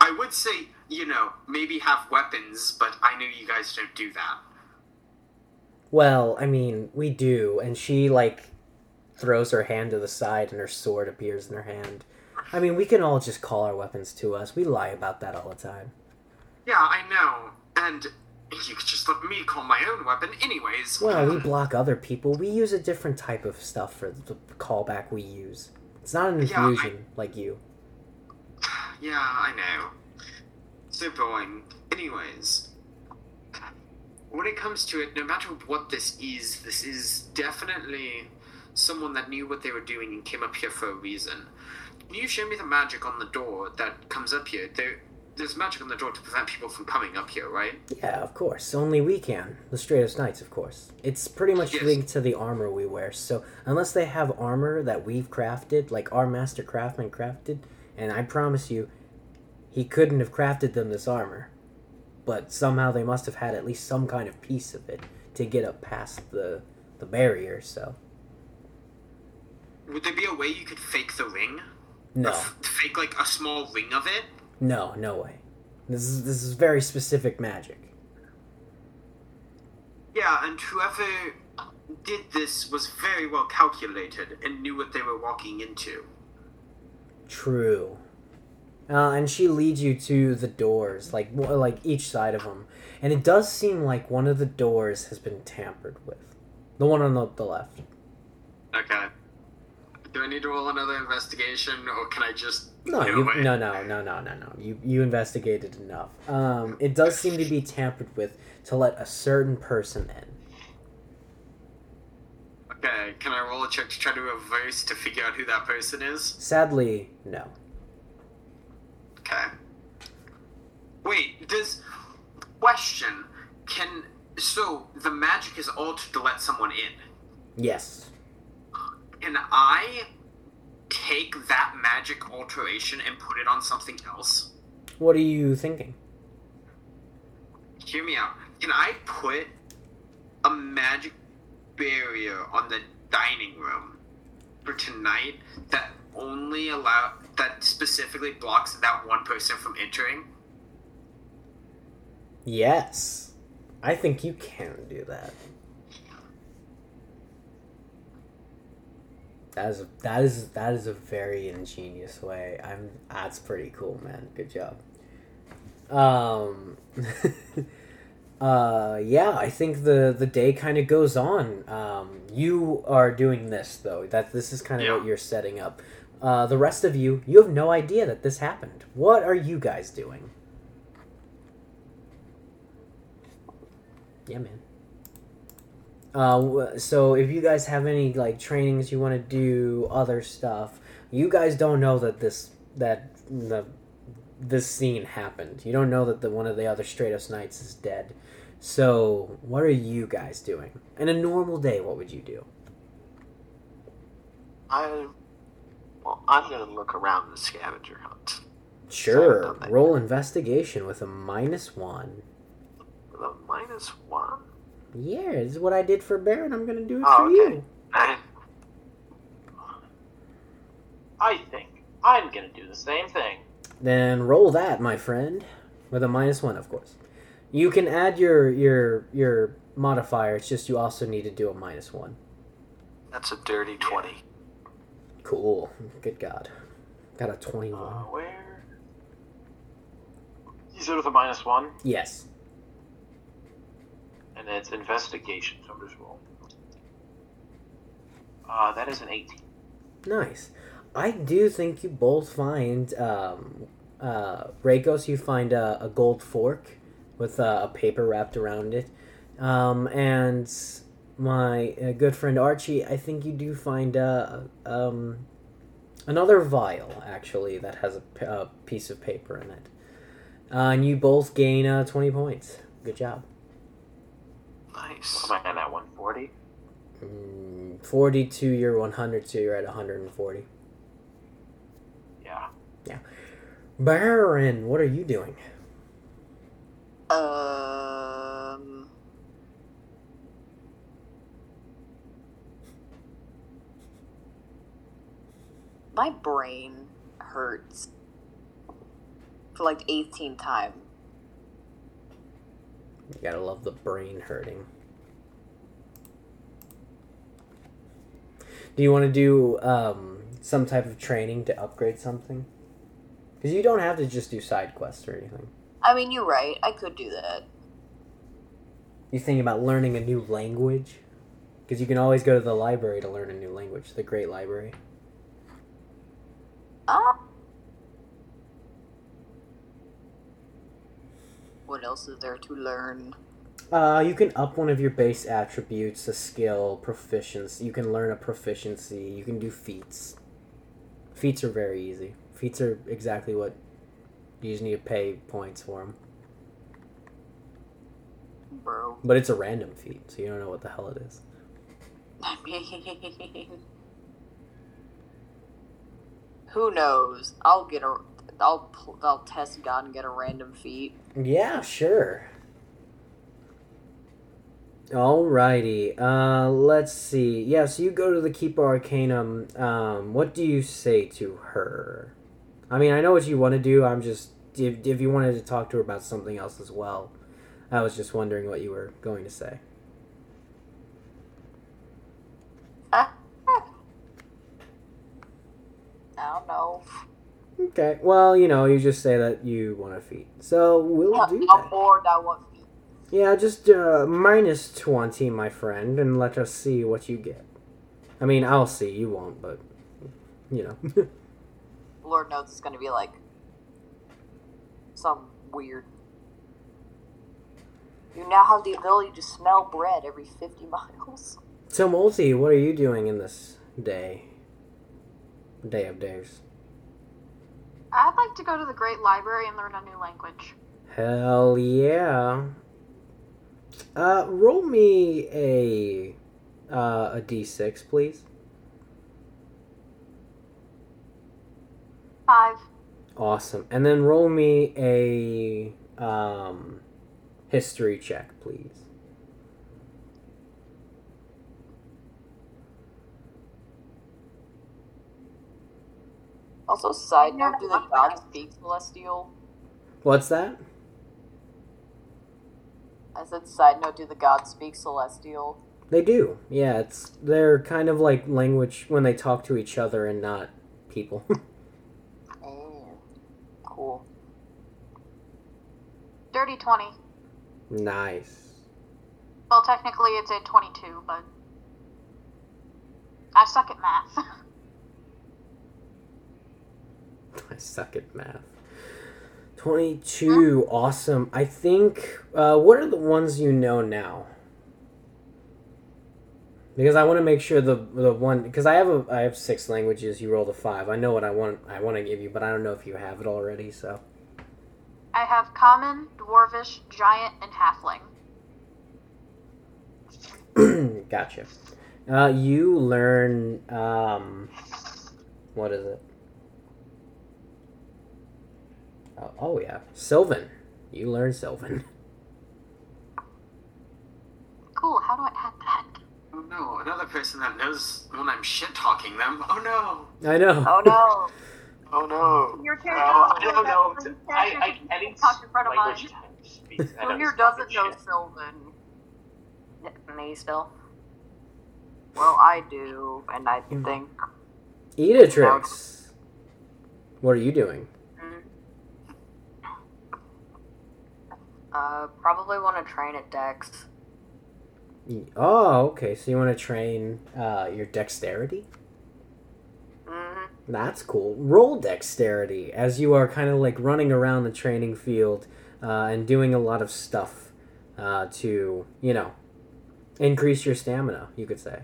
I would say, you know, maybe have weapons, but I know you guys don't do that. Well, I mean, we do, and she like throws her hand to the side and her sword appears in her hand. I mean, we can all just call our weapons to us. We lie about that all the time. Yeah, I know. And you could just let me call my own weapon, anyways. Well, we block other people. We use a different type of stuff for the callback we use. It's not an Yeah, I- infusion like you. Yeah, I know. So boring. Anyways, when it comes to it, no matter what this is, this is definitely someone that knew what they were doing and came up here for a reason. Can you show me the magic on the door that comes up here? There, there's magic on the door to prevent people from coming up here, right? Yeah, of course. Only we can. The Stratos Knights, of course. It's pretty much Yes. linked to the armor we wear. So unless they have armor that we've crafted, like our master craftsman crafted, and I promise you, he couldn't have crafted them this armor. But somehow they must have had at least some kind of piece of it to get up past the the barrier. So Would there be a way you could fake the ring? no, F- fake like a small ring of it? no, no way. This is this is very specific magic. Yeah, and whoever did this was very well calculated and knew what they were walking into. True. Uh, and she leads you to the doors, like like each side of them, and it does seem like one of the doors has been tampered with. The one on the, the left. Okay. Do I need to roll another investigation, or can I just No, you, no, no, no, no, no, no. You you investigated enough. Um, it does seem to be tampered with to let a certain person in. Okay, can I roll a check to try to reverse to figure out who that person is? Sadly, no. Okay. Wait, does question can so the magic is altered to let someone in? Yes. Can I take that magic alteration and put it on something else? What are you thinking? Hear me out. Can I put a magic barrier on the dining room for tonight that only allow that specifically blocks that one person from entering? Yes. I think you can do that. That is that is that is a very ingenious way. I'm that's pretty cool, man. Good job. Um uh yeah, I think the the day kind of goes on. Um you are doing this though. That this is kind of Yeah. what you're setting up. Uh the rest of you, you have no idea that this happened. What are you guys doing? Yeah, man. Uh, so if you guys have any like trainings you want to do, other stuff, you guys don't know that this that the this scene happened. You don't know that the one of the other Stratos Knights is dead. So what are you guys doing? In a normal day, what would you do? I, well, I'm gonna look around the scavenger hunt. Sure, roll investigation with a minus one. With a minus one. Yeah, this is what I did for Baron. I'm gonna do it Oh, for okay. you. I think I'm gonna do the same thing. Then roll that, my friend, with a minus one, of course. You can add your your your modifier. It's just you also need to do a minus one. That's a dirty twenty. Cool. Good God. Got a Uh, twenty-one. where? You said with a minus one, Yes. and it's investigation. So I'm just roll. Uh, that is an 18. Nice. I do think you both find um, uh, Reikos. You find a, a gold fork with a, a paper wrapped around it, um, and my uh, good friend Archie. I think you do find uh, um, another vial actually that has a piece of paper in it, uh, and you both gain uh, twenty points. Good job. Nice. What am I at? 140? Mm, Forty-two. You're one hundred. So you're at one hundred and forty. Yeah. Yeah. Baron, what are you doing? Um. My brain hurts for like 18 time. You gotta love the brain hurting. Do you want to do um, some type of training to upgrade something? Because you don't have to just do side quests or anything. I mean, you're right. I could do that. You think about learning a new language? Because you can always go to the library to learn a new language, the Great Library. Uh, what else is there to learn? Uh, you can up one of your base attributes, a skill, proficiency. You can learn a proficiency. You can do feats. Feats are very easy. Feats are exactly what you just need to pay points for them. Bro. But it's a random feat, so you don't know what the hell it is. I mean, who knows? I'll get a. I'll I'll test God and get a random feat. Yeah, sure. Alrighty. Uh, let's see. Yeah, so you go to the Keeper Arcanum. Um, what do you say to her? I mean, I know what you want to do. I'm just if, if you wanted to talk to her about something else as well. I was just wondering what you were going to say. I don't know. Okay. Well, you know, you just say that you want a feat. So we'll do I'm that. bored. I want feet. Yeah, just uh, minus 20, my friend, and let us see what you get. I mean, I'll see. You won't, but, you know. Lord knows it's gonna be like some weird. You now have the ability to smell bread every 50 miles. so, Multi, what are you doing in this day? Day of days. I'd like to go to the Great Library and learn a new language. Hell yeah. Uh, roll me a, uh, a d6, please. Five. Awesome. And then roll me a um, history check, please. Also, side note, do the gods speak celestial? What's that? I said, side note, do the gods speak celestial? They do. Yeah, it's they're kind of like language when they talk to each other and not people. Oh, cool. Dirty 20. nice. Well, technically it's a 22, but. I suck at math. I suck at math. 22. Awesome. I think uh, what are the ones you know now? Because I want to make sure the the one because I have a I have six languages. You rolled a five. I know what I want I want to give you, but I don't know if you have it already. So I have common, dwarvish, giant, and halfling. gotcha. Uh, you learn um, what is it? Oh, oh yeah, Sylvan. You learn Sylvan. Cool, how do I add that? Oh no, another person that knows when I'm shit talking them. Oh no! I know. Oh no! Oh no! Your character Well, I don't know. that- I, I, I didn't talk in front of language mine. time speaks. I know Who here he's doesn't know shit. Sylvan? Me still. Well, I do, and I Hmm. think Editrix. What are you doing? Uh, probably want to train at Dex. Oh, okay. So you want to train uh, your dexterity? That's cool. Roll dexterity as you are kind of like running around the training field uh, and doing a lot of stuff uh, to, you know, increase your stamina, you could say.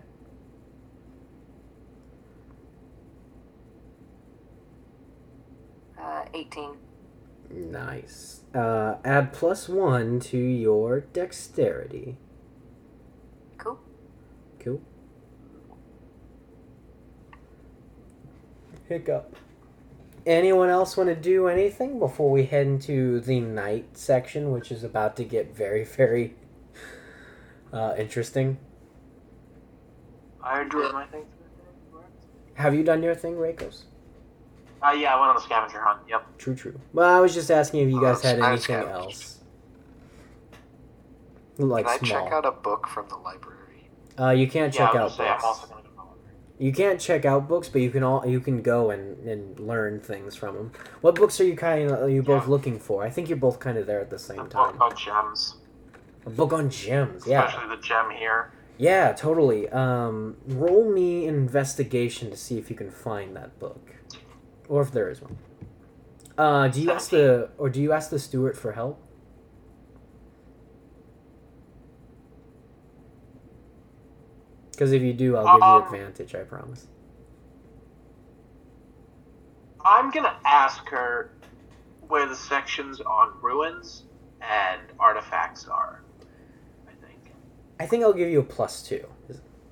Uh, 18. Nice. Uh, add plus one to your dexterity. Cool. Cool. Hiccup. Anyone else want to do anything before we head into the night section, which is about to get very, very uh, interesting? I enjoyed my thing. Have you done your thing, Reikos? Uh, yeah, I went on the scavenger hunt. Yep. True, true. Well, I was just asking if you guys had I anything else. Like Can I small. check out a book from the library? uh, you can't yeah, check I out was gonna books. also going to go. You can't check out books, but you can all you can go and, and learn things from them. What books are you kind of are you both Yeah. looking for? I think you're both kind of there at the same A same book time. about gems, A book on gems, yeah, especially the gem here. yeah, totally. Um, roll me an investigation to see if you can find that book, or if there is one. Uh, do you ask the or do you ask the steward for help? Because if you do, I'll give you Um, advantage. I promise. I'm gonna ask her where the sections on ruins and artifacts are. I think. I think I'll give you a plus two.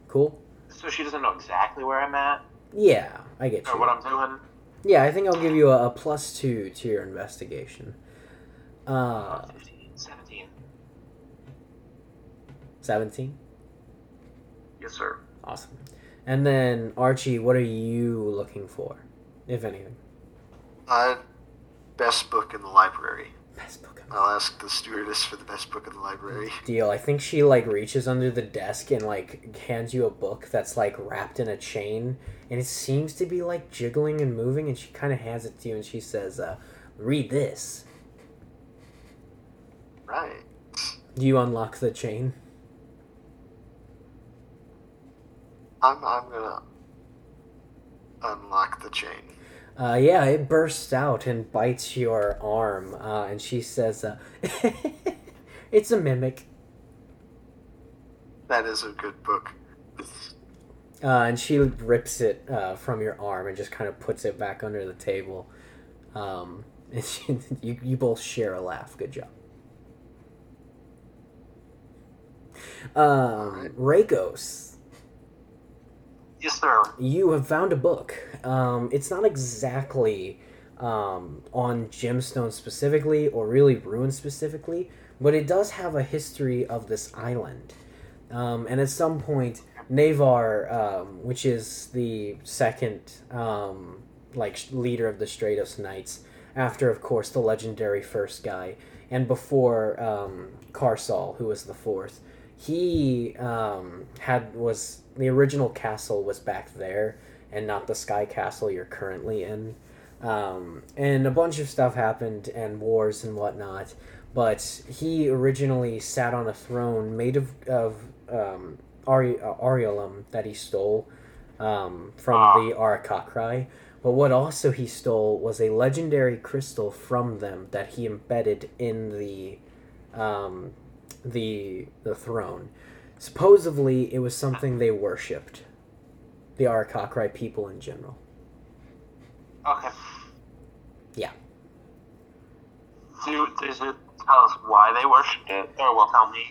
Cool? So she doesn't know exactly where I'm at Yeah, I get or you. what I'm doing. Yeah, I think I'll give you a, a plus two to your investigation. Uh, 15, 17. 17? Yes, sir. Awesome. And then, Archie, what are you looking for, if anything? Uh, best book in the library. Best book of I'll ask the stewardess for the best book in the library. deal. I think she, like, reaches under the desk and, like, hands you a book that's, like, wrapped in a chain, and it seems to be, like, jiggling and moving, and she kind of hands it to you, and she says, uh, read this. Right. Do you unlock the chain? I'm I'm gonna unlock the chain. Uh, yeah, it bursts out and bites your arm, uh, and she says, uh, "It's a mimic." That is a good book. Uh, and she rips it uh, from your arm and just kind of puts it back under the table. Um, and she, you you both share a laugh. Good job. Um, Rakos, Yes, sir. you have found a book. Um, it's not exactly um, on gemstones specifically, or really ruins specifically, but it does have a history of this island. Um, and at some point, Navar, um, which is the second um, like leader of the Stratos Knights, after of course the legendary first guy, and before um, who was the fourth, he um, had was the original castle was back there and not the sky castle you're currently in. Um, and a bunch of stuff happened and wars and whatnot. But he originally sat on a throne made of of um, Ari- uh, Ariolum that he stole um, from Ah. the Arakakrai. But what also he stole was a legendary crystal from them that he embedded in the um, the the throne. Supposedly, it was something they worshipped. The Arakakrai people in general. Okay. Yeah. Do, does it tell us why they worshipped it? Or will tell me.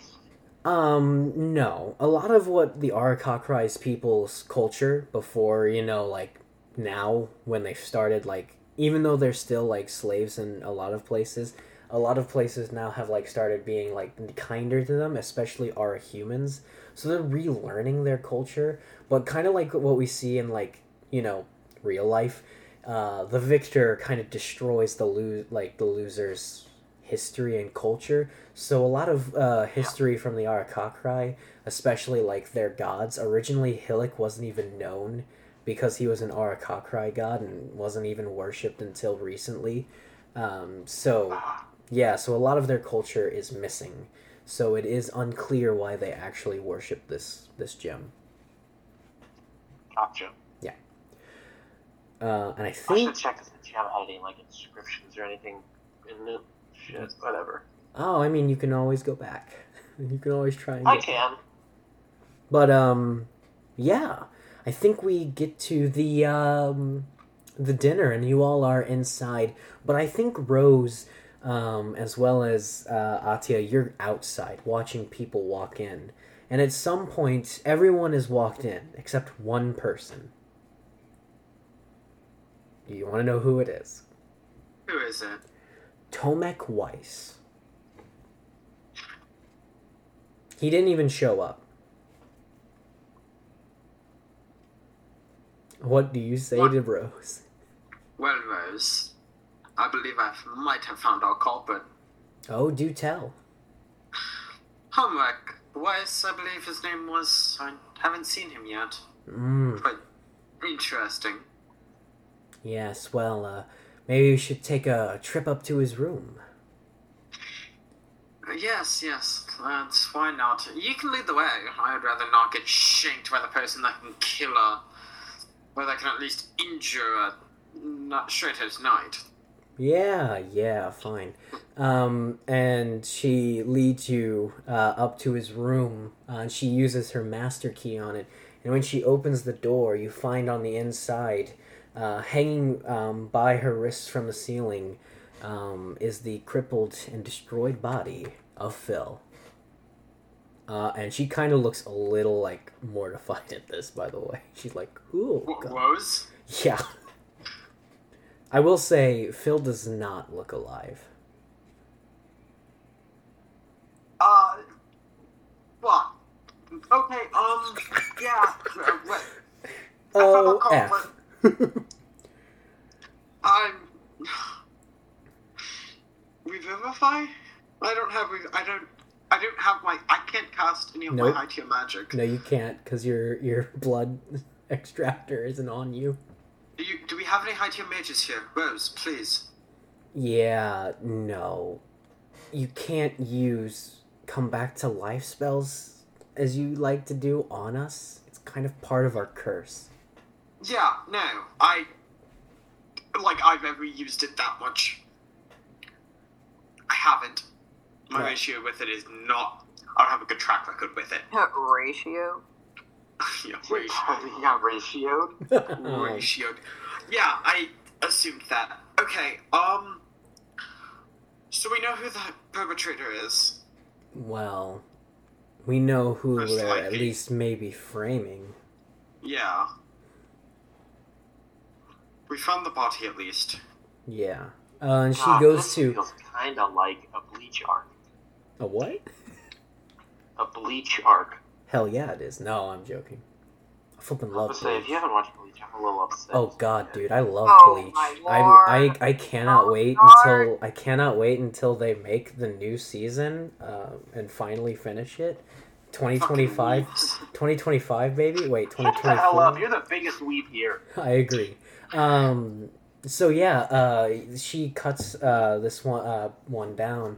Um, no. A lot of what the Arakakrais people's culture before, you know, like now when they started like even though they're still like slaves in a lot of places, a lot of places now have like started being like kinder to them, especially our humans. So they're relearning their culture, but kind of like what we see in like, you know, real life. Uh, the victor kind of destroys the lo- like the loser's history and culture. So a lot of uh, history from the Arakakrai, especially like their gods. Originally, Hillik wasn't even known because he was an Arakakrai god and wasn't even worshipped until recently. Um, so yeah, so a lot of their culture is missing. So it is unclear why they actually worship this this gem. Gotcha. Uh, and I think I should check if the gem had any like inscriptions or anything in it. Shit, whatever. oh, I mean, you can always go back. You can always try and I can. But um yeah, I think we get to the um the dinner and you all are inside, but I think Rose um as well as uh Atia you're outside watching people walk in. And at some point everyone is walked in except one person. Do you want to know who it is? Who is it? Tomek Weiss. He didn't even show up. What do you say What? to Rose? Well, Rose, I believe I might have found our culprit. Oh, do tell. Homework. Weiss, I believe his name was. I haven't seen him yet. Mm, Quite interesting. yes, well, uh, maybe we should take a trip up to his room. Yes, yes, that's why not. You can lead the way. I'd rather not get shanked by the person that can kill a. Well, that can at least injure a. Not Stratos knight. Yeah, yeah, fine. Um, and she leads you uh, up to his room, uh, and she uses her master key on it. And when she opens the door, you find on the inside, uh, hanging um, by her wrists from the ceiling, um, is the crippled and destroyed body of Phil. Uh, and she kind of looks a little like mortified at this, by the way. She's like, "Ooh, God." Rose? Yeah. I will say, Phil does not look alive. Uh. What? Okay, um. Yeah. uh, Oh, F. I'm. Revivify? I don't have. I don't. I don't have my. I can't cast any of Nope. my high tier magic. no, you can't, because your your blood extractor isn't on you. Do you? Do we have any high tier mages here? Rose, please. Yeah, no. You can't use come back to life spells as you like to do on us. It's kind of part of our curse. Yeah. No. I. Like I've ever used it that much. I haven't. My Right. ratio with it is not. I don't have a good track record with it. Ratio. yeah, ratio. Got ratioed? ratioed. Yeah, I assumed that. Okay, um. So we know who the perpetrator is. well, we know who Most at likely. least maybe framing. Yeah. We found the body at least. Yeah. Uh, and she goes to feels kind of like a bleach arc. a what? A bleach arc. Hell yeah, it is. No, I'm joking. I I love was say, if you haven't watched Bleach, I'm a little upset. Oh god, dude, I love Oh, Bleach. I. I I cannot Oh, wait Lord. until I cannot wait until they make the new season uh, and finally finish it. 2025 2025 baby. Wait, Shut the hell up! 2024. You're the biggest weep here. I agree. Um so yeah, uh she cuts uh this one uh one down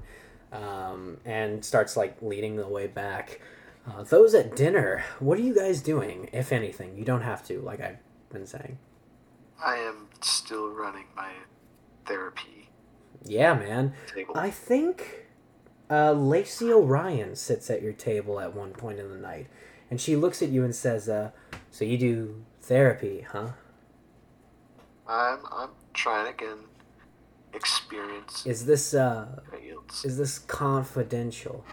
um and starts like leading the way back. Uh, those at dinner, what are you guys doing, if anything? You don't have to, like I've been saying. I am still running my therapy Yeah, man. table. I think uh, Lacey Orion sits at your table at one point in the night, and she looks at you and says, uh, "So you do therapy, huh? I'm I'm trying to get experience Is this uh, is this confidential?"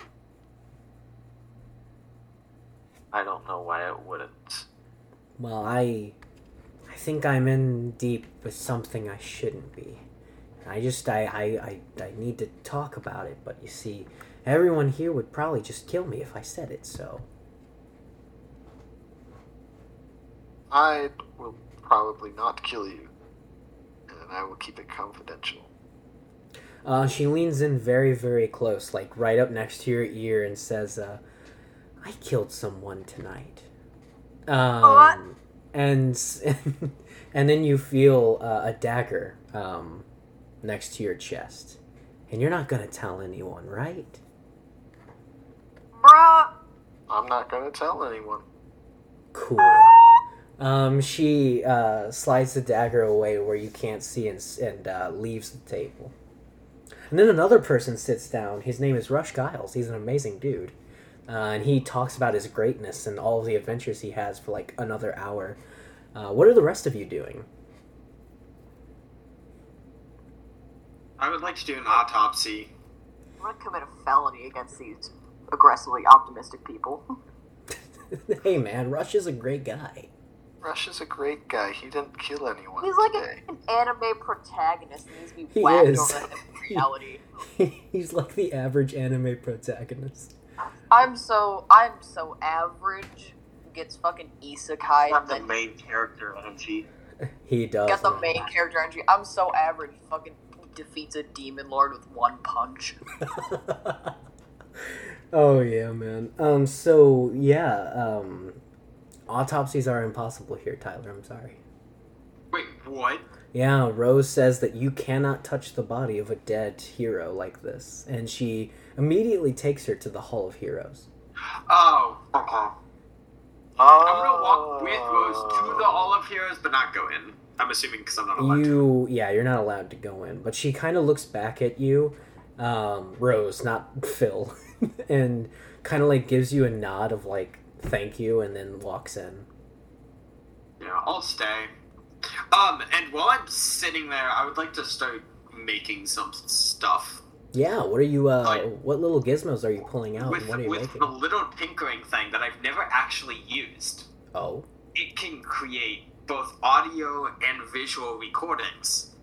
I don't know why it wouldn't. Well, I, I think I'm in deep with something I shouldn't be. I just I, I, I, I need to talk about it, but you see, everyone here would probably just kill me if I said it. So I will probably not kill you, and I will keep it confidential. Uh, she leans in very, very close, like right up next to your ear, and says, uh, "I killed someone tonight." Um, What? And and then you feel uh, a dagger um, next to your chest, and you're not gonna tell anyone, right? Bruh. I'm not gonna tell anyone. Cool. Um, she uh, slides the dagger away where you can't see and, and uh, leaves the table. And then another person sits down. His name is Rush Giles. He's an amazing dude. Uh, and he talks about his greatness and all of the adventures he has for like another hour. Uh, what are the rest of you doing? I would like to do an autopsy. I'm gonna commit a felony against these aggressively optimistic people. hey man, Rush is a great guy. Rush is a great guy. He didn't kill anyone He's like today. an anime protagonist and needs to be He whacked is. over the head with reality. He's like the average anime protagonist. I'm so I'm so average. Gets fucking isekai Not and the main character energy. He does. got the man. main character energy. I'm so average. Fucking defeats a demon lord with one punch. oh yeah, man. Um. So yeah. Um. Autopsies are impossible here, Tyler. I'm sorry. Wait, what? Yeah, Rose says that you cannot touch the body of a dead hero like this, and she immediately takes her to the Hall of Heroes. Oh, Okay. Oh. I'm gonna walk with Rose to the Hall of Heroes, but not go in. I'm assuming because I'm not allowed to. You, yeah, you're not allowed to go in, but she kind of looks back at you, um, Rose, not Phil, and kind of like gives you a nod of like thank you, and then walks in. Yeah, I'll stay. Um, and while I'm sitting there, I would like to start making some stuff Yeah, what are you? Uh, Like- what little gizmos are you pulling out, with and what are you with making? the little tinkering thing that I've never actually used. Oh, It can create both audio and visual recordings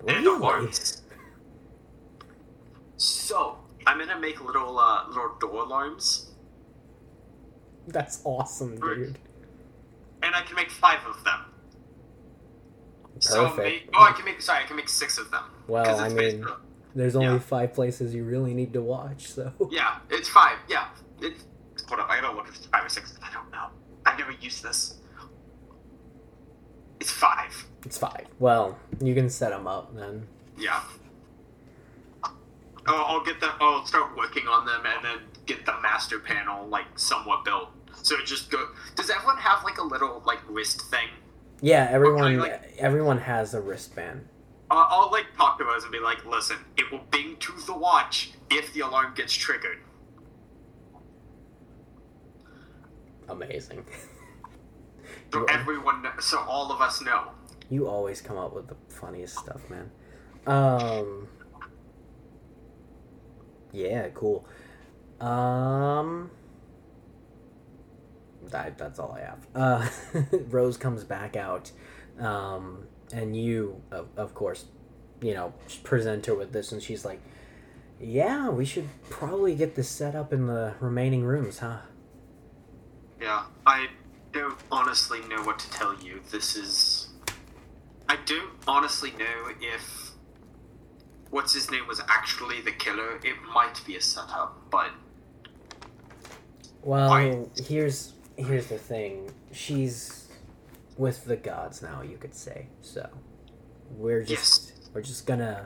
and really? alarms. So I'm gonna make little uh, little door alarms, That's awesome, dude. and I can make five of them. So Perfect. ma- oh, I can make sorry, I can make six of them. Well, I mean, there's only yeah. five places you really need to watch, so. yeah, it's five. Yeah, it's hold up. I gotta look if it's five or six. I don't know. I've never used this. It's five. It's five. Well, you can set them up then. Yeah. Oh, I'll get them. I'll start working on them and then get the master panel like somewhat built. So it just go. Does everyone have like a little like wrist thing? Yeah, everyone like- everyone has a wristband. Uh, I'll like talk to us and be like, listen, it will bing to the watch if the alarm gets triggered. Amazing. So You- everyone, so all of us know. You always come up with the funniest stuff, man. Um. Yeah, cool. Um. That, that's all I have. Uh, Rose comes back out, um, and you, of, of course, you know, present her with this, and she's like, "Yeah, we should probably get this set up in the remaining rooms, huh?" Yeah, I don't honestly know what to tell you. This is. I don't honestly know if. What's his name was actually the killer. It might be a setup, but. Well, Why? here's here's the thing. She's with the gods now, you could say. So we're just we're just gonna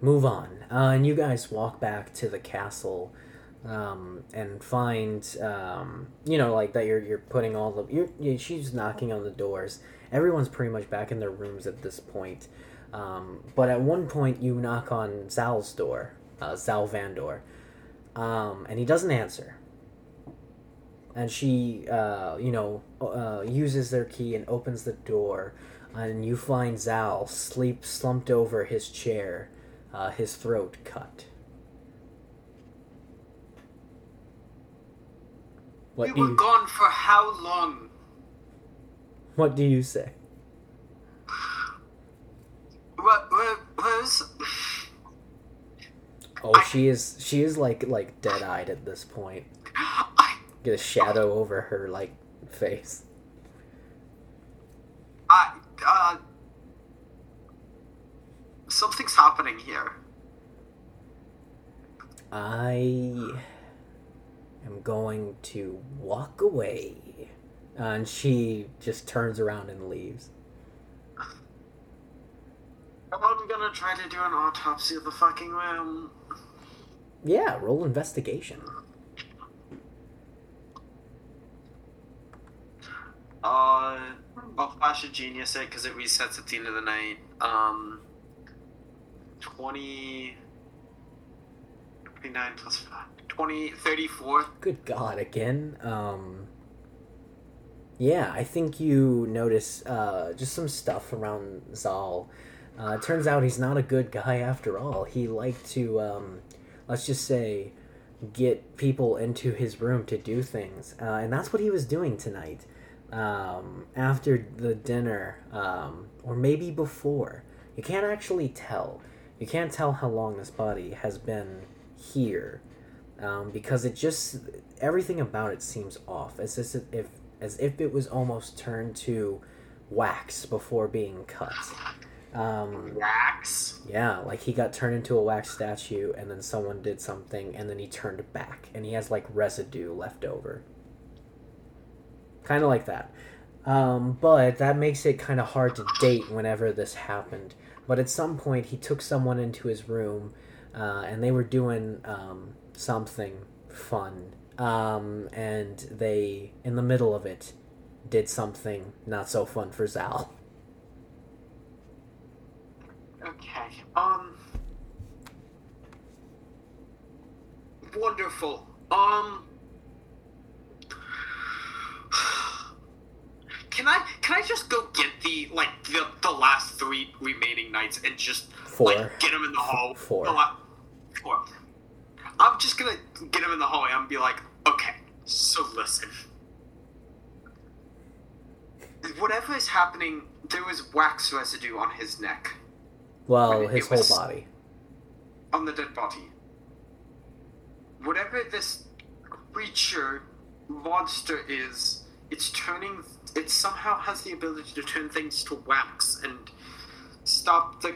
move on. Uh, and you guys walk back to the castle um, and find um, you know like that you're you're putting all the you're, you she's knocking on the doors. Everyone's pretty much back in their rooms at this point. Um, but at one point you knock on Zal's door, uh, Zal Vandor, um, and he doesn't answer and she uh, you know uh, uses their key and opens the door and you find zal sleep slumped over his chair uh, his throat cut what we were you, gone for how long? what do you say What, what, where's. oh she is she is like like dead-eyed at this point I, get a shadow over her like face I, uh. Something's happening here. I am going to walk away. Uh, and she just turns around and leaves. I'm gonna try to do an autopsy of the fucking room. Yeah, roll investigation. Uh, I'll flash of genius it because it resets at the end of the night. Um, 20. 29 plus 5. 20, 34. Good God, again. Um, yeah, I think you notice uh, just some stuff around Zal. Uh, it turns out he's not a good guy after all. He liked to, um, let's just say, get people into his room to do things. Uh, and that's what he was doing tonight. Um, after the dinner, um, or maybe before. You can't actually tell. You can't tell how long this body has been here um, because it just everything about it seems off as if, if as if it was almost turned to wax before being cut. Um, Wax. yeah, like he got turned into a wax statue, and then someone did something, and then he turned back, and he has like residue left over. Kind of like that. Um, but that makes it kind of hard to date whenever this happened. But at some point, he took someone into his room, uh, and they were doing um, something fun. Um, and they, in the middle of it, did something not so fun for Zal. Okay. Um. Wonderful. Um. Can I can I just go get the like the, the last three remaining knights and just Four. like get them in the hall? Four. The la- four. I'm just gonna get them in the hallway and be like, okay, so listen. Whatever is happening, there was wax residue on his neck. Well, his whole body. on the dead body. Whatever this creature monster is, it's turning. It somehow has the ability to turn things to wax and stop the.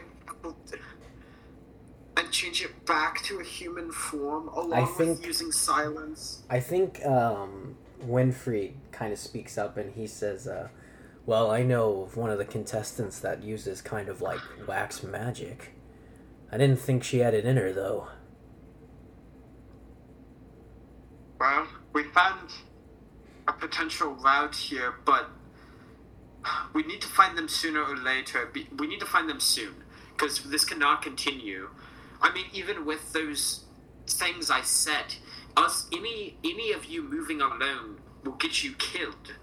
and change it back to a human form, along think- with using silence. I think um, Winfrey kind of speaks up and he says, uh, Well, I know of one of the contestants that uses kind of like wax magic. I didn't think she had it in her, though. Well, we found a potential route here, but we need to find them sooner or later. We need to find them soon, because this cannot continue. I mean, even with those things I said, us any any of you moving alone will get you killed.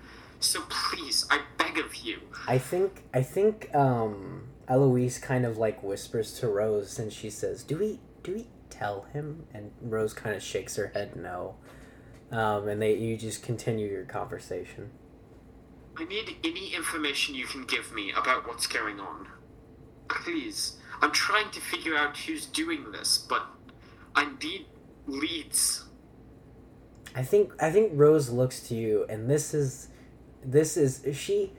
So please, I beg of you. I think I think um, Eloise kind of like whispers to Rose and she says, "Do we do we tell him?" And Rose kind of shakes her head no. Um, and they you just continue your conversation. I need any information you can give me about what's going on. Please. I'm trying to figure out who's doing this, but I need leads. I think I think Rose looks to you, and this is this is she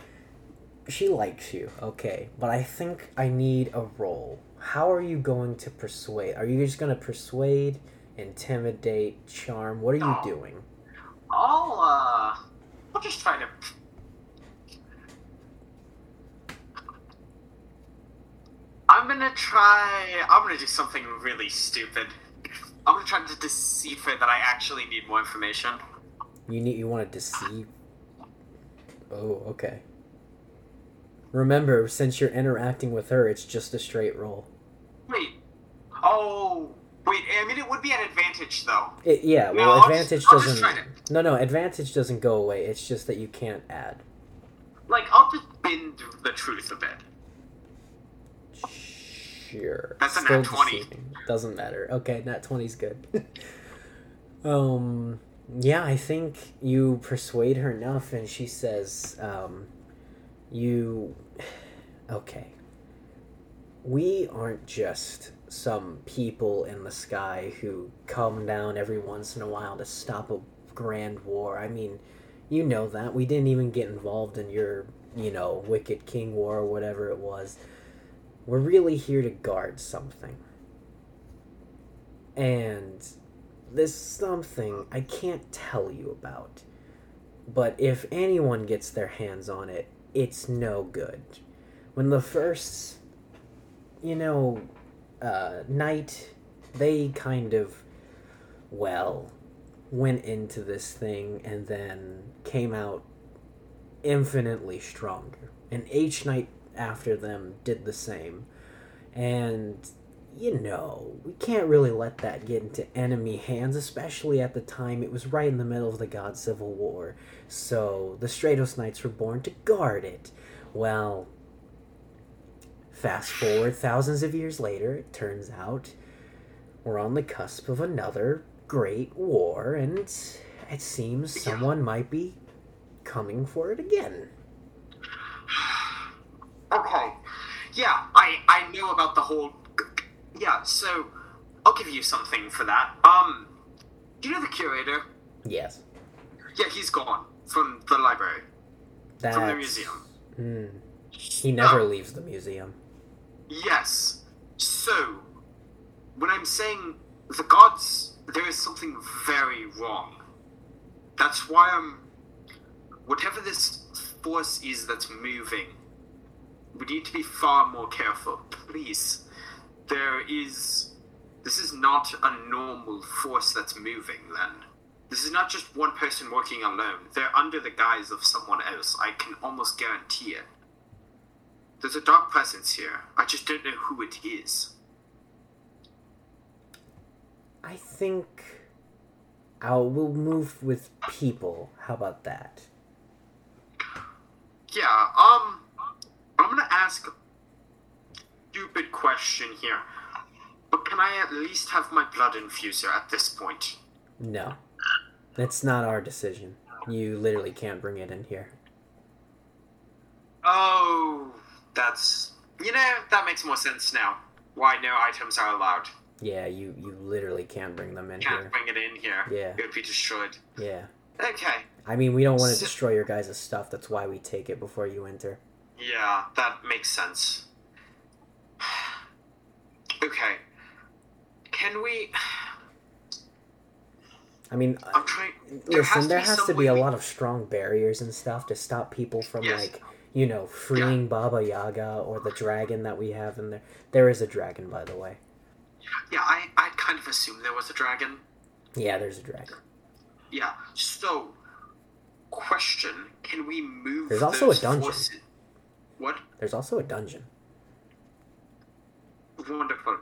she likes you, okay, but I think I need a role. How are you going to persuade? Are you just going to persuade, intimidate, charm? What are you No. doing? I'll uh, I'll just try to. I'm gonna try. I'm gonna do something really stupid. I'm gonna try to deceive her that I actually need more information. You need you want to deceive. Oh, okay. Remember, since you're interacting with her, it's just a straight roll. Wait. Oh. Wait. I mean, it would be an advantage though. It, yeah, No, well, I'll advantage just doesn't. No, no, advantage doesn't go away. It's just that you can't add. Like, I'll just bend the truth a bit. Sure. That's a Still nat 20. deceiving. Doesn't matter. Okay, nat 20's good. um, yeah, I think you persuade her enough, and she says, um, you. Okay. We aren't just some people in the sky who come down every once in a while to stop a grand war. I mean, you know that. We didn't even get involved in your, you know, Wicked King War or whatever it was. We're really here to guard something. And this something I can't tell you about. But if anyone gets their hands on it, it's no good. When the first, you know, uh, knight, they kind of, well, went into this thing and then came out infinitely stronger. And each knight after them did the same. And, you know, we can't really let that get into enemy hands, especially at the time it was right in the middle of the God Civil War. So the Stratos Knights were born to guard it. Well, fast forward thousands of years later, it turns out we're on the cusp of another great war, and it seems someone might be coming for it again. Okay. Yeah, I I know about the whole. Yeah, so I'll give you something for that. Um, do you know the curator? Yes. Yeah, he's gone from the library, That's, from the museum. Hmm. He never leaves the museum. Yes. So, when I'm saying the gods, there is something very wrong. That's why I'm. Whatever this force is that's moving, we need to be far more careful. Please. There is. This is not a normal force that's moving, then. This is not just one person working alone. They're under the guise of someone else. I can almost guarantee it. There's a dark presence here. I just don't know who it is. I think I'll we'll move with people. How about that? Yeah, um, I'm gonna ask a stupid question here. But can I at least have my blood infuser at this point? No. That's not our decision. You literally can't bring it in here. Oh, that's. You know, that makes more sense now. Why no items are allowed. Yeah, you you literally can't bring them in here. You Can't here. bring it in here. Yeah. It would be destroyed. Yeah. Okay. I mean, we don't want to So- destroy your guys' stuff. That's why we take it before you enter. Yeah, that makes sense. Okay. Can we. I mean, I'm trying. There listen, has to there be has to be a lot of strong barriers and stuff to stop people from Yes. like you know freeing Baba Yaga or the dragon that we have in there. There is a dragon, by the way. Yeah, I, I kind of assumed there was a dragon. Yeah, there's a dragon. Yeah. So, question: Can we move? There's also a dungeon. forces- What? There's also a dungeon. Wonderful.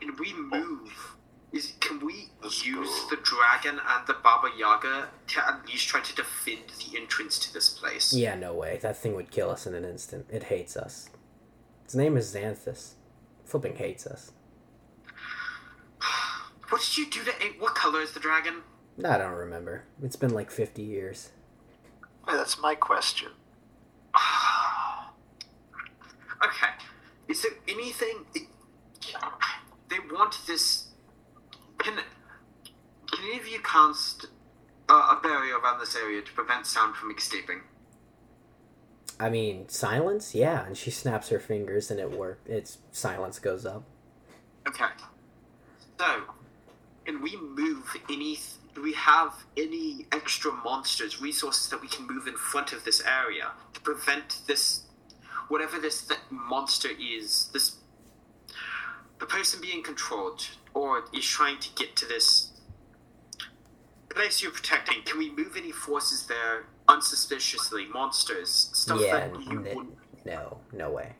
Can we move? Is can we Let's use go. the dragon and the Baba Yaga to at least try to defend the entrance to this place? Yeah, no way. That thing would kill us in an instant. It hates us. Its name is Xanthus. Flipping hates us. What did you do to it? What color is the dragon? I don't remember. It's been like 50 years. Hey, that's my question. okay. Is there anything? they want this. Can can any of you cast uh, a barrier around this area to prevent sound from escaping? I mean, silence? Yeah, and she snaps her fingers and it worked. Its silence goes up. Okay. So, can we move any? Do we have any extra monsters, resources that we can move in front of this area to prevent this, whatever this th- monster is, this, the person being controlled or is trying to get to this place you're protecting? Can we move any forces there unsuspiciously? Monsters, stuff yeah, that you n- would no, no way.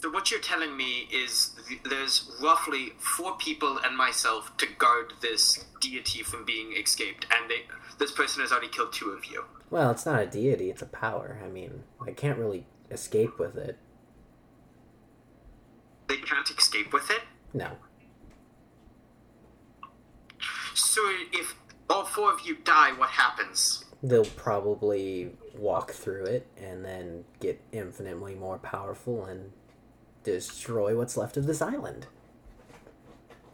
So what you're telling me is th- there's roughly four people and myself to guard this deity from being escaped, and they, this person has already killed two of you. Well, it's not a deity, it's a power. I mean, I can't really escape with it. They can't escape with it. No. So if all four of you die, what happens? They'll probably walk through it and then get infinitely more powerful and destroy what's left of this island.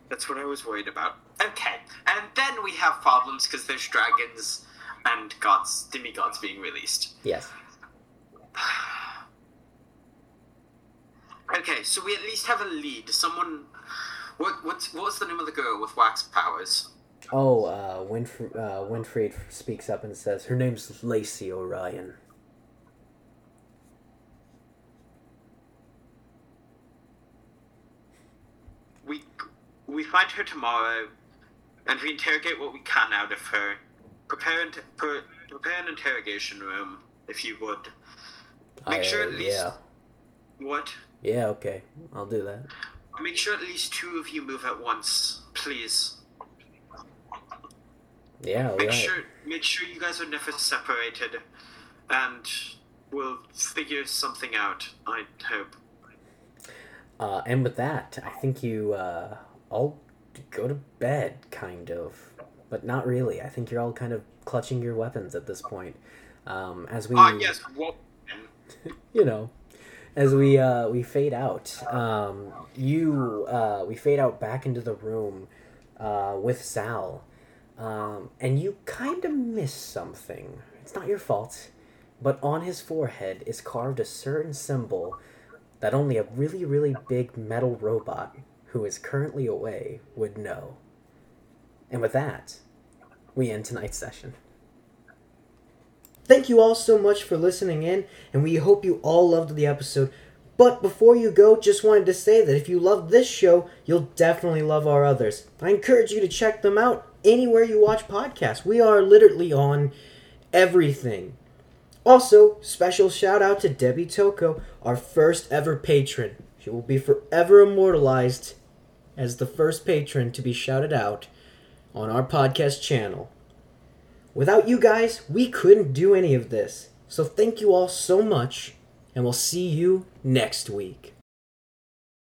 That's what I was worried about. Okay, and then we have problems because there's dragons and gods, demigods being released. Yes. Okay, so we at least have a lead. Someone. What what's what's the name of the girl with wax powers? Oh, uh, Winfr- uh, Winfried speaks up and says, Her name's Lacey Orion. We we find her tomorrow, and we interrogate what we can out of her. Prepare and pre- prepare an interrogation room, if you would. Make I, sure at least Yeah. what. Yeah, okay. I'll do that. Make sure at least two of you move at once, please. Yeah, Make right. sure make sure you guys are never separated, and we'll figure something out. I hope. Uh, and with that, I think you uh, all go to bed, kind of, but not really. I think you're all kind of clutching your weapons at this point. Um, as we, Ah, yes. Well, you know, as we uh, we fade out, um, you uh, we fade out back into the room uh, with Zal, um, and you kind of miss something. It's not your fault, but on his forehead is carved a certain symbol that only a really, really big metal robot who is currently away would know. And with that, we end tonight's session. Thank you all so much for listening in, and we hope you all loved the episode. But before you go, just wanted to say that if you love this show, you'll definitely love our others. I encourage you to check them out anywhere you watch podcasts. We are literally on everything. Also, special shout out to Debbie Toko, our first ever patron. She will be forever immortalized as the first patron to be shouted out on our podcast channel. Without you guys, we couldn't do any of this. So thank you all so much, and we'll see you next week.